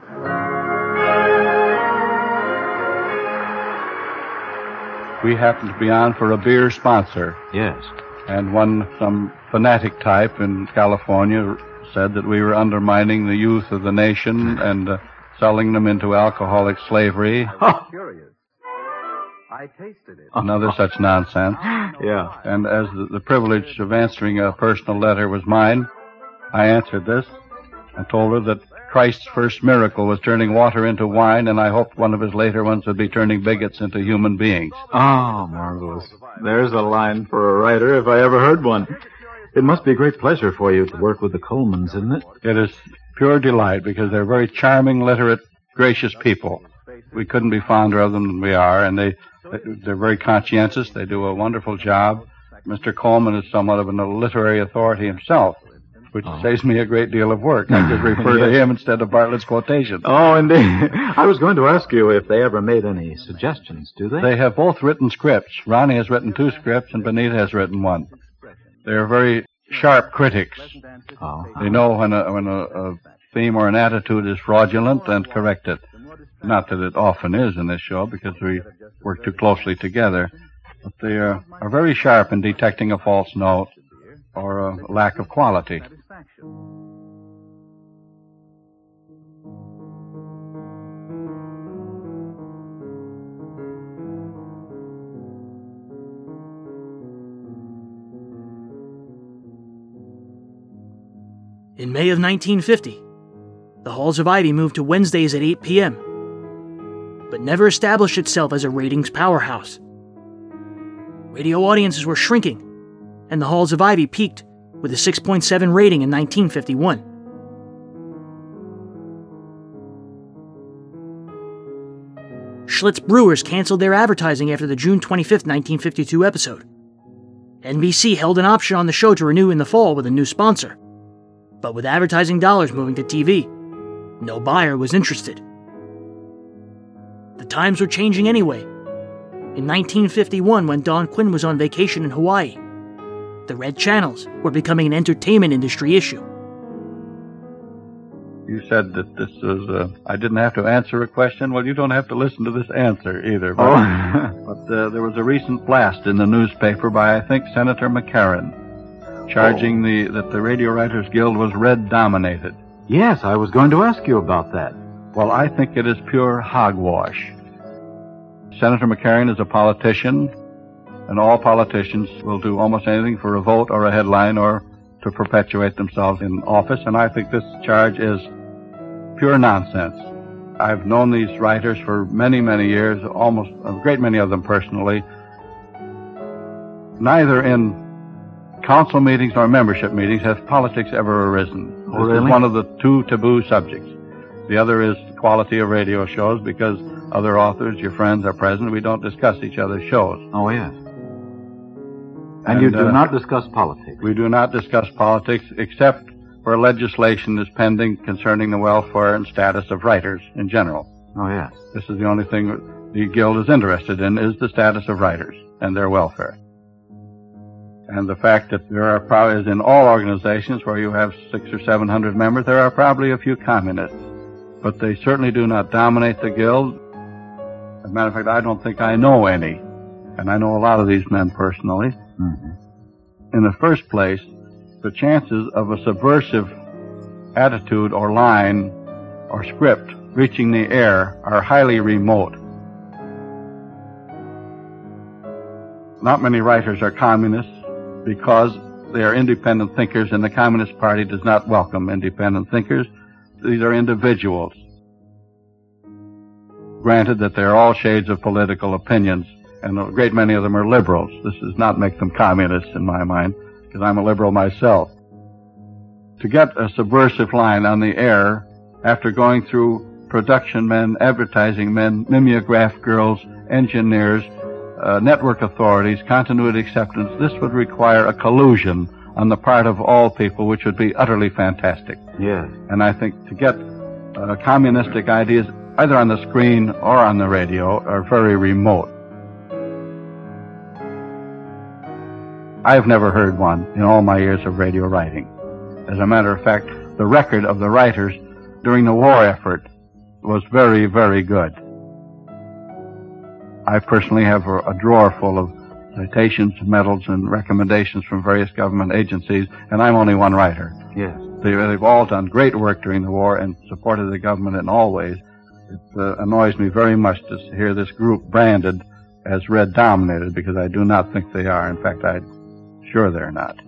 We happened to be on for a beer sponsor. Yes. And one, some fanatic type in California said that we were undermining the youth of the nation and uh, selling them into alcoholic slavery. Oh. Curious. I tasted it. Another such nonsense. Yeah. And as the, the privilege of answering a personal letter was mine, I answered this and told her that Christ's first miracle was turning water into wine, and I hoped one of his later ones would be turning bigots into human beings. Oh, marvelous. There's a line for a writer if I ever heard one. It must be a great pleasure for you to work with the Colmans, isn't it? It is pure delight because they're very charming, literate, gracious people. We couldn't be fonder of them than we are, and they they're very conscientious. They do a wonderful job. Mr. Colman is somewhat of a literary authority himself, which oh. saves me a great deal of work. I could refer yes. to him instead of Bartlett's quotation. Oh, indeed. I was going to ask you if they ever made any suggestions, do they? They have both written scripts. Ronnie has written two scripts, and Benita has written one. They're very sharp critics. Oh. They know when a, when a, a theme or an attitude is fraudulent and correct it. Not that it often is in this show because we work too closely together, but they are, are very sharp in detecting a false note or a lack of quality. In May of 1950, the Halls of Ivy moved to Wednesdays at 8 p.m but never established itself as a ratings powerhouse. Radio audiences were shrinking, and the Halls of Ivy peaked with a 6.7 rating in 1951. Schlitz Brewers canceled their advertising after the June 25, 1952 episode. NBC held an option on the show to renew in the fall with a new sponsor. But with advertising dollars moving to TV, no buyer was interested. The times were changing anyway. In 1951, when Don Quinn was on vacation in Hawaii, the red channels were becoming an entertainment industry issue. You said that this was, uh, I didn't have to answer a question. Well, you don't have to listen to this answer either. But, Oh. but uh, there was a recent blast in the newspaper by, I think, Senator McCarran, charging the that the Radio Writers Guild was red dominated. Yes, I was going to ask you about that. Well, I think it is pure hogwash. Senator McCarran is a politician, and all politicians will do almost anything for a vote or a headline or to perpetuate themselves in office, and I think this charge is pure nonsense. I've known these writers for many, many years, almost a great many of them personally. Neither in council meetings nor membership meetings has politics ever arisen. Oh, this really? is one of the two taboo subjects. The other is the quality of radio shows because other authors, your friends, are present. We don't discuss each other's shows. Oh, yes. And, you do uh, not discuss politics. We do not discuss politics except where legislation is pending concerning the welfare and status of writers in general. Oh, yes. This is the only thing the Guild is interested in is the status of writers and their welfare. And the fact that there are probably, as in all organizations where you have six or seven hundred members, there are probably a few communists. But they certainly do not dominate the Guild. As a matter of fact, I don't think I know any. And I know a lot of these men personally. Mm-hmm. In the first place, the chances of a subversive attitude or line or script reaching the air are highly remote. Not many writers are communists because they are independent thinkers and the Communist Party does not welcome independent thinkers. These are individuals. Granted that they're all shades of political opinions and a great many of them are liberals. This does not make them communists in my mind because I'm a liberal myself. To get a subversive line on the air after going through production men, advertising men, mimeograph girls, engineers, uh, network authorities, continuity acceptance, this would require a collusion on the part of all people, which would be utterly fantastic. Yes. And I think to get uh, communistic ideas either on the screen or on the radio are very remote. I've never heard one in all my years of radio writing. As a matter of fact, the record of the writers during the war effort was very, very good. I personally have a, a drawer full of citations, medals, and recommendations from various government agencies, and I'm only one writer. Yes. They, they've all done great work during the war and supported the government in all ways. It uh, annoys me very much to hear this group branded as red dominated because I do not think they are. In fact, I'm sure they're not.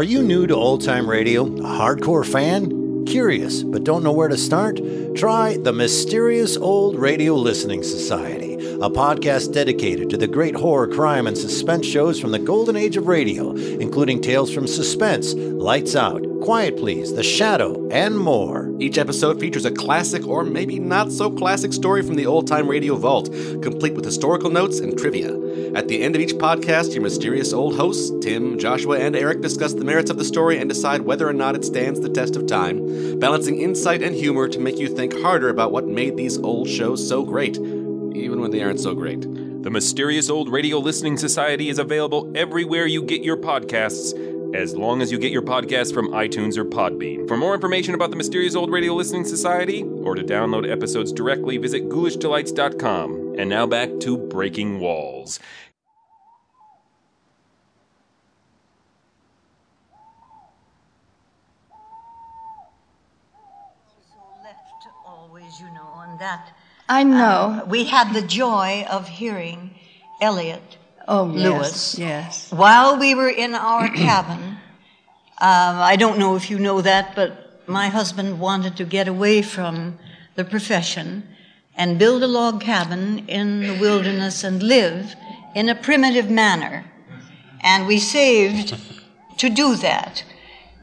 Are you new to old time radio? A hardcore fan? Curious but don't know where to start? Try the Mysterious Old Radio Listening Society, a podcast dedicated to the great horror, crime, and suspense shows from the golden age of radio, including tales from Suspense, Lights Out, Quiet Please, The Shadow, and more. Each episode features a classic or maybe not so classic story from the old time radio vault, complete with historical notes and trivia. At the end of each podcast, your mysterious old hosts, Tim, Joshua, and Eric, discuss the merits of the story and decide whether or not it stands the test of time, balancing insight and humor to make you think harder about what made these old shows so great, even when they aren't so great. The Mysterious Old Radio Listening Society is available everywhere you get your podcasts, as long as you get your podcast from iTunes or Podbean. For more information about the Mysterious Old Radio Listening Society, or to download episodes directly, visit ghoulishdelights.com. And now back to Breaking Walls. always, you know, on that. I know. Uh, we had the joy of hearing Elliott oh, Lewis yes, yes. while we were in our cabin Um, I don't know if you know that, but my husband wanted to get away from the profession and build a log cabin in the wilderness and live in a primitive manner. And we saved to do that.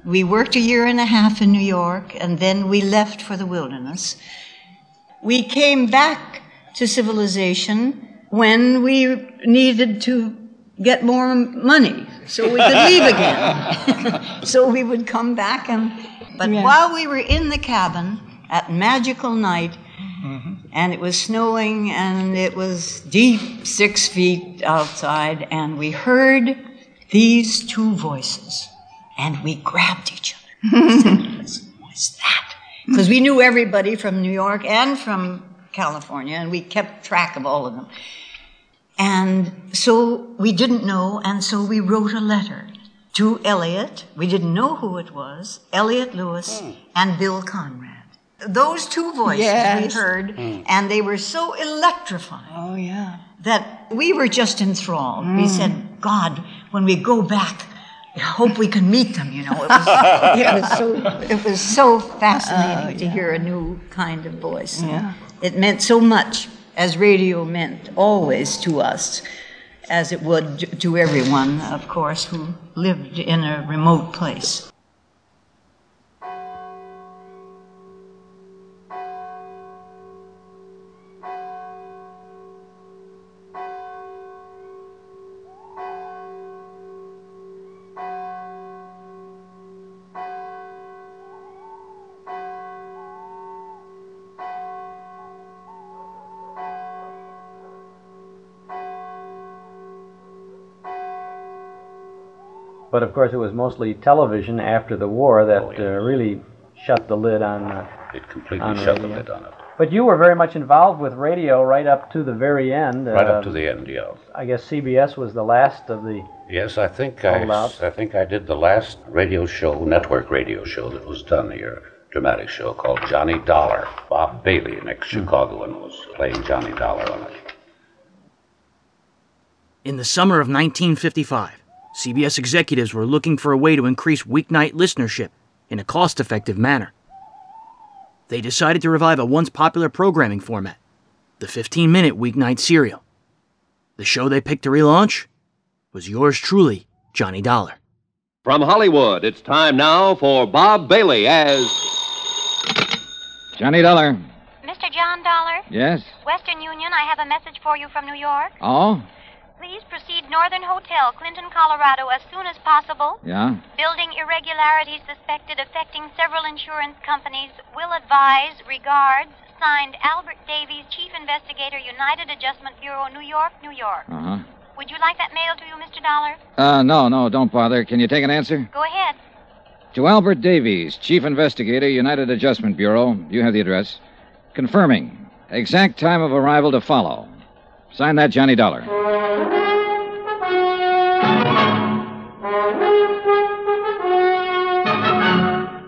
We worked a year and a half in New York, and then we left for the wilderness. We came back to civilization when we needed to get more money so we could leave again. so we would come back and but Yeah. while we were in the cabin at magical night mm-hmm. and it was snowing and it was deep 6 feet outside and we heard these two voices and we grabbed each other. What's that? Because we knew everybody from New York and from California and we kept track of all of them. And so we didn't know, and so we wrote a letter to Elliott. We didn't know who it was Elliott Lewis and Bill Conrad. Those two voices Yes. we heard, and they were so electrifying. Oh, yeah. That we were just enthralled. We Mm. said, God, when we go back, I hope we can meet them, you know. It was, it was so, it was so fascinating to hear a new kind of voice. Yeah. It meant so much, as radio meant always to us, as it would to everyone, of course, who lived in a remote place. But of course, it was mostly television after the war that uh, really shut the lid on. Uh, It completely on shut the lid on it. But you were very much involved with radio right up to the very end. Right Uh, up to the end, yeah. I guess CBS was the last of the. Yes, I think I, Holdouts. I think I did the last radio show, network radio show that was done here, dramatic show called Johnny Dollar. Bob Bailey, an ex-Chicagoan, was playing Johnny Dollar on it. In the summer of 1955, CBS executives were looking for a way to increase weeknight listenership in a cost effective manner. They decided to revive a once popular programming format the 15 minute weeknight serial. The show they picked to relaunch was yours truly, Johnny Dollar. From Hollywood, it's time now for Bob Bailey as. Johnny Dollar. Mr. John Dollar, Yes? Western Union, I have a message for you from New York. Oh? Please proceed Northern Hotel, Clinton, Colorado, as soon as possible. Yeah? Building irregularities suspected affecting several insurance companies. Will advise. Regards. Signed Albert Davies, Chief Investigator, United Adjustment Bureau, New York, New York. Uh huh. Would you like that mailed to you, Mr. Dollar? Uh, no, no, don't bother. Can you take an answer? Go ahead. To Albert Davies, Chief Investigator, United Adjustment Bureau. You have the address. Confirming. Exact time of arrival to follow. Sign that, Johnny Dollar.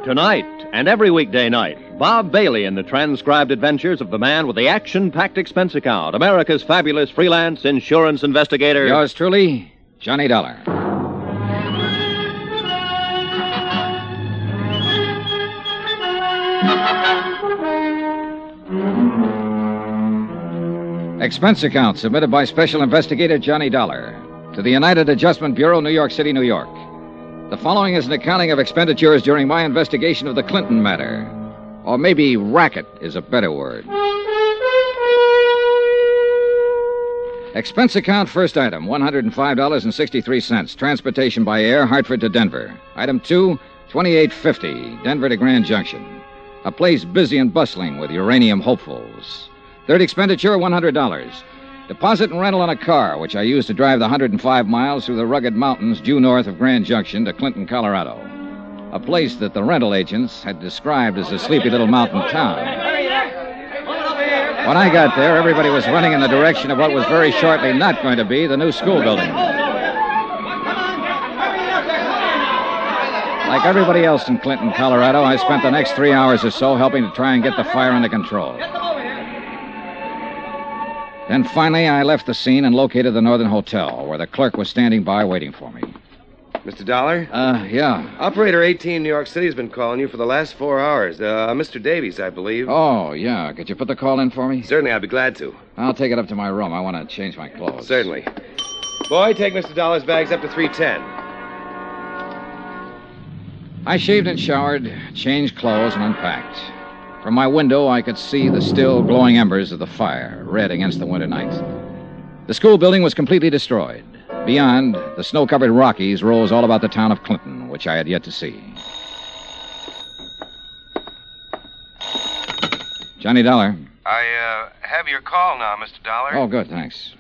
Tonight and every weekday night, Bob Bailey in the transcribed adventures of the man with the action packed expense account, America's fabulous freelance insurance investigator. Yours truly, Johnny Dollar. Expense account submitted by Special Investigator Johnny Dollar to the United Adjustment Bureau, New York City, New York. The following is an accounting of expenditures during my investigation of the Clinton matter. Or maybe racket is a better word. Expense account first item $105.63. Transportation by air, Hartford to Denver. Item two, 2850, Denver to Grand Junction. A place busy and bustling with uranium hopefuls. Third expenditure $100. Deposit and rental on a car, which I used to drive the 105 miles through the rugged mountains due north of Grand Junction to Clinton, Colorado. A place that the rental agents had described as a sleepy little mountain town. When I got there, everybody was running in the direction of what was very shortly not going to be the new school building. Like everybody else in Clinton, Colorado, I spent the next three hours or so helping to try and get the fire under control. Then finally, I left the scene and located the Northern Hotel, where the clerk was standing by waiting for me. Mr. Dollar? Uh, yeah. Operator 18 New York City has been calling you for the last four hours. Uh, Mr. Davies, I believe. Oh, yeah. Could you put the call in for me? Certainly, I'd be glad to. I'll take it up to my room. I want to change my clothes. Certainly. Boy, take Mr. Dollar's bags up to 310. I shaved and showered, changed clothes, and unpacked. From my window, I could see the still glowing embers of the fire, red against the winter night. The school building was completely destroyed. Beyond, the snow covered Rockies rose all about the town of Clinton, which I had yet to see. Johnny Dollar. I uh, have your call now, Mr. Dollar. Oh, good, thanks.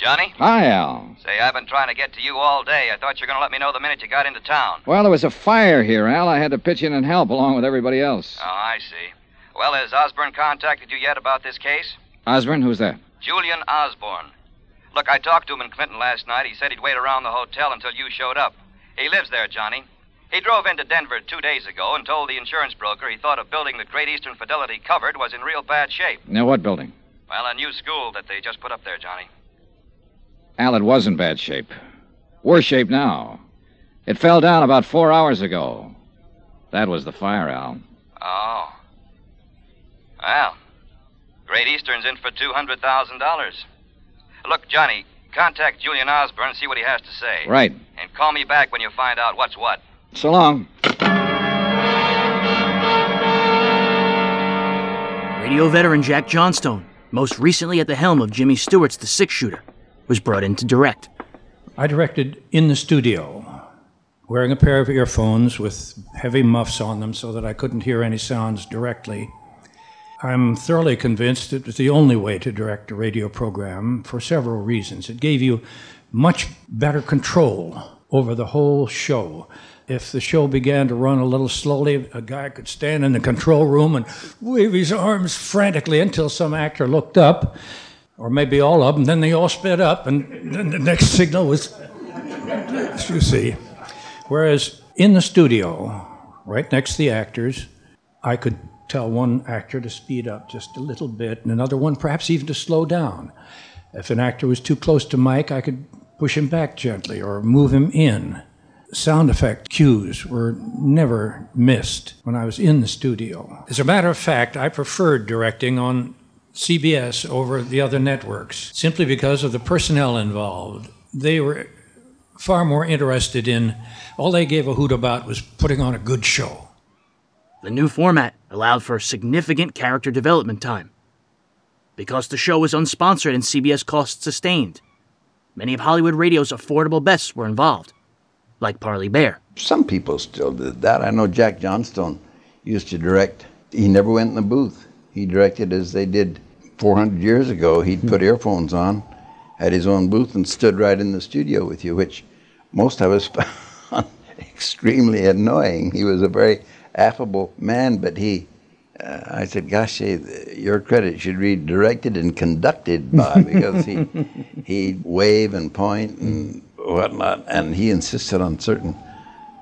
Johnny? Hi, Al. Say, I've been trying to get to you all day. I thought you were going to let me know the minute you got into town. Well, there was a fire here, Al. I had to pitch in and help along with everybody else. Oh, I see. Well, has Osborne contacted you yet about this case? Osborne, who's that? Julian Osborne. Look, I talked to him in Clinton last night. He said he'd wait around the hotel until you showed up. He lives there, Johnny. He drove into Denver two days ago and told the insurance broker he thought a building that Great Eastern Fidelity covered was in real bad shape. Now, what building? Well, a new school that they just put up there, Johnny. Al, it was in bad shape. Worse shape now. It fell down about four hours ago. That was the fire, Al. Oh. Well, Great Eastern's in for $200,000. Look, Johnny, contact Julian Osborne and see what he has to say. Right. And call me back when you find out what's what. So long. Radio veteran Jack Johnstone, most recently at the helm of Jimmy Stewart's The Six Shooter, was brought in to direct. I directed in the studio, wearing a pair of earphones with heavy muffs on them so that I couldn't hear any sounds directly. I'm thoroughly convinced it was the only way to direct a radio program for several reasons. It gave you much better control over the whole show. If the show began to run a little slowly, a guy could stand in the control room and wave his arms frantically until some actor looked up, or maybe all of them, then they all sped up, and then the next signal was, you see. Whereas in the studio, right next to the actors, I could tell one actor to speed up just a little bit, and another one perhaps even to slow down. If an actor was too close to Mike, I could push him back gently or move him in. Sound effect cues were never missed when I was in the studio. As a matter of fact, I preferred directing on CBS over the other networks simply because of the personnel involved. They were far more interested in, all they gave a hoot about was putting on a good show. The new format allowed for significant character development time. Because the show was unsponsored and CBS cost sustained, many of Hollywood radio's affordable bests were involved, like Parley Baer. Some people still did that. I know Jack Johnstone used to direct. He never went in the booth. He directed as they did 400 years ago. He'd put earphones on, had his own booth, and stood right in the studio with you, which most of us found extremely annoying. He was a very affable man, but he, uh, I said, gosh, hey, your credit should read directed and conducted by, because he, he'd wave and point and whatnot, and he insisted on certain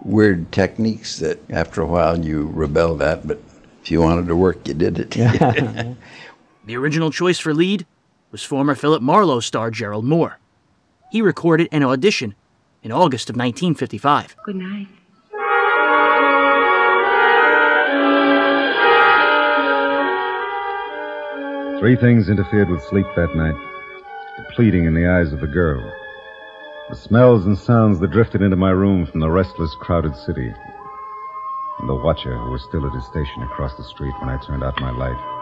weird techniques that after a while you rebelled at, but if you wanted to work, you did it. The original choice for lead was former Philip Marlowe star Gerald Mohr. He recorded an audition in August of 1955. Good night. Three things interfered with sleep that night the pleading in the eyes of the girl, the smells and sounds that drifted into my room from the restless, crowded city, and the watcher who was still at his station across the street when I turned out my light.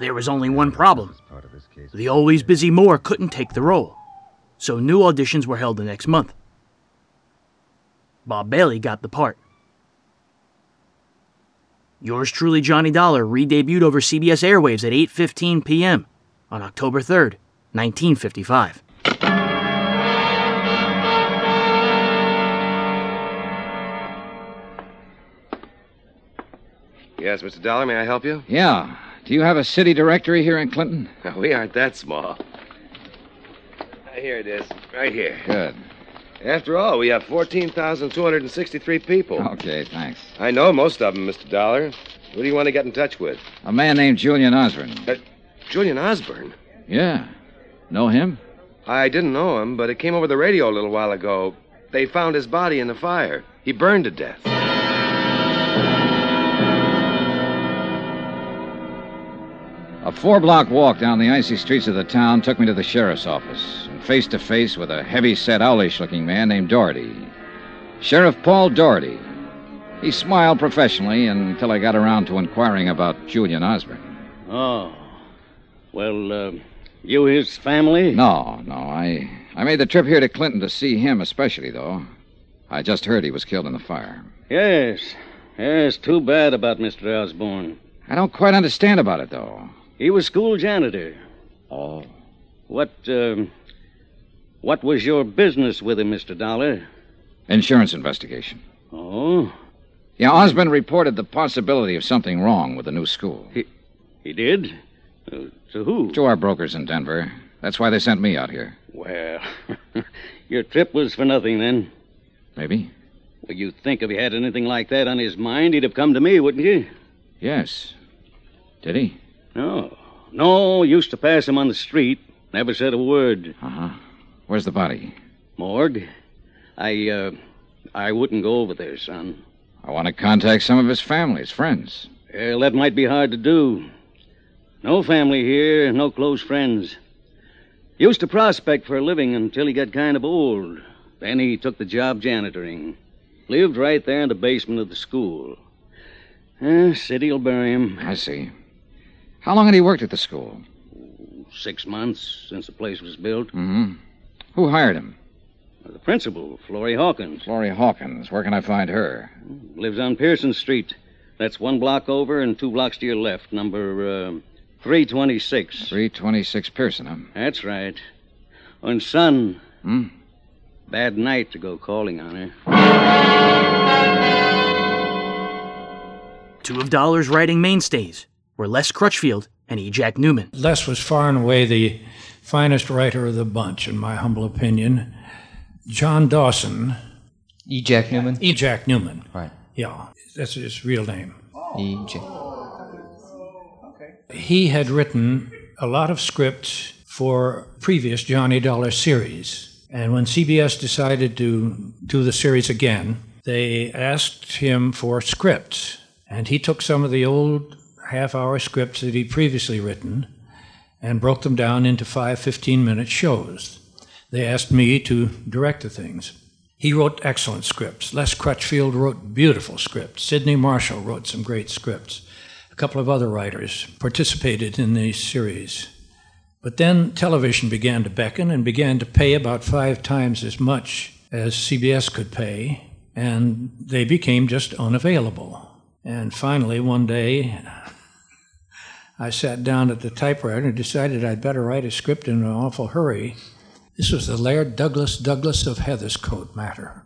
There was only one problem. The always busy Mohr couldn't take the role, so new auditions were held the next month. Bob Bailey got the part. Yours truly, Johnny Dollar, re-debuted over CBS airwaves at 8:15 p.m. on October 3rd, 1955. Yes, Mr. Dollar, may I help you? Yeah. Do you have a city directory here in Clinton? We aren't that small. Here it is, right here. Good. After all, we have 14,263 people. Okay, thanks. I know most of them, Mr. Dollar. Who do you want to get in touch with? A man named Julian Osborne. Uh, Julian Osborne? Yeah. Know him? I didn't know him, but it came over the radio a little while ago. They found his body in the fire. He burned to death. A four block walk down the icy streets of the town took me to the sheriff's office, and face to face with a heavy set, owlish looking man named Doherty. Sheriff Paul Doherty. He smiled professionally until I got around to inquiring about Julian Osborne. Oh. Well, uh, you his family? No, no. I, I made the trip here to Clinton to see him, especially, though. I just heard he was killed in the fire. Yes. Yes, too bad about Mr. Osborne. I don't quite understand about it, though. He was school janitor. Oh. What, um, what was your business with him, Mr. Dollar? Insurance investigation. Oh? Yeah, Osborne reported the possibility of something wrong with the new school. He, he did? Uh, to who? To our brokers in Denver. That's why they sent me out here. Well, your trip was for nothing then. Maybe. Well, you'd think if he had anything like that on his mind, he'd have come to me, wouldn't you? Yes. Did he? No. No, used to pass him on the street. Never said a word. Uh huh. Where's the body? Morgue. I, uh, I wouldn't go over there, son. I want to contact some of his family, his friends. Well, that might be hard to do. No family here, no close friends. Used to prospect for a living until he got kind of old. Then he took the job janitoring. Lived right there in the basement of the school. Eh, city'll bury him. I see. How long had he worked at the school? Six months since the place was built. Mm-hmm. Who hired him? The principal, Florrie Hawkins. Florrie Hawkins. Where can I find her? Lives on Pearson Street. That's one block over and two blocks to your left, number uh, 326. 326 Pearson, huh? That's right. And son. Hmm? Bad night to go calling on her. Two of Dollar's writing mainstays were Les Crutchfield and E. Jack Newman. Les was far and away the finest writer of the bunch, in my humble opinion. John Dawson. E. Jack Newman? E. Jack Newman. Right. Yeah, that's his real name. E. Jack. Okay. He had written a lot of scripts for previous Johnny Dollar series. And when CBS decided to do the series again, they asked him for scripts. And he took some of the old half hour scripts that he'd previously written and broke them down into five 15 minute shows. They asked me to direct the things. He wrote excellent scripts. Les Crutchfield wrote beautiful scripts. Sidney Marshall wrote some great scripts. A couple of other writers participated in the series. But then television began to beckon and began to pay about five times as much as CBS could pay, and they became just unavailable. And finally, one day, I sat down at the typewriter and decided I'd better write a script in an awful hurry. This was the Laird Douglas Douglas of Heatherscote matter.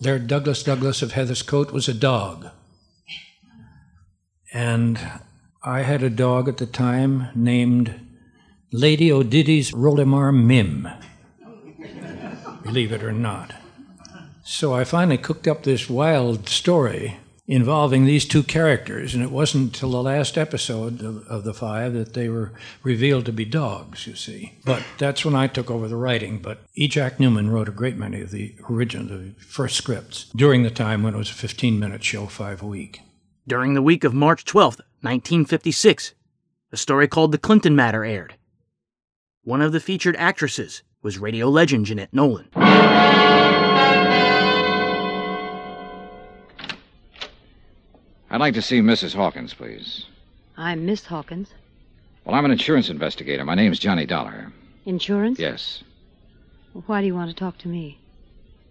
Laird Douglas Douglas of Heatherscote was a dog. And I had a dog at the time named Lady O'Diddy's Rolimar Mim. Believe it or not. So I finally cooked up this wild story involving these two characters, and it wasn't until the last episode of, of, the five that they were revealed to be dogs, you see. But that's when I took over the writing. But E. Jack Newman wrote a great many of the original, the first scripts during the time when it was a 15 minute show, five a week. During the week of March 12th, 1956, a story called The Clinton Matter aired. One of the featured actresses was radio legend Jeanette Nolan. I'd like to see Mrs. Hawkins, please. I'm Miss Hawkins. Well, I'm an insurance investigator. My name's Johnny Dollar. Insurance? Yes. Why do you want to talk to me?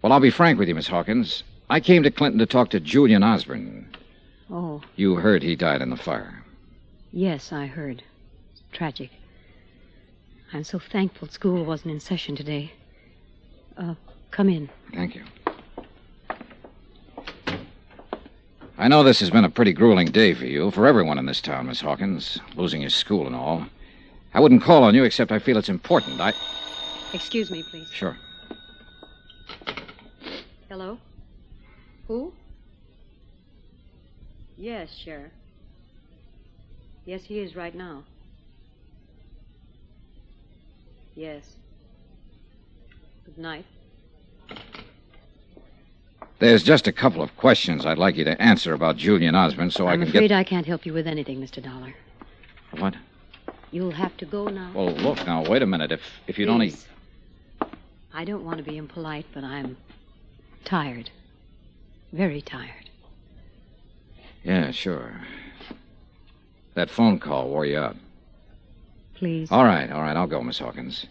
Well, I'll be frank with you, Miss Hawkins. I came to Clinton to talk to Julian Osborne. Oh, You heard he died in the fire. yes, I heard. Tragic. I'm so thankful school wasn't in session today. Uh, come in. Thank you. I know this has been a pretty grueling day for you, for everyone in this town, Miss Hawkins, losing your school and all. I wouldn't call on you except I feel it's important. I. Excuse me, please. Sure. Hello? Who? Yes, Sheriff. Yes, he is right now. Yes. Good night. There's just a couple of questions I'd like you to answer about Julian Osborne so I I'm can afraid get. I can't help you with anything, Mr. Dollar. What? You'll have to go now. Well, look now, wait a minute. If if you'd only. Please. I don't want to be impolite, but I'm tired. Very tired. Yeah, sure. That phone call wore you out. Please. All right, all right, I'll go, Miss Hawkins.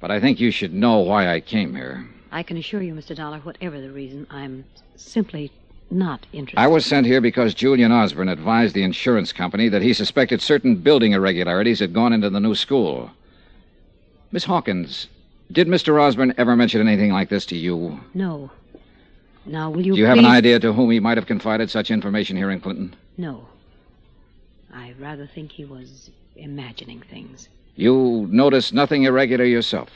But I think you should know why I came here. I can assure you, Mr. Dollar, whatever the reason, I'm simply not interested. I was sent here because Julian Osborne advised the insurance company that he suspected certain building irregularities had gone into the new school. Miss Hawkins, did Mr. Osborne ever mention anything like this to you? No. Now, will you Do you have an idea to whom he might have confided such information here in Clinton? No. I rather think he was imagining things. You noticed nothing irregular yourself.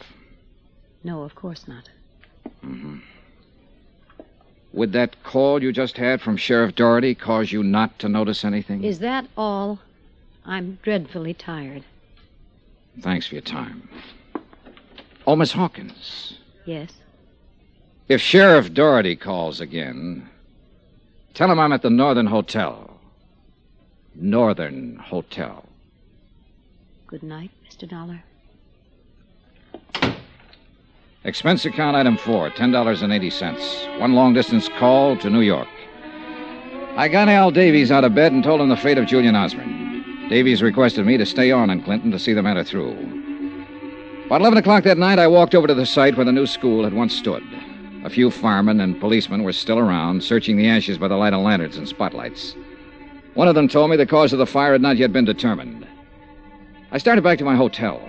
No, of course not. Hmm Would that call you just had from Sheriff Doherty cause you not to notice anything? Is that all? I'm dreadfully tired. Thanks for your time. Oh, Miss Hawkins, Yes? if Sheriff Doherty calls again, tell him I'm at the Northern Hotel. Northern Hotel. Good night, Mr. Dollar. Expense account item four, $10.80. One long distance call to New York. I got Al Davies out of bed and told him the fate of Julian Osborne. Davies requested me to stay on in Clinton to see the matter through. About 11 o'clock that night, I walked over to the site where the new school had once stood. A few firemen and policemen were still around, searching the ashes by the light of lanterns and spotlights. One of them told me the cause of the fire had not yet been determined. I started back to my hotel.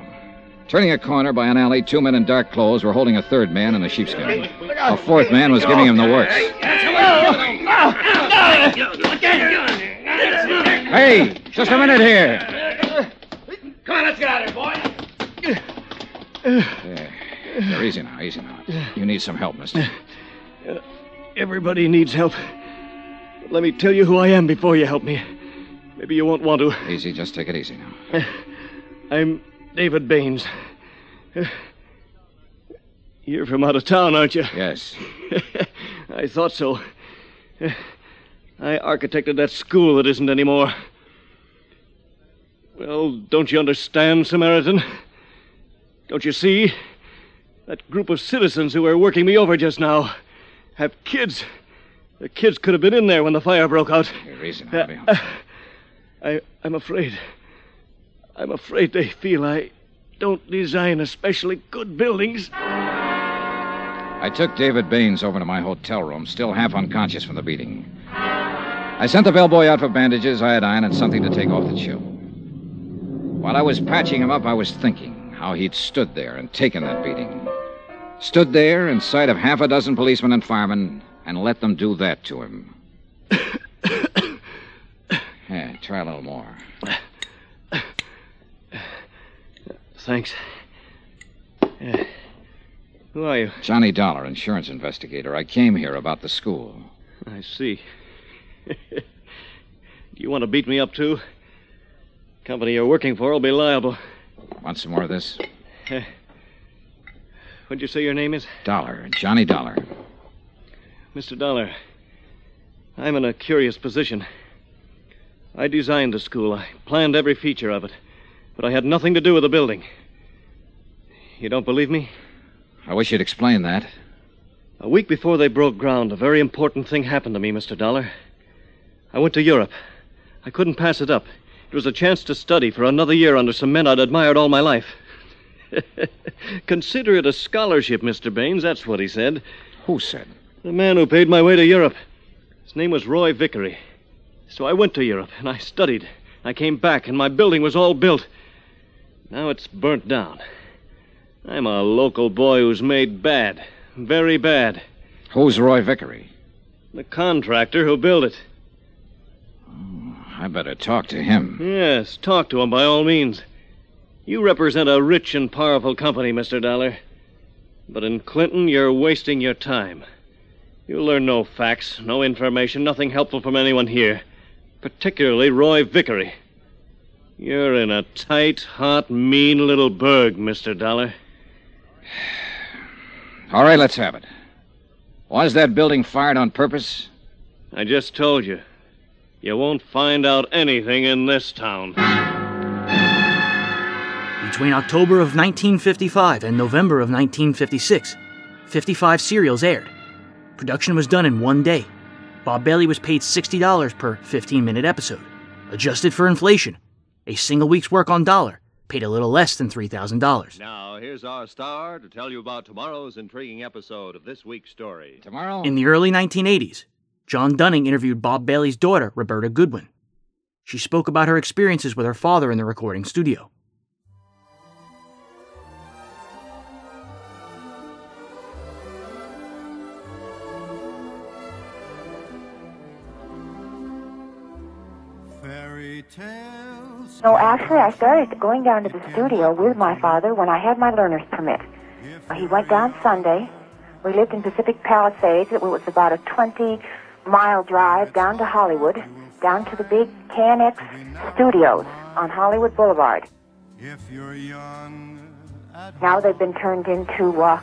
Turning a corner by an alley, two men in dark clothes were holding a third man in a sheepskin. A fourth man was giving him the works. Hey, just a minute here. Come on, let's get out of here, boy. There. There, easy now, easy now. You need some help, mister. Everybody needs help. But let me tell you who I am before you help me. Maybe you won't want to. Easy, just take it easy now. I'm David Baines. You're from out of town, aren't you? Yes. I thought so. I architected that school that isn't anymore. Well, don't you understand, Samaritan? Don't you see? That group of citizens who were working me over just now have kids. The kids could have been in there when the fire broke out. Here, easy Uh, now. uh, I, I'm afraid. I'm afraid they feel I don't design especially good buildings. I took David Baines over to my hotel room, still half unconscious from the beating. I sent the bellboy out for bandages, iodine, and something to take off the chill. While I was patching him up, I was thinking how he'd stood there and taken that beating. Stood there in sight of half a dozen policemen and firemen and let them do that to him. yeah, try a little more. Thanks. Yeah. Who are you? Johnny Dollar, insurance investigator. I came here about the school. I see. Do you want to beat me up, too? The Company you're working for will be liable. Want some more of this? Uh, what'd you say your name is? Dollar, Johnny Dollar. Mr. Dollar. I'm in a curious position. I designed the school. I planned every feature of it. But I had nothing to do with the building. You don't believe me? I wish you'd explain that. A week before they broke ground, a very important thing happened to me, Mr. Dollar. I went to Europe. I couldn't pass it up. It was a chance to study for another year under some men I'd admired all my life. Consider it a scholarship, Mr. Baines. That's what he said. Who said? The man who paid my way to Europe. His name was Roy Vickery. So I went to Europe and I studied. I came back and my building was all built. Now it's burnt down. I'm a local boy who's made bad. Very bad. Who's Roy Vickery? The contractor who built it. Oh, I better talk to him. Yes, talk to him by all means. You represent a rich and powerful company, Mr. Dollar. But in Clinton, you're wasting your time. You'll learn no facts, no information, nothing helpful from anyone here. Particularly Roy Vickery. You're in a tight, hot, mean little burg, Mr. Dollar. All right, let's have it. Was that building fired on purpose? I just told you. You won't find out anything in this town. Between October of 1955 and November of 1956, 55 serials aired. Production was done in one day. Bob Bailey was paid $60 per 15 minute episode. Adjusted for inflation, a single week's work on Dollar paid a little less than $3,000. Now, here's our star to tell you about tomorrow's intriguing episode of this week's story. Tomorrow? In the early 1980s, John Dunning interviewed Bob Bailey's daughter, Roberta Goodwin. She spoke about her experiences with her father in the recording studio. No, actually, I started going down to the studio with my father when I had my learner's permit. He went down Sunday. We lived in Pacific Palisades. It was about a 20 mile drive down to Hollywood, down to the big KNX studios on Hollywood Boulevard. Now they've been turned into uh,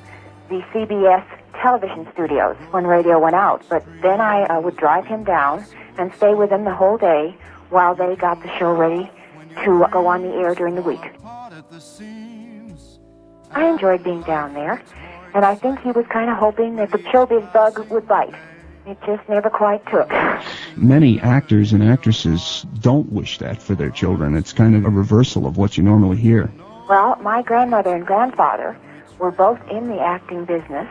the CBS television studios when radio went out. But then I uh, would drive him down and stay with him the whole day while they got the show ready to go on the air during the week. I enjoyed being down there, and I think he was kind of hoping that the showbiz bug would bite. It just never quite took. Many actors and actresses don't wish that for their children. It's kind of a reversal of what you normally hear. Well, my grandmother and grandfather were both in the acting business,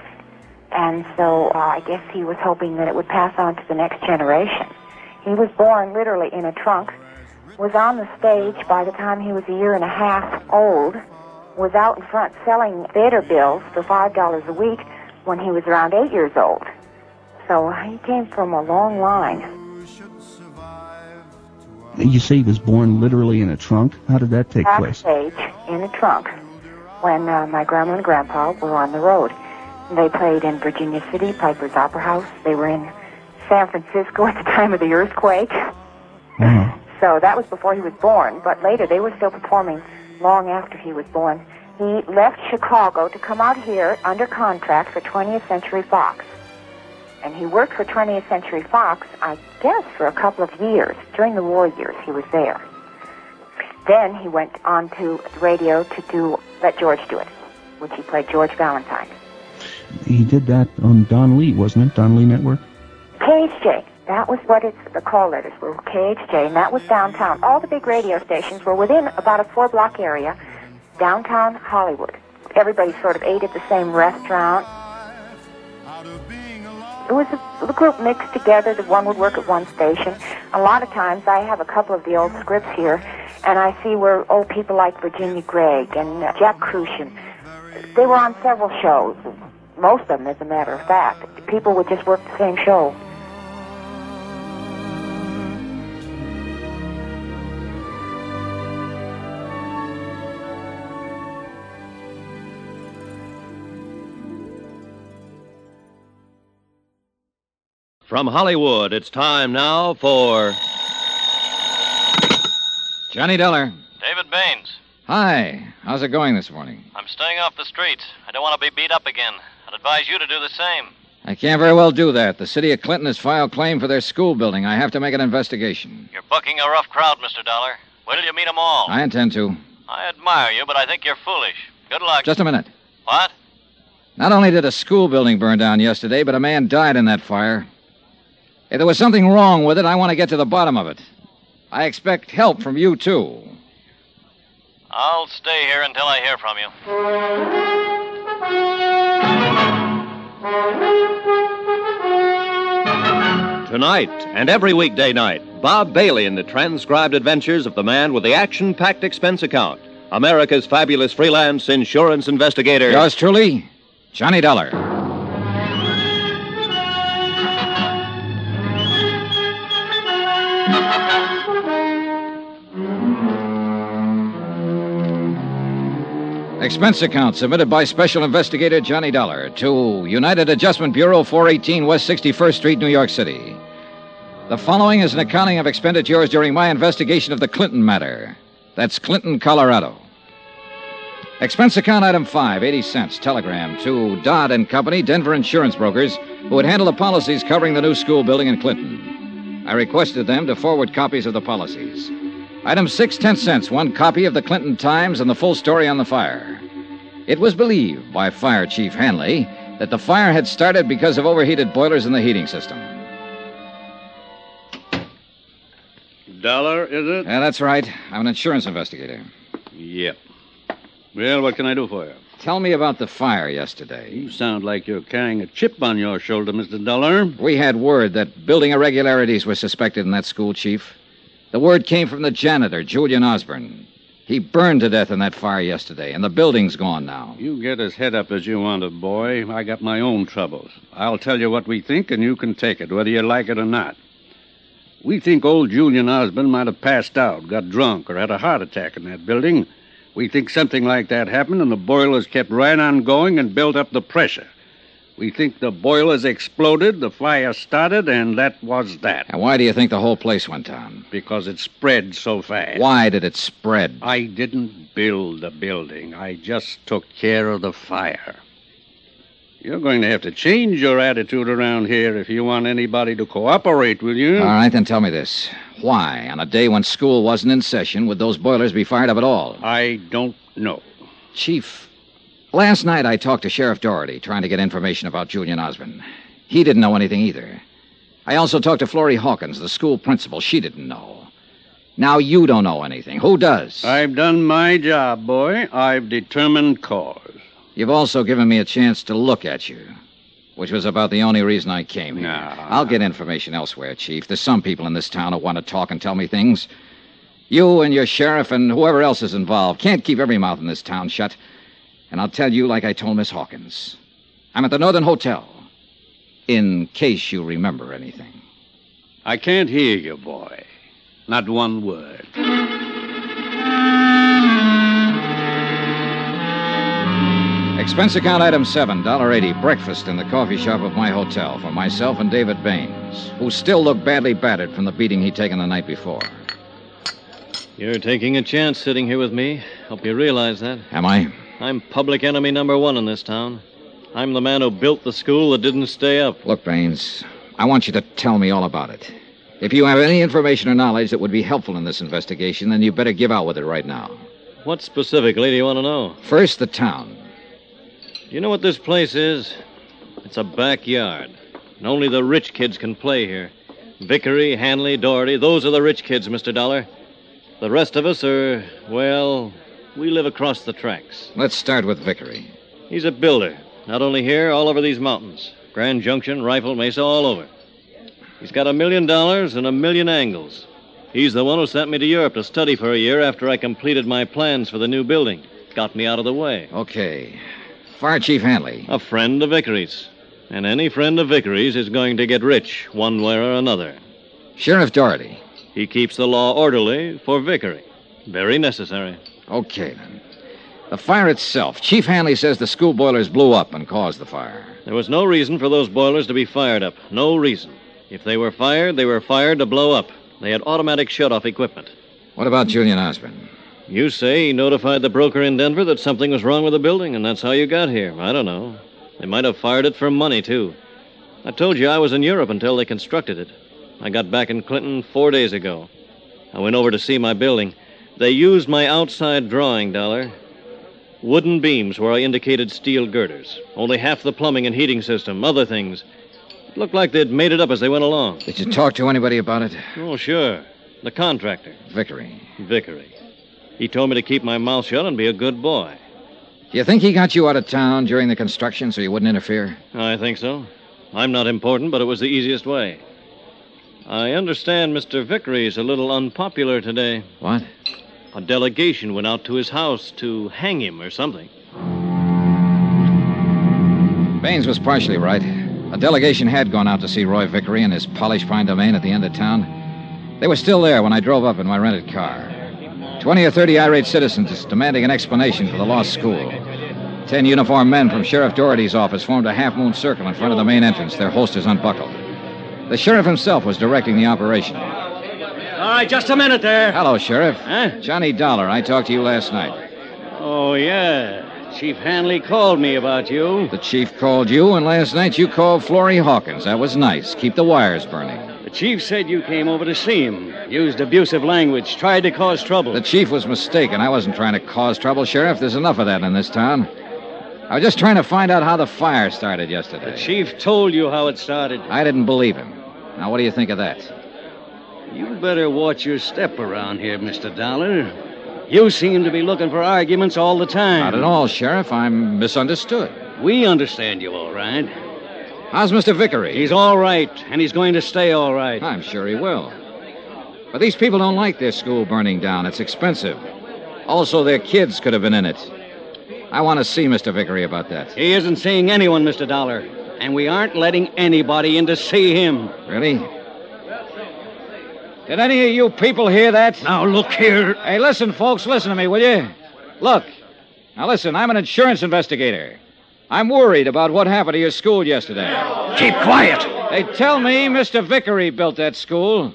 and so uh, I guess he was hoping that it would pass on to the next generation. He was born literally in a trunk, was on the stage by the time he was a year and a half old, was out in front selling theater bills for $5 a week when he was around eight years old. So he came from a long line. You say he was born literally in a trunk? How did that take place? Backstage in a trunk when uh, my grandma and grandpa were on the road. They played in Virginia City, Piper's Opera House. They were in San Francisco at the time of the earthquake. Uh-huh. So that was before he was born, but later they were still performing long after he was born. He left Chicago to come out here under contract for 20th Century Fox. And he worked for 20th Century Fox, I guess, for a couple of years. During the war years, he was there. Then he went on to radio to do Let George Do It, which he played George Valentine. He did that on Don Lee, wasn't it? Don Lee Network? KHJ. That was what it's, the call letters were, KHJ, and that was downtown. All the big radio stations were within about a four block area, downtown Hollywood. Everybody sort of ate at the same restaurant. It was a, the group mixed together. The one would work at one station. A lot of times, I have a couple of the old scripts here, and I see where old people like Virginia Gregg and uh, Jack Kruschen, they were on several shows. Most of them, as a matter of fact. People would just work the same show. From Hollywood, it's time now for. Johnny Dollar. David Baines. Hi. How's it going this morning? I'm staying off the streets. I don't want to be beat up again. I'd advise you to do the same. I can't very well do that. The city of Clinton has filed claim for their school building. I have to make an investigation. You're bucking a rough crowd, Mr. Dollar. Wait till you them all. I intend to. I admire you, but I think you're foolish. Good luck. Just a minute. What? Not only did a school building burn down yesterday, but a man died in that fire. If there was something wrong with it, I want to get to the bottom of it. I expect help from you, too. I'll stay here until I hear from you. Tonight and every weekday night, Bob Bailey in the transcribed adventures of the man with the action packed expense account, America's fabulous freelance insurance investigator. Yours truly, Johnny Dollar. Expense account submitted by Special Investigator Johnny Dollar to United Adjustment Bureau, 418 West 61st Street, New York City. The following is an accounting of expenditures during my investigation of the Clinton matter. That's Clinton, Colorado. Expense account item 5, 80 cents, telegram to Dodd and Company, Denver insurance brokers, who would handle the policies covering the new school building in Clinton. I requested them to forward copies of the policies. Item six, ten cents, one copy of the Clinton Times and the full story on the fire. It was believed by Fire Chief Hanley that the fire had started because of overheated boilers in the heating system. Dollar, is it? Yeah, that's right. I'm an insurance investigator. Yep. Well, what can I do for you? Tell me about the fire yesterday. You sound like you're carrying a chip on your shoulder, Mr. Dollar. We had word that building irregularities were suspected in that school, Chief. The word came from the janitor, Julian Osborne. He burned to death in that fire yesterday, and the building's gone now. You get as head up as you want boy. I got my own troubles. I'll tell you what we think, and you can take it, whether you like it or not. We think old Julian Osborne might have passed out, got drunk, or had a heart attack in that building. We think something like that happened, and the boilers kept right on going and built up the pressure. We think the boilers exploded, the fire started, and that was that. And why do you think the whole place went down? Because it spread so fast. Why did it spread? I didn't build the building. I just took care of the fire. You're going to have to change your attitude around here if you want anybody to cooperate with you. All right, then tell me this. Why, on a day when school wasn't in session, would those boilers be fired up at all? I don't know. Chief, last night I talked to Sheriff Doherty trying to get information about Julian Osborne. He didn't know anything either. I also talked to Florrie Hawkins, the school principal. She didn't know. Now you don't know anything. Who does? I've done my job, boy. I've determined cause. You've also given me a chance to look at you, which was about the only reason I came here. Nah. I'll get information elsewhere, Chief. There's some people in this town who want to talk and tell me things. You and your sheriff and whoever else is involved can't keep every mouth in this town shut. And I'll tell you like I told Miss Hawkins. I'm at the Northern Hotel. In case you remember anything. I can't hear you, boy. Not one word. Expense account item seven, $1.80, breakfast in the coffee shop of my hotel for myself and David Baines, who still looked badly battered from the beating he'd taken the night before. You're taking a chance sitting here with me. Hope you realize that. Am I? I'm public enemy number one in this town. I'm the man who built the school that didn't stay up. Look, Baines, I want you to tell me all about it. If you have any information or knowledge that would be helpful in this investigation, then you better give out with it right now. What specifically do you want to know? First, the town. You know what this place is? It's a backyard. And only the rich kids can play here. Vickery, Hanley, Doherty, those are the rich kids, Mr. Dollar. The rest of us are, well, we live across the tracks. Let's start with Vickery. He's a builder, not only here, all over these mountains. Grand Junction, Rifle Mesa, all over. He's got a million dollars and a million angles. He's the one who sent me to Europe to study for a year after I completed my plans for the new building. Got me out of the way. Okay. Fire Chief Hanley. A friend of Vickery's. And any friend of Vickery's is going to get rich, one way or another. Sheriff Doherty. He keeps the law orderly for Vickery. Very necessary. Okay, then. The fire itself. Chief Hanley says the school boilers blew up and caused the fire. There was no reason for those boilers to be fired up. No reason. If they were fired, they were fired to blow up. They had automatic shut-off equipment. What about Julian Osborne? You say he notified the broker in Denver that something was wrong with the building, and that's how you got here. I don't know. They might have fired it for money, too. I told you I was in Europe until they constructed it. I got back in Clinton four days ago. I went over to see my building. They used my outside drawing, Dollar. Wooden beams where I indicated steel girders. Only half the plumbing and heating system, other things. It looked like they'd made it up as they went along. Did you talk to anybody about it? Oh, sure. The contractor. Vickery. Vickery. He told me to keep my mouth shut and be a good boy. Do you think he got you out of town during the construction so you wouldn't interfere? I think so. I'm not important, but it was the easiest way. I understand Mr. Vickery's a little unpopular today. What? A delegation went out to his house to hang him or something. Baines was partially right. A delegation had gone out to see Roy Vickery in his polished pine domain at the end of town. They were still there when I drove up in my rented car. Twenty or thirty irate citizens demanding an explanation for the lost school. Ten uniformed men from Sheriff Doherty's office formed a half moon circle in front of the main entrance, their holsters unbuckled. The sheriff himself was directing the operation. All right, just a minute there. Hello, Sheriff. Huh? Johnny Dollar. I talked to you last night. Oh, yeah. Chief Hanley called me about you. The chief called you, and last night you called Florrie Hawkins. That was nice. Keep the wires burning. The chief said you came over to see him, used abusive language, tried to cause trouble. The chief was mistaken. I wasn't trying to cause trouble, Sheriff. There's enough of that in this town. I was just trying to find out how the fire started yesterday. The chief told you how it started. I didn't believe him. Now, what do you think of that? You'd better watch your step around here, Mr. Dollar. You seem to be looking for arguments all the time. Not at all, Sheriff. I'm misunderstood. We understand you all right. How's Mr. Vickery? He's all right, and he's going to stay all right. I'm sure he will. But these people don't like their school burning down. It's expensive. Also, their kids could have been in it. I want to see Mr. Vickery about that. He isn't seeing anyone, Mr. Dollar. And we aren't letting anybody in to see him. Really? Did any of you people hear that? Now, look here. Hey, listen, folks, listen to me, will you? Look. Now, listen, I'm an insurance investigator. I'm worried about what happened to your school yesterday. Keep quiet. They tell me Mr. Vickery built that school.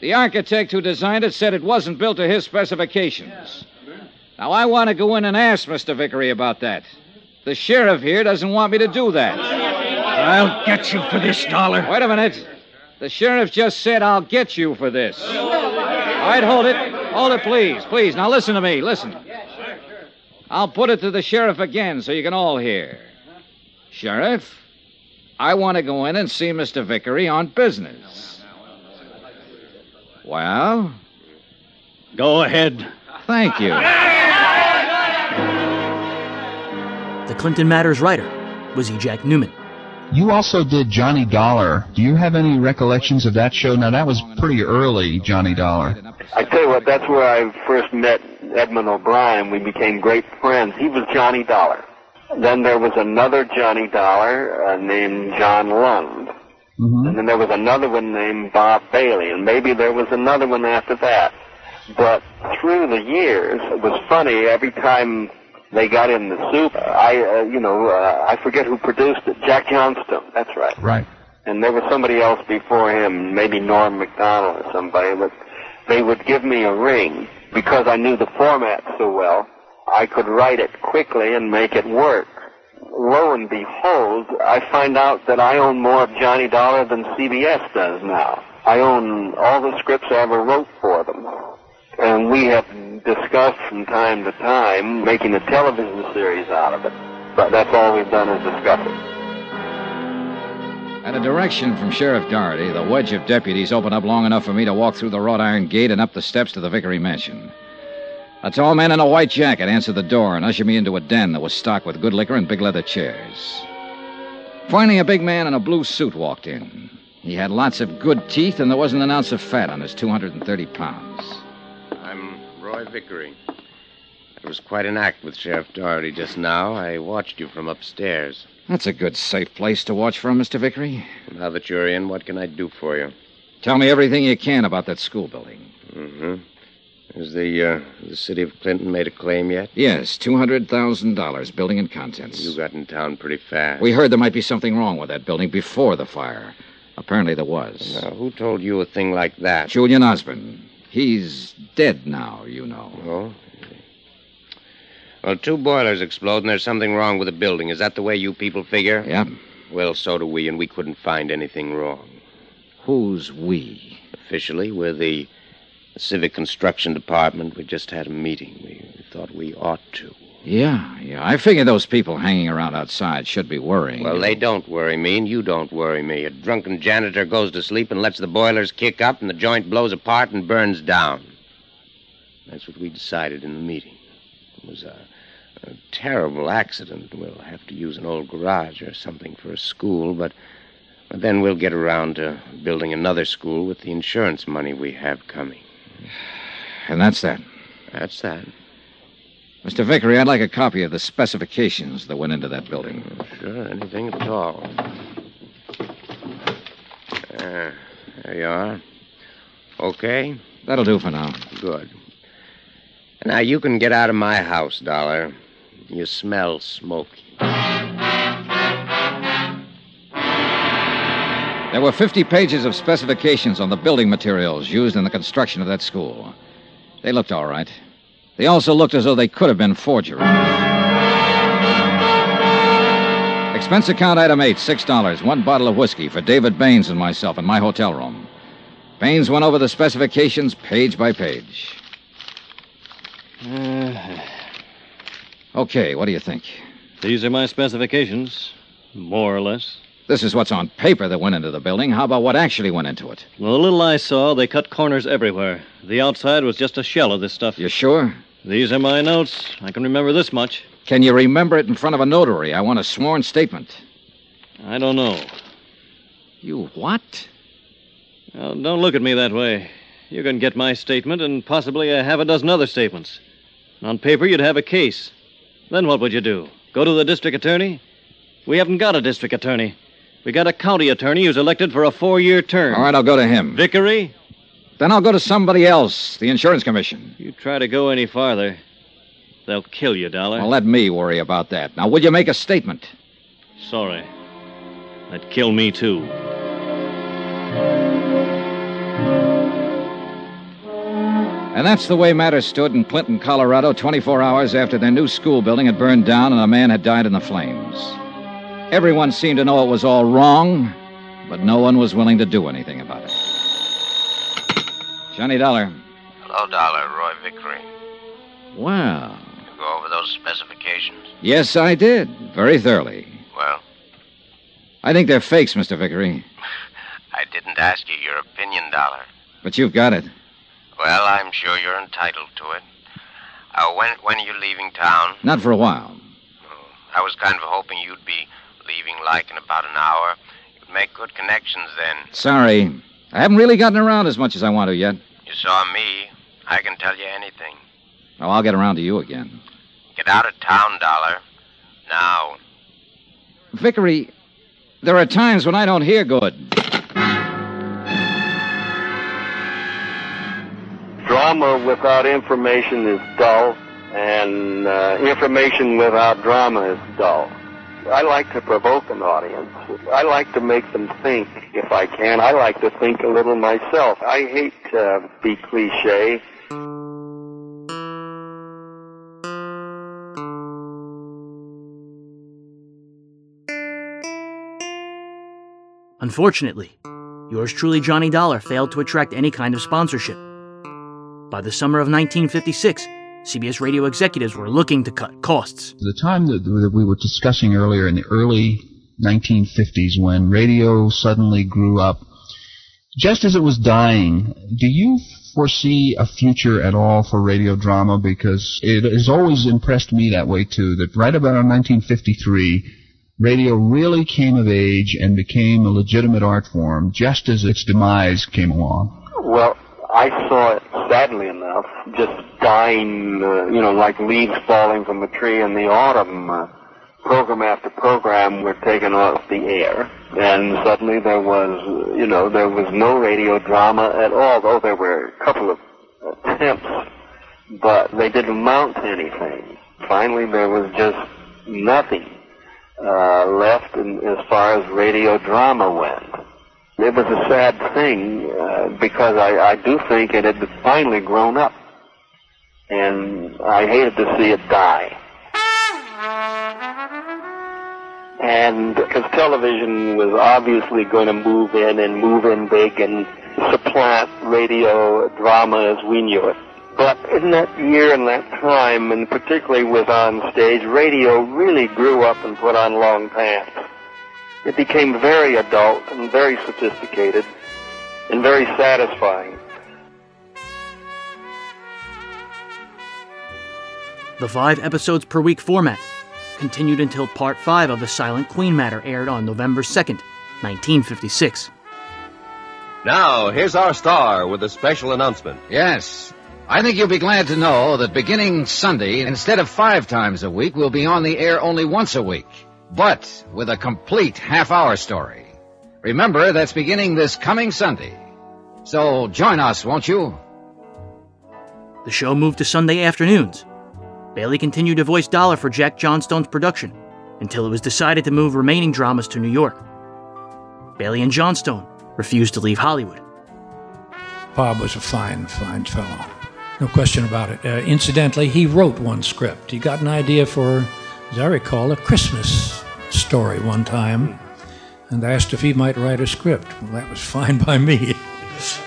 The architect who designed it said it wasn't built to his specifications. Now, I want to go in and ask Mr. Vickery about that. The sheriff here doesn't want me to do that. I'll get you for this, Dollar. Wait a minute. The sheriff just said I'll get you for this. All right, hold it. Hold it, please. Please. Now listen to me. Listen. I'll put it to the sheriff again so you can all hear. Sheriff, I want to go in and see Mr. Vickery on business. Well? Go ahead. Thank you. The Clinton Matters writer was E. Jack Newman. You also did Johnny Dollar. Do you have any recollections of that show? Now, that was pretty early, Johnny Dollar. I tell you what, that's where I first met Edmond O'Brien. We became great friends. He was Johnny Dollar. Then there was another Johnny Dollar uh, named John Lund. Mm-hmm. And then there was another one named Bob Bailey. And maybe there was another one after that. But through the years, it was funny. Every time they got in the soup, I, uh, you know, uh, I forget who produced it. Jack Johnstone. That's right. Right. And there was somebody else before him, maybe Norm Macdonnell or somebody, but they would give me a ring because I knew the format so well. I could write it quickly and make it work. Lo and behold, I find out that I own more of Johnny Dollar than CBS does now. I own all the scripts I ever wrote for them. And we have discussed from time to time making a television series out of it. But that's all we've done is discuss it. At a direction from Sheriff Doherty, the wedge of deputies opened up long enough for me to walk through the wrought iron gate and up the steps to the Vickery mansion. A tall man in a white jacket answered the door and ushered me into a den that was stocked with good liquor and big leather chairs. Finally, a big man in a blue suit walked in. He had lots of good teeth, and there wasn't an ounce of fat on his 230 pounds. Roy Vickery. It was quite an act with Sheriff Doherty just now. I watched you from upstairs. That's a good, safe place to watch from, Mr. Vickery. Now that you're in, what can I do for you? Tell me everything you can about that school building. Mm-hmm. Has the uh, the city of Clinton made a claim yet? Yes, $200,000, building and contents. You got in town pretty fast. We heard there might be something wrong with that building before the fire. Apparently there was. Now, who told you a thing like that? Julian Osborne. He's dead now, you know. Oh? Well, two boilers explode, and there's something wrong with the building. Is that the way you people figure? Yeah. Well, so do we, and we couldn't find anything wrong. Who's we? Officially, we're the, Civic Construction Department. We just had a meeting. We thought we ought to. Yeah, yeah. I figure those people hanging around outside should be worrying. Well, they don't worry me, and you don't worry me. A drunken janitor goes to sleep and lets the boilers kick up, and the joint blows apart and burns down. That's what we decided in the meeting. It was a, a terrible accident. We'll have to use an old garage or something for a school, but, but then we'll get around to building another school with the insurance money we have coming. And that's that. That's that. Mr. Vickery, I'd like a copy of the specifications that went into that building. Sure, anything at all. Uh, there you are. Okay? That'll do for now. Good. Now, you can get out of my house, Dollar. You smell smoky. There were 50 pages of specifications on the building materials used in the construction of that school. They looked all right. They also looked as though they could have been forgeries. Expense account item eight, six dollars, one bottle of whiskey for David Baines and myself in my hotel room. Baines went over the specifications page by page. Uh, Okay, what do you think? these are my specifications, more or less. This is what's on paper that went into the building. How about what actually went into it? Well, the little I saw, they cut corners everywhere. The outside was just a shell of this stuff. You sure? These are my notes. I can remember this much. Can you remember it in front of a notary? I want a sworn statement. I don't know. You what? Well, don't look at me that way. You can get my statement and possibly a half a dozen other statements. On paper, you'd have a case. Then what would you do? Go to the district attorney? We haven't got a district attorney. We got a county attorney who's elected for a four year term. All right, I'll go to him. Vickery? Then I'll go to somebody else, the insurance commission. You try to go any farther, they'll kill you, Dollar. Well, let me worry about that. Now, will you make a statement? Sorry. That'd kill me, too. And that's the way matters stood in Clinton, Colorado, 24 hours after their new school building had burned down and a man had died in the flames. Everyone seemed to know it was all wrong, but no one was willing to do anything about it. Johnny Dollar. Hello, Dollar. Roy Vickery. Well, You go over those specifications. yes, I did. Very thoroughly. Well, I think they're fakes, Mr. Vickery, I didn't ask you your opinion, Dollar. but you've got it. Well, I'm sure you're entitled to it. Uh, when when are you leaving town? Not for a while. I was kind of hoping you'd be leaving like in about an hour. You'd make good connections then. Sorry. I haven't really gotten around as much as I want to yet. You saw me. I can tell you anything. Well, I'll get around to you again. Get out of town, Dollar. Now. Vickery, there are times when I don't hear good. Drama without information is dull, and uh, information without drama is dull. I like to provoke an audience. I like to make them think, if I can. I like to think a little myself. I hate to be cliche. Unfortunately, yours truly, Johnny Dollar, failed to attract any kind of sponsorship. By the summer of 1956, CBS radio executives were looking to cut costs. The time that, that we were discussing earlier in the early 1950s when radio suddenly grew up, just as it was dying, do you foresee a future at all for radio drama? Because it has always impressed me that way too, that right about 1953, radio really came of age and became a legitimate art form just as its demise came along. Well, I saw it, sadly enough, just dying, uh, you know, like leaves falling from a tree in the autumn. Uh, program after program were taken off the air, and suddenly there was, you know, there was no radio drama at all, though there were a couple of attempts, but they didn't amount to anything. Finally, there was just nothing uh, left in, as far as radio drama went. It was a sad thing uh, because I, I do think it had finally grown up, and I hated to see it die. And because television was obviously going to move in and move in big and supplant radio drama as we knew it. But in that year and that time, and particularly with on stage, radio really grew up and put on long pants. It became very adult and very sophisticated and very satisfying. The five episodes per week format continued until part five of the Silent Queen matter aired on November 2nd, 1956. Now, here's our star with a special announcement. Yes. I think you'll be glad to know that beginning Sunday, instead of five times a week, we'll be on the air only once a week, but with a complete half hour story. Remember, that's beginning this coming Sunday. So join us, won't you? The show moved to Sunday afternoons. Bailey continued to voice Dollar for Jack Johnstone's production until it was decided to move remaining dramas to New York. Bailey and Johnstone refused to leave Hollywood. Bob was a fine, fine fellow. No question about it. Uh, incidentally, he wrote one script. He got an idea for, as I recall, a Christmas story one time and asked if he might write a script. Well, that was fine by me.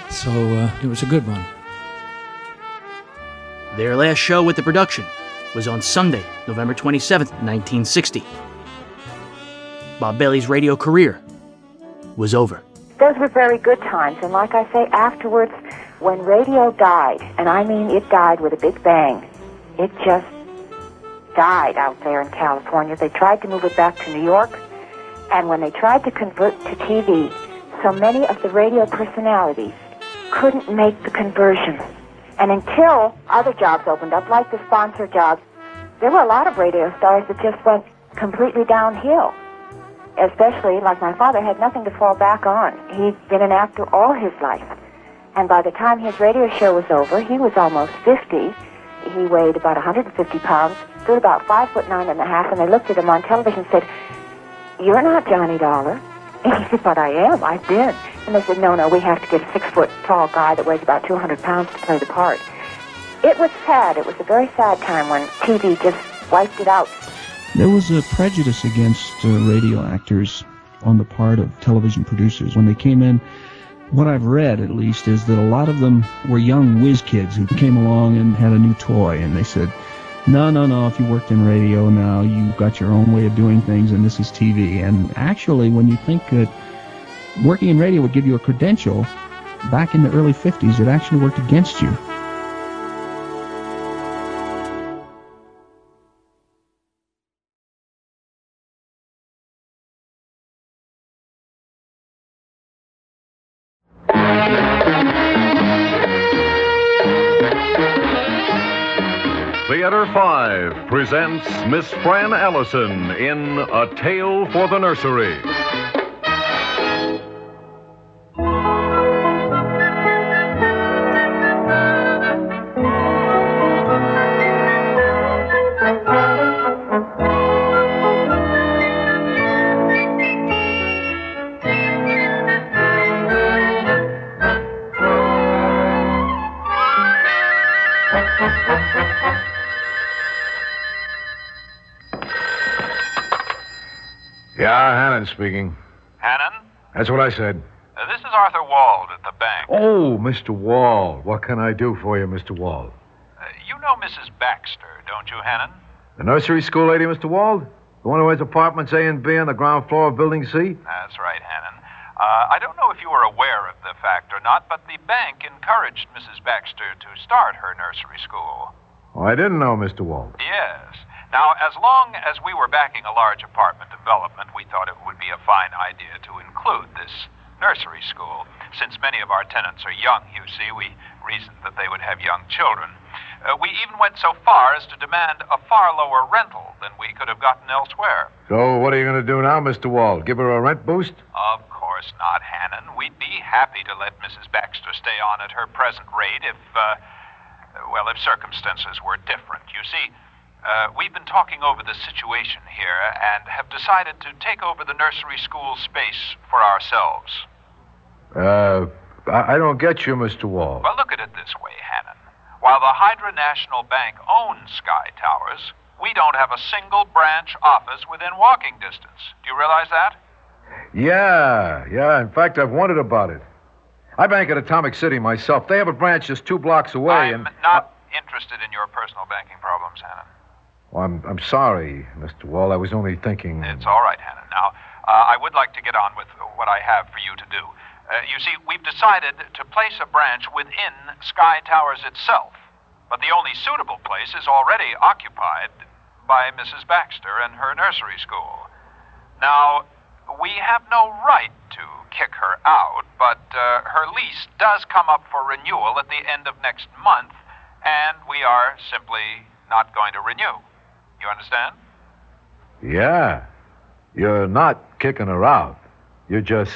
so uh, it was a good one. Their last show with the production was on Sunday, November 27, 1960. Bob Bailey's radio career was over. Those were very good times, and like I say, afterwards, when radio died, and I mean it died with a big bang, it just died out there in California. They tried to move it back to New York, and when they tried to convert to TV, so many of the radio personalities couldn't make the conversion. And until other jobs opened up, like the sponsor jobs, there were a lot of radio stars that just went completely downhill. Especially, like my father had nothing to fall back on. He'd been an actor all his life. And by the time his radio show was over, he was almost 50. He weighed about 150 pounds, stood about five foot nine and a half, and they looked at him on television and said, You're not Johnny Dollar. And he said, But I am. I've been. And they said, No, no, we have to get a six foot tall guy that weighs about 200 pounds to play the part. It was sad. It was a very sad time when TV just wiped it out. There was a prejudice against uh, radio actors on the part of television producers. When they came in, what I've read at least is that a lot of them were young whiz kids who came along and had a new toy, and they said, no, no, no, if you worked in radio now, you've got your own way of doing things, and this is TV. And actually, when you think that working in radio would give you a credential, back in the early 50s, it actually worked against you. Presents Miss Fran Allison in A Tale for the Nursery. Yeah, Hannon speaking. Hannon, That's what I said. uh, this is Arthur Wald at the bank. Oh, Mr. Wald. What can I do for you, Mr. Wald? Uh, you know Mrs. Baxter, don't you, Hannon? The nursery school lady, Mr. Wald? The one who has apartments A and B on the ground floor of Building C? That's right, Hannon. Uh, I don't know if you were aware of the fact or not, but the bank encouraged Mrs. Baxter to start her nursery school. Oh, I didn't know, Mr. Wald. Yes. Now, as long as we were backing a large apartment development, we thought it would be a fine idea to include this nursery school. Since many of our tenants are young, you see, we reasoned that they would have young children. Uh, we even went so far as to demand a far lower rental than we could have gotten elsewhere. So, what are you going to do now, Mr. Wald? Give her a rent boost? Of course not, Hannon. We'd be happy to let Mrs. Baxter stay on at her present rate if, uh, well, if circumstances were different. You see, uh, we've been talking over the situation here and have decided to take over the nursery school space for ourselves. Uh, I, I don't get you, Mr. Wald. Well, look at it this way, Hannon. While the Hydra National Bank owns Sky Towers, we don't have a single branch office within walking distance. Do you realize that? Yeah, yeah. In fact, I've wondered about it. I bank at Atomic City myself. They have a branch just two blocks away, I'm and not interested in your personal banking problems, Hannon. Well, I'm I'm sorry, Mr. Wald. I was only thinking. It's all right, Hannon. Now, uh, I would like to get on with what I have for you to do. Uh, you see, we've decided to place a branch within Sky Towers itself, but the only suitable place is already occupied by Mrs. Baxter and her nursery school. Now, we have no right to kick her out, but uh, her lease does come up for renewal at the end of next month, and we are simply not going to renew. You understand? Yeah. You're not kicking her out. You're just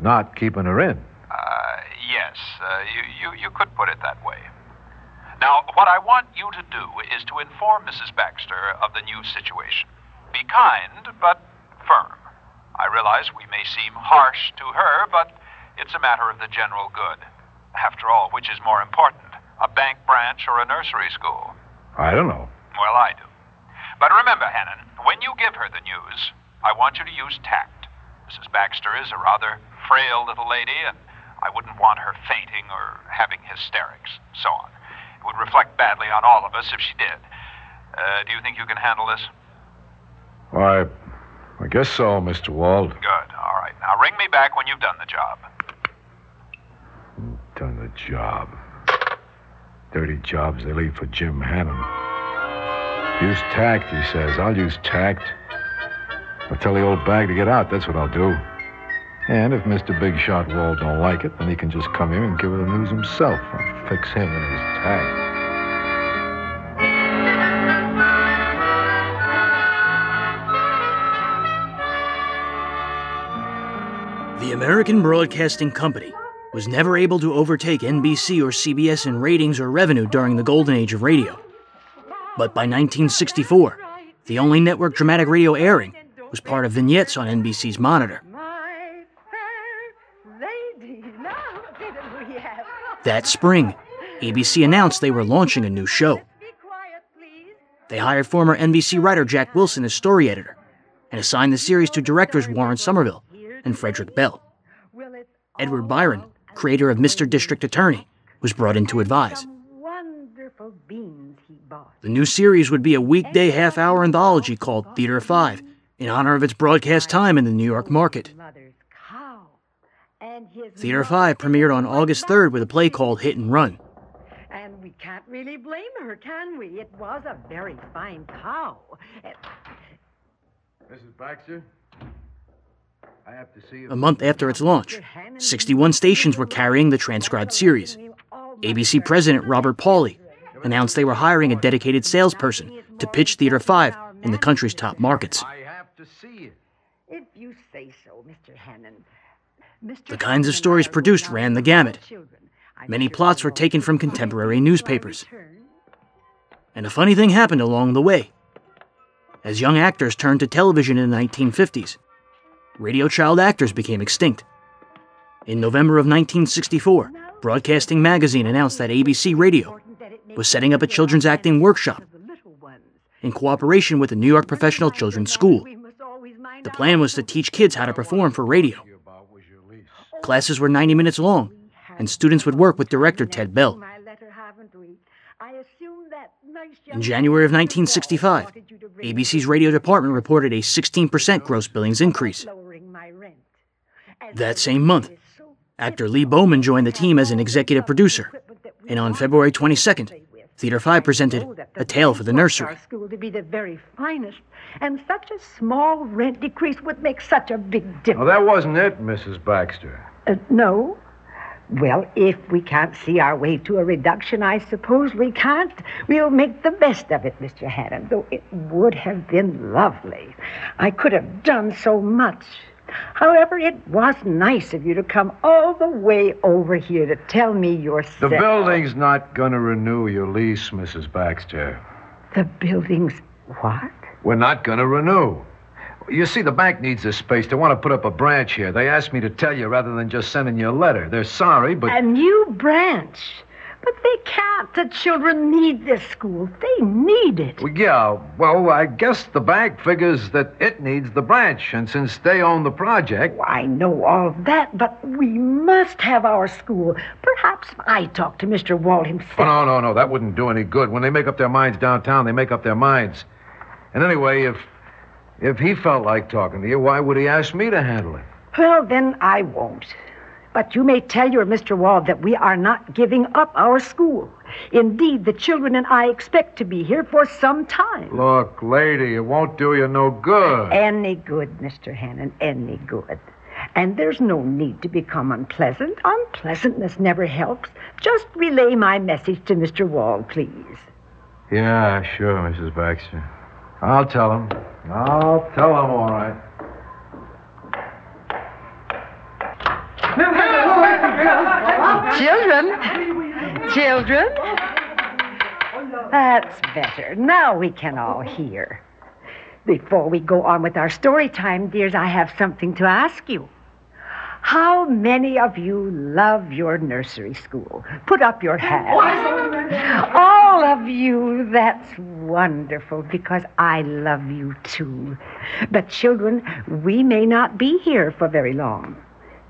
not keeping her in. Uh, yes, uh, you, you, you could put it that way. Now, what I want you to do is to inform Mrs. Baxter of the new situation. Be kind, but firm. I realize we may seem harsh to her, but it's a matter of the general good. After all, which is more important, a bank branch or a nursery school? I don't know. Well, I do. But remember, Hannon, when you give her the news, I want you to use tact. Mrs. Baxter is a rather frail little lady, and I wouldn't want her fainting or having hysterics, and so on. It would reflect badly on all of us if she did. Uh, do you think you can handle this? Why, I guess so, Mr. Wald. Good. All right. Now ring me back when you've done the job. Done the job. Dirty jobs they leave for Jim Hannon. Use tact, he says. I'll use tact. I'll tell the old bag to get out. That's what I'll do. And if Mr. Big Shot Wald don't like it, then he can just come here and give her the news himself. I'll fix him and his tact. The American Broadcasting Company was never able to overtake NBC or CBS in ratings or revenue during the golden age of radio. But by 1964, the only network dramatic radio airing was part of vignettes on NBC's monitor. That spring, ABC announced they were launching a new show. They hired former NBC writer Jack Wilson as story editor and assigned the series to directors Warren Somerville and Frederick Bell. Edward Byron, creator of Mr. District Attorney, was brought in to advise. The new series would be a weekday half hour anthology called Theater 5 in honor of its broadcast time in the New York market. Theater 5 premiered on August 3rd with a play called Hit and Run. And we can't really blame her, can we? It was a very fine cow. Mrs. Baxter? I have to see A month after its launch, 61 stations were carrying the transcribed series. ABC President Robert Pauley announced they were hiring a dedicated salesperson to pitch Theater 5 in the country's top markets. If you say so, Mr. Hannon. The kinds of stories produced ran the gamut. Many plots were taken from contemporary newspapers. And a funny thing happened along the way. As young actors turned to television in the 1950s, radio child actors became extinct. In November of 1964, Broadcasting Magazine announced that ABC Radio was setting up a children's acting workshop in cooperation with the New York Professional Children's School. The plan was to teach kids how to perform for radio. Classes were 90 minutes long, and students would work with director Ted Bell. In January of 1965, ABC's radio department reported a 16% gross billings increase. That same month, actor Lee Bowman joined the team as an executive producer, and on February 22nd, Theater 5 presented A Tale for the Nursery. School to be the very finest, and such a small rent decrease would make such a big difference. Well, that wasn't it, Mrs. Baxter. Uh, no? Well, if we can't see our way to a reduction, I suppose we can't. We'll make the best of it, Mr. Hannon, though it would have been lovely. I could have done so much. However, it was nice of you to come all the way over here to tell me yourself. The building's not going to renew your lease, Mrs. Baxter. The building's what? We're not going to renew. You see, the bank needs this space. They want to put up a branch here. They asked me to tell you rather than just sending you a letter. They're sorry, but. A new branch. But they can't. The children need this school. They need it. Well, yeah, well, I guess the bank figures that it needs the branch, and since they own the project. Oh, I know all that, but we must have our school. Perhaps I talk to Mr. Wald himself. Oh, no, no, no, that wouldn't do any good. When they make up their minds downtown, they make up their minds. And anyway, if if he felt like talking to you, why would he ask me to handle it? Well, then I won't. But you may tell your Mr. Wald that we are not giving up our school. Indeed, the children and I expect to be here for some time. Look, lady, it won't do you no good. Any good, Mr. Hannon, any good. And there's no need to become unpleasant. Unpleasantness never helps. Just relay my message to Mr. Wald, please. Yeah, sure, Mrs. Baxter. I'll tell him. I'll tell him, all right. Children. Children. That's better. Now we can all hear. Before we go on with our story time, dears, I have something to ask you. How many of you love your nursery school? Put up your hand. All of you, that's wonderful because I love you too. But, children, we may not be here for very long.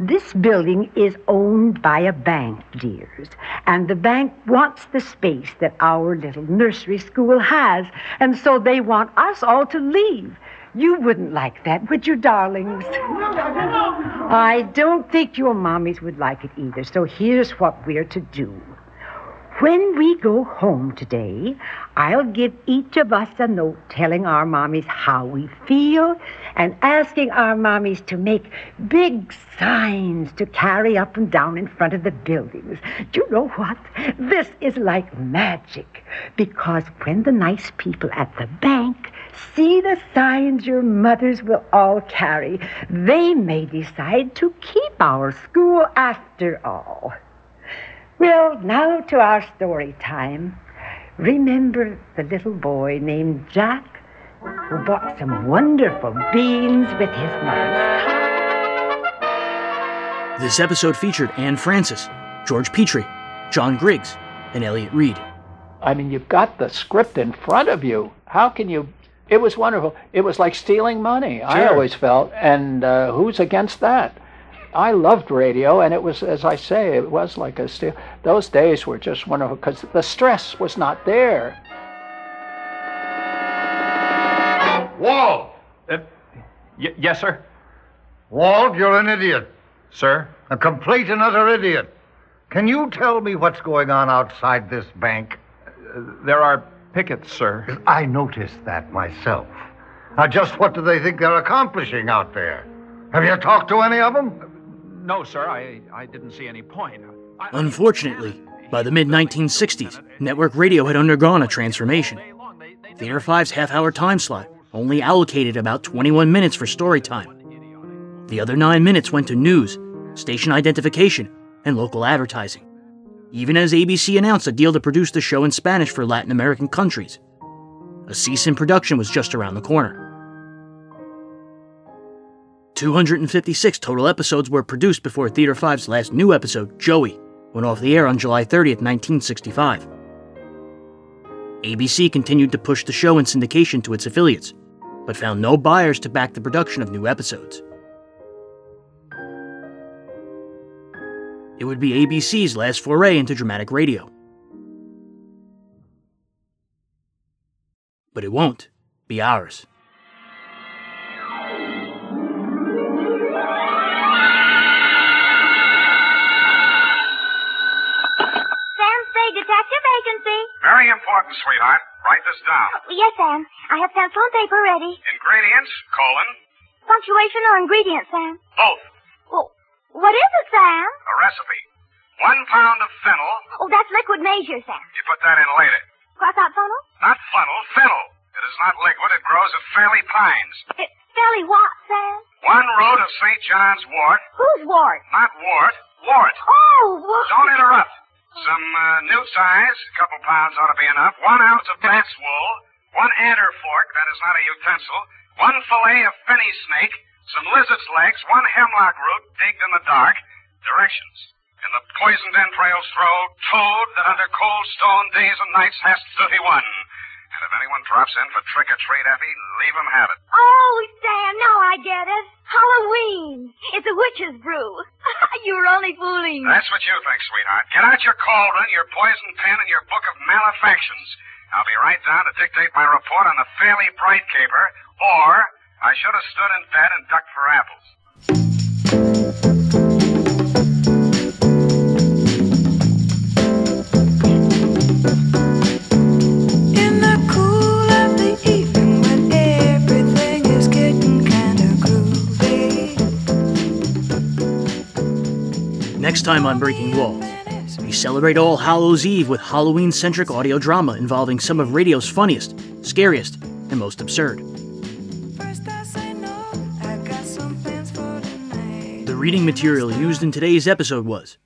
This building is owned by a bank, dears, and the bank wants the space that our little nursery school has, and so they want us all to leave. You wouldn't like that, would you, darlings? I don't think your mommies would like it either, so here's what we're to do. When we go home today, I'll give each of us a note telling our mommies how we feel and asking our mommies to make big signs to carry up and down in front of the buildings. Do you know what? This is like magic because when the nice people at the bank see the signs your mothers will all carry, they may decide to keep our school after all. Well, now to our story time. Remember the little boy named Jack who bought some wonderful beans with his mother? This episode featured Anne Francis, George Petrie, John Griggs, and Elliott Reid. I mean, you've got the script in front of you. How can you? It was wonderful. It was like stealing money. I always felt, and uh, who's against that? I loved radio, and it was, as I say, it was like a steal. Those days were just wonderful because the stress was not there. Walt! Uh, y- yes, sir. Walt, you're an idiot. Sir? A complete and utter idiot. Can you tell me what's going on outside this bank? there are pickets, sir. I noticed that myself. Now, just what do they think they're accomplishing out there? Have you talked to any of them? No, sir. I, I didn't see any point. Unfortunately, by the mid 1960s, network radio had undergone a transformation. Theater 5's half hour time slot only allocated about 21 minutes for story time. The other nine minutes went to news, station identification, and local advertising. Even as ABC announced a deal to produce the show in Spanish for Latin American countries, a cease in production was just around the corner. 256 total episodes were produced before Theater 5's last new episode, Joey, went off the air on July 30, 1965. ABC continued to push the show in syndication to its affiliates, but found no buyers to back the production of new episodes. It would be ABC's last foray into dramatic radio. But it won't be ours. Very important, sweetheart. Write this down. Uh, yes, Sam. I have pencil and paper ready. Ingredients, colon, Punctuation or ingredients, Sam? both. Well, what is it, Sam? A recipe. One pound of fennel. Oh, that's liquid measure, Sam. You put that in later. Cross out funnel? Not funnel, fennel. It is not liquid. It grows at Fairley Pines. It's Sally what, Sam? One root of St. John's wort. Who's wart? Not wart, wart. Oh, wart. Don't interrupt. Some uh, newt size, a couple pounds ought to be enough. One ounce of bat's wool. One adder fork, that is not a utensil. One fillet of fenny snake. Some lizard's legs. One hemlock root digged in the dark. Directions. In the poisoned entrails throw toad that under cold stone days and nights hast 31. And if anyone drops in for trick or treat, Effie, leave 'em have it. Oh, Sam, now I get it. Halloween. It's a witch's brew. you were only fooling. me. That's what you think, sweetheart. Get out your cauldron, your poison pen, and your book of malefactions. I'll be right down to dictate my report on the Fairly Bright caper, or I should have stood in bed and ducked for apples. Next time on Breaking Walls. we celebrate All Hallows Eve with Halloween centric audio drama involving some of radio's funniest, scariest, and most absurd. The reading material used in today's episode was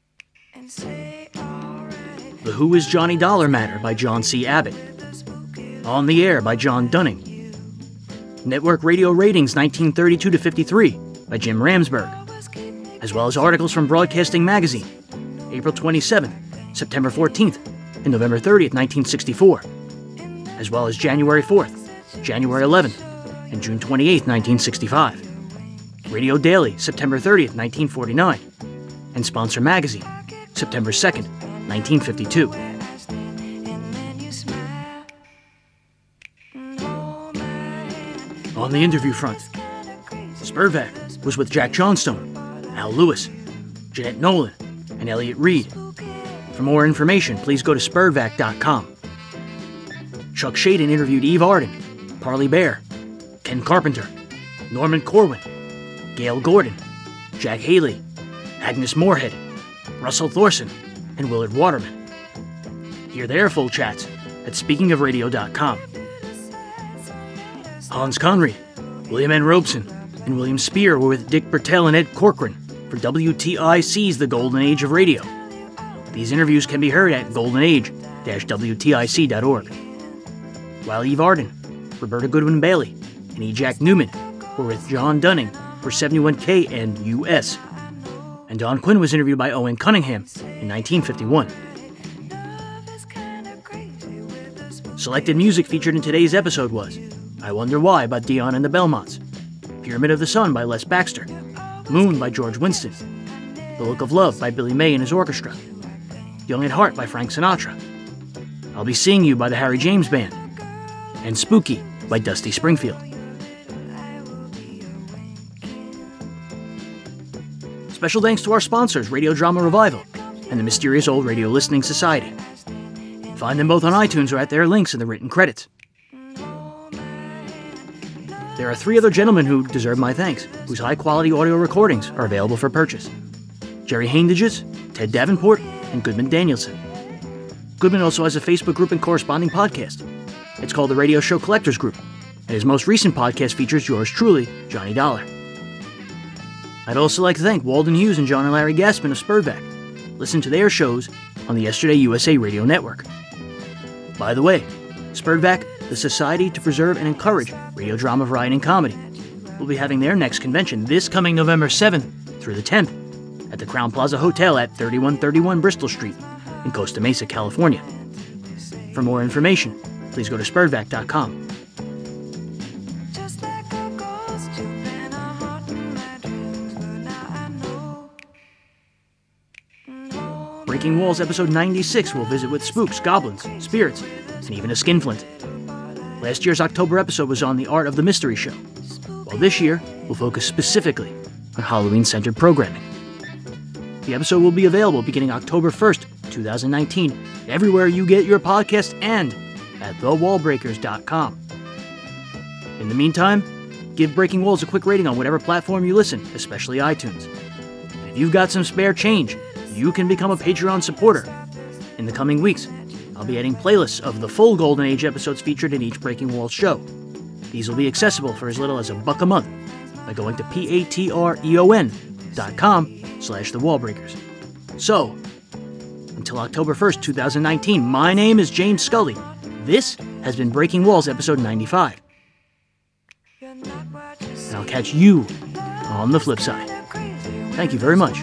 The Who is Johnny Dollar Matter by John C. Abbott, On the Air by John Dunning, Network Radio Ratings 1932 to 53 by Jim Ramsburg, as well as articles from Broadcasting Magazine, April 27th, September 14th, and November 30th, 1964, as well as January 4th, January 11th, and June 28th, 1965. Radio Daily, September 30th, 1949, and Sponsor Magazine, September 2nd, 1952. On the interview front, SPERDVAC was with Jack Johnstone, Al Lewis, Jeanette Nolan, and Elliott Reid. For more information, please go to SPERDVAC.com. Chuck Schaden interviewed Eve Arden, Parley Baer, Ken Carpenter, Norman Corwin, Gale Gordon, Jack Haley, Agnes Moorehead, Russell Thorson, and Willard Waterman. Hear their full chats at speakingofradio.com. Hans Conried, William N. Robson, and William Spier were with Dick Bertel and Ed Corcoran for WTIC's The Golden Age of Radio. These interviews can be heard at goldenage-wtic.org. While Eve Arden, Roberta Goodwin Bailey, and E. Jack Newman were with John Dunning for 71K and US. And Don Quinn was interviewed by Owen Cunningham in 1951. Selected music featured in today's episode was I Wonder Why by Dion and the Belmonts, Pyramid of the Sun by Les Baxter, Moon by George Winston, The Look of Love by Billy May and his orchestra, Young at Heart by Frank Sinatra, I'll Be Seeing You by the Harry James Band, and Spooky by Dusty Springfield. Special thanks to our sponsors, Radio Drama Revival and the Mysterious Old Radio Listening Society. Find them both on iTunes or at their links in the written credits. There are three other gentlemen who deserve my thanks, whose high quality audio recordings are available for purchase Jerry Haendiges, Ted Davenport, and Goodman Danielson. Goodman also has a Facebook group and corresponding podcast. It's called the Radio Show Collectors Group, and his most recent podcast features yours truly, Johnny Dollar. I'd also like to thank Walden Hughes and John and Larry Gassman of SPERDVAC. Listen to their shows on the Yesterday USA Radio Network. By the way, SPERDVAC, the Society to Preserve and Encourage Radio Drama Variety and Comedy, will be having their next convention this coming November 7th through the 10th at the Crowne Plaza Hotel at 3131 Bristol Street in Costa Mesa, California. For more information, please go to SPERDVAC.com. Breaking Walls episode 96 will visit with spooks, goblins, spirits, and even a skinflint. Last year's October episode was on the art of the mystery show, while this year we'll focus specifically on Halloween centered programming. The episode will be available beginning October 1st, 2019, everywhere you get your podcast and at thewallbreakers.com. In the meantime, give Breaking Walls a quick rating on whatever platform you listen, especially iTunes. And if you've got some spare change, you can become a Patreon supporter. In the coming weeks, I'll be adding playlists of the full Golden Age episodes featured in each Breaking Walls show. These will be accessible for as little as a buck a month by going to patreon.com slash the wallbreakers. So, until October 1st, 2019, my name is James Scully. This has been Breaking Walls episode 95. And I'll catch you on the flip side. Thank you very much.